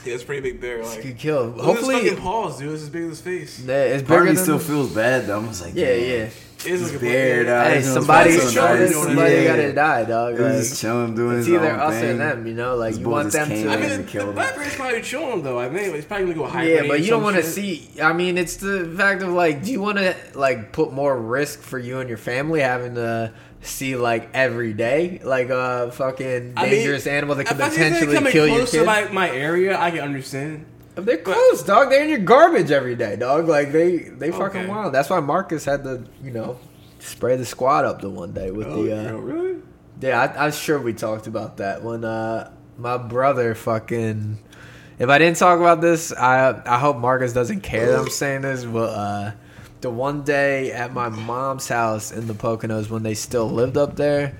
Yeah, it's a pretty big bear. Like, good kill. look at his Hopefully, fucking paws, dude. It's as big as his face. yeah, it's Part bigger of me than still feels bad though. I'm just like, Yeah, damn. yeah. It is His like a beard bear. out. Hey, He's doing somebody, something somebody, nice. somebody Yeah. gotta die, dog. He was Like, just chilling, doing it's his either own us thing. or them, you know. Like His you want just them came to. I mean, and the, killed the him. black bear's probably chilling though. I mean, he's probably gonna go high. Yeah, but you don't want to see. I mean, it's the fact of like, do you want to like put more risk for you and your family having to see like every day, like a fucking I mean, dangerous animal that could if I see anything potentially kill your close kid? to my, my area, I can understand. They're close, dog. They're in your garbage every day, dog. Like they, they fucking Okay. wild. That's why Marcus had to, you know, spray the squad up the one day with Oh, the. Uh, you know, really? Yeah, I, I'm sure we talked about that when uh, my brother fucking. If I didn't talk about this, I I hope Marcus doesn't care that I'm saying this, but uh, the one day at my mom's house in the Poconos when they still lived up there,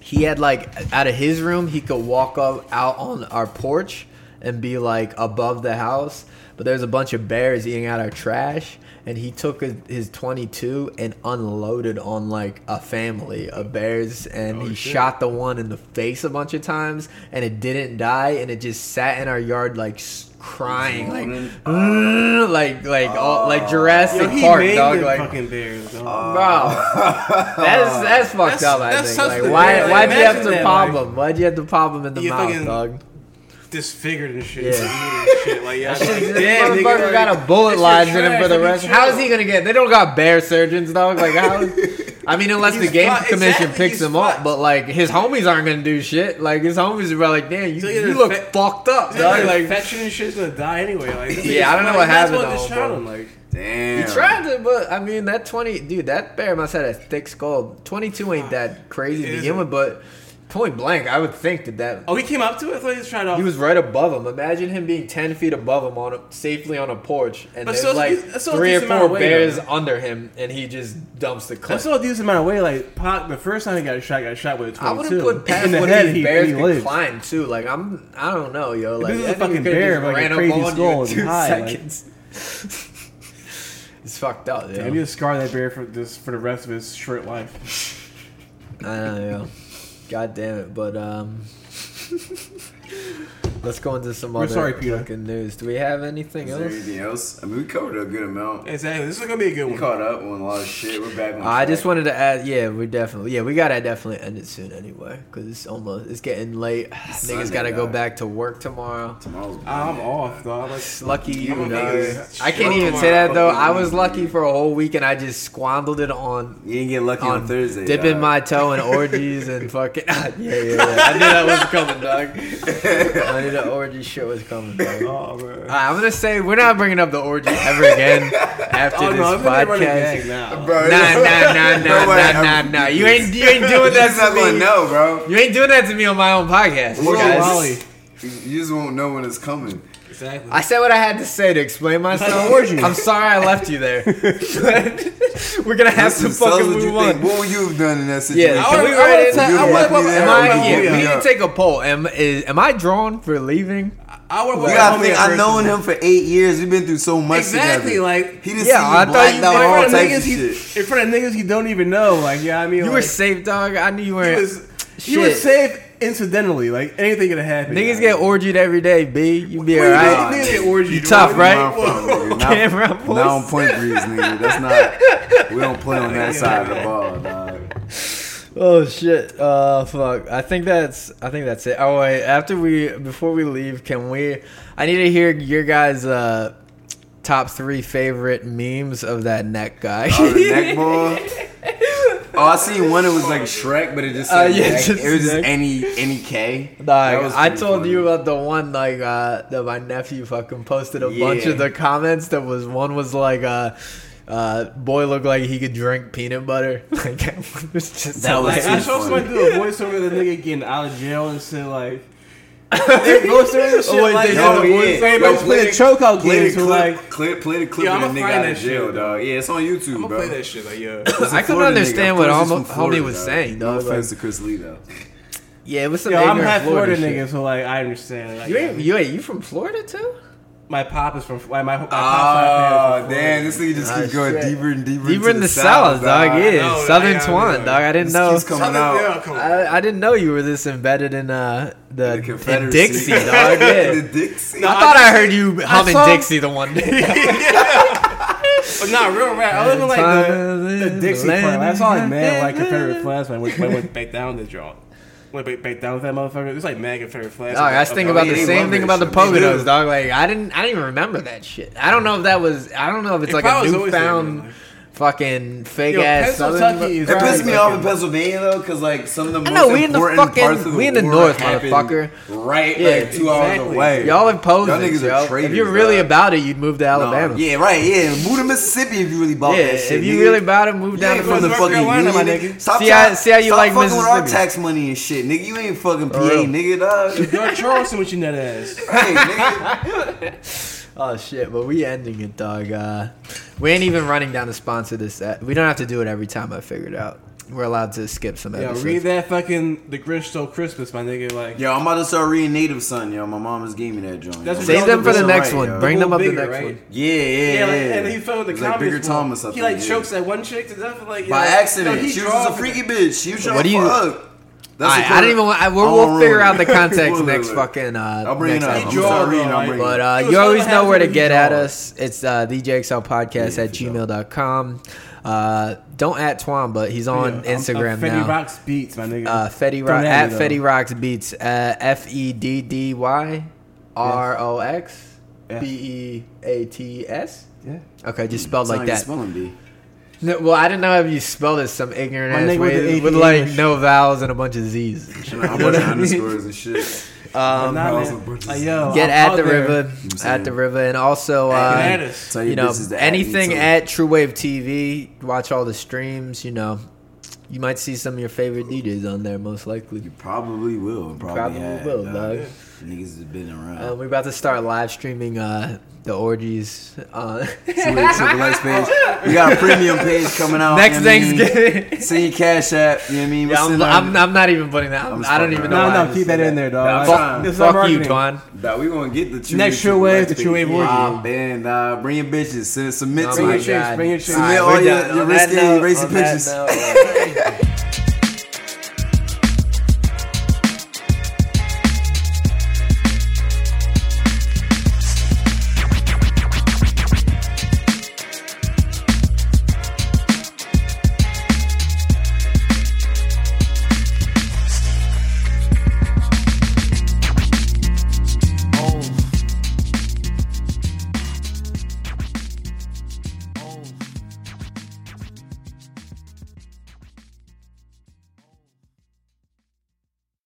he had like out of his room he could walk up out on our porch and be like above the house, but there's a bunch of bears eating out our trash. And he took his, his 22 and unloaded on like a family of bears, and oh, he shot the one in the face a bunch of times, and it didn't die, and it just sat in our yard like crying, like "Ugh," like like all, oh. like Jurassic Yo, Park, dog. Like, fucking bears, dog. Oh. bro, that's that's fucked That's- up. I that's think. Like, why like, why'd you have to that, pop like- him? Why'd you have to pop him in the mouth, fucking- dog? Disfigured and shit. Yeah. Yeah. And shit. Like, yeah, This like, damn, motherfucker nigga, got a bullet lodged in him for trash, the let me rest. How is he gonna get? They don't got bear surgeons, dog. Like how? I mean, unless the game fucked. commission Exactly, picks he's him up, but like his homies aren't gonna do shit. Like his homies are like, damn, you, So you look infec- fucked up, dog. like, Like infection and shit's gonna die anyway. Like, Yeah, I don't know what you might as happened well to him, shot bro. him, like, Damn. he tried to, but I mean that twenty, dude, that bear must have had a thick skull. Twenty two ain't that crazy to It begin with, but Point blank, I would think that that Oh, he came up to it. I thought he was trying to. he was right above him. Imagine him being ten feet above him on a, safely on a porch, and But there's like a three or four weight, bears though. under him, and he just dumps the clip. That's still a decent amount of weight. Like Pac, the first time he got shot, got shot with a 22. wouldn't put past in the what head. these He, bears he can lived. climb too. Like I'm, I don't know, yo. Like This is a fucking bear, like a ran up crazy skull in two high, like- seconds. it's fucked up. Yeah, Yo. just scar that bear for this for the rest of his short life. I know, yo. God damn it, but um. Let's go into some We're other sorry, Peter. fucking news. Do we have anything Is there else? anything else? I mean, we covered a good amount. Exactly. This is gonna be a good We one. caught up on a lot of shit. We're back on. I just wanted to add, yeah, we definitely, yeah, we gotta definitely end it soon anyway, cause it's almost, it's getting late. Niggas Sunday, gotta go dog. back to work tomorrow. Tomorrow's I'm off, dog. Like, Lucky you, I'm a dog. nigga. I can't even say that though. I was lucky for a whole week and I just squandered it on You didn't get lucky on, on Thursday. dipping dog. my toe in orgies and fucking yeah, yeah, yeah. I knew that was coming, dog. I knew the orgy shit was coming, dog. oh, bro. Alright, I'm gonna say we're not bringing up the orgy ever again after Oh, this no, I'm gonna run a podcast. now. Bro, Nah, nah, nah, nah, No nah, nah, nah. You ain't, you ain't doing that not to gonna me. know, bro. You ain't doing that to me on my own podcast. Whoa, guys. Wally. You just won't know when it's coming. Exactly. I said what I had to say to explain myself. I'm sorry I left you there. We're gonna have Listen, to fucking what you move think. on. What would you have done in that situation? Yeah, I can wanna- we I wanna write it? tell- You I wanna- lucky I there. wanna- Am I? Yeah, we need to take a poll. Am is am I drawn for leaving? I would You gotta think. I've known him for eight years. We've been through so much Exactly, together. like- he just Yeah, see I thought you- out in all in front, of types niggas, of he, shit. in front of niggas he don't even know. Like, yeah, I mean, You like, were safe, dog. I knew you were. He was, was safe incidentally. Like anything could have happened. Niggas guys. get orgied every day, B. You be What alright. mean Niggas get orgied. You tough, right? Where I'm from, nigga. Not- Camera Not boys. on point breeze, nigga. That's not. We don't play on that side of the ball, dog. Oh shit. Uh fuck. I think that's I think that's it. Oh wait, after we before we leave, can we I need to hear your guys uh top 3 favorite memes of that neck guy. Oh, the neck ball. Oh, I seen one. It was like Shrek, but it just Uh, yeah, neck. just it was just any any K. Dog, That was I told funny. you about the one like uh that my nephew fucking posted a bunch of the comments that was one was like uh uh boy looked like he could drink peanut butter. Like it was just That was Like. I too saw somebody do a voiceover of the nigga getting out of jail and said like. They voiceover this oh, shit Oh, wait, like yo, did a boy, voice- they Yo, about play play- the chokeout Play games clip. like. clip play the clip Yeah, of the I'ma nigga find out that of jail, shit, dog. Yeah, it's on YouTube, I'm bro. play that shit like yo. It's a I couldn't understand what Of course Almo- he's from Florida, homie was saying, No offense to Chris Lee though. Yeah, it was some Yo, I'm ignorant half Florida, shit. nigga, so like I understand. Like, You ain't you wait, you from Florida too? My pop is from like my, my Oh, pop damn, this nigga just Ah, keeps going shit. deeper and deeper. Deeper into in the South, south, dog. Yeah, know, Southern Twan, dog. I didn't know. keeps coming out. Yeah. I, I didn't know you were this embedded in uh the, The in Confederacy. Dixie, dog. Yeah. the Dixie. No, I thought I heard you humming saw- Dixie the one day. But not real rap. I live like the, the Dixie part. That's all like mad in like Confederate flags when I went, I went back down the draw. Went back, back down with that motherfucker. It's like mad Confederate flags. Dog, I was thinking about the same thing about the shit. They dog. Like I didn't, I didn't even remember that shit. I don't know if that was, I don't know if it's It like a probably was newfound man. Fucking fake Yo, ass Southern. Pennsylvania is It pissed me off in Pennsylvania though, cause like some of the I most know, we in the important fucking- parts of the we in the war north, happened motherfucker. Right, Yeah, like two hours exactly. away. Y'all are posers, Y'all niggas are yo. If you're really dog. about it, you'd move to No, Alabama. yeah, right, yeah. Move to Mississippi if you really bought Yeah, that shit. if you nigga. really about it, move You down ain't from the North fucking Carolina, my union. nigga. Stop, See how- try- see how you stop like fucking with our Mississippi. tax money and shit, nigga. You ain't fucking PA, real. nigga, dog. George Charleston with your net ass. hey, nigga. Oh shit, but we ending it, dog. Uh, we ain't even running down to sponsor this. Uh, we don't have to do it every time. I figured out. We're allowed to skip some Yo, episodes. read that fucking The Grinch Stole Christmas, my nigga. Like, Yo, I'm about to start reading Native Son, yo. My mom just gave me that joint. That's what Save them for the next alright, one. yo. Bring them up the next right? one. Yeah, yeah, Yeah, yeah. like, and he filmed the It's like comedy Bigger film. Thomas. I He like think, chokes that one chick to death. Like, by yo, accident. yo, he she was a freaky bitch. She was trying What to do you- fuck. That's Alright, the I didn't even. want- I, we'll, we'll figure out the it. context Spoiler next fucking. Uh, I'll bring it next up. I'm episode. sorry, reading, I'll bring But uh, you always know where to get at us. It's uh, the DJXL podcast Yeah, at for sure. gmail.com. Uh, don't at Twan, but he's on Yeah, I'm- Instagram I'm Feddy. Rox Beats, my nigga. Uh, Fetty Don't Rock at at me, though. Feddy Rox Beats. Uh, F E D D Y R O X Yeah. B E A T S. Yeah. Okay, just spelled That's like that. Spelling bee. No, well, I didn't know if you spelled it some ignorant My ass nigga with way the with, AP like English. no vowels and a bunch of Z's. and shit. A underscores and shit. Um, nah, Balls man. of bunches. Like, yo, get I'm at the there. river, at saying. the river, and also Get uh, at us. Tell your you know bitches to at me, anything too. at True Wave TV. Watch all the streams. You know, you might see some of your favorite DJs on there, most likely. You probably will. and Probably, Probably have, will, dog. dog. Niggas has been around. Uh, we're about to start live streaming uh, the orgies uh, Triple X page. We got a premium page coming out. next you know what I mean? Thanksgiving. Send your cash app. You know what I mean? We'll Yeah, I'm, I'm, I'm not even putting that. I'm I don't fucking even know. No, why no, I'm keep saying that in there, dog. Fuck, This fuck you, marketing. Twan. Dog, we gonna get the true Next Triple True Wave, the True page. Wave orgy. Ah, man, dog. Bring your bitches. Send, submit Oh to my your it. chicks, bring your chicks. Submit All all right, your, we're done. your risky racy pictures. note,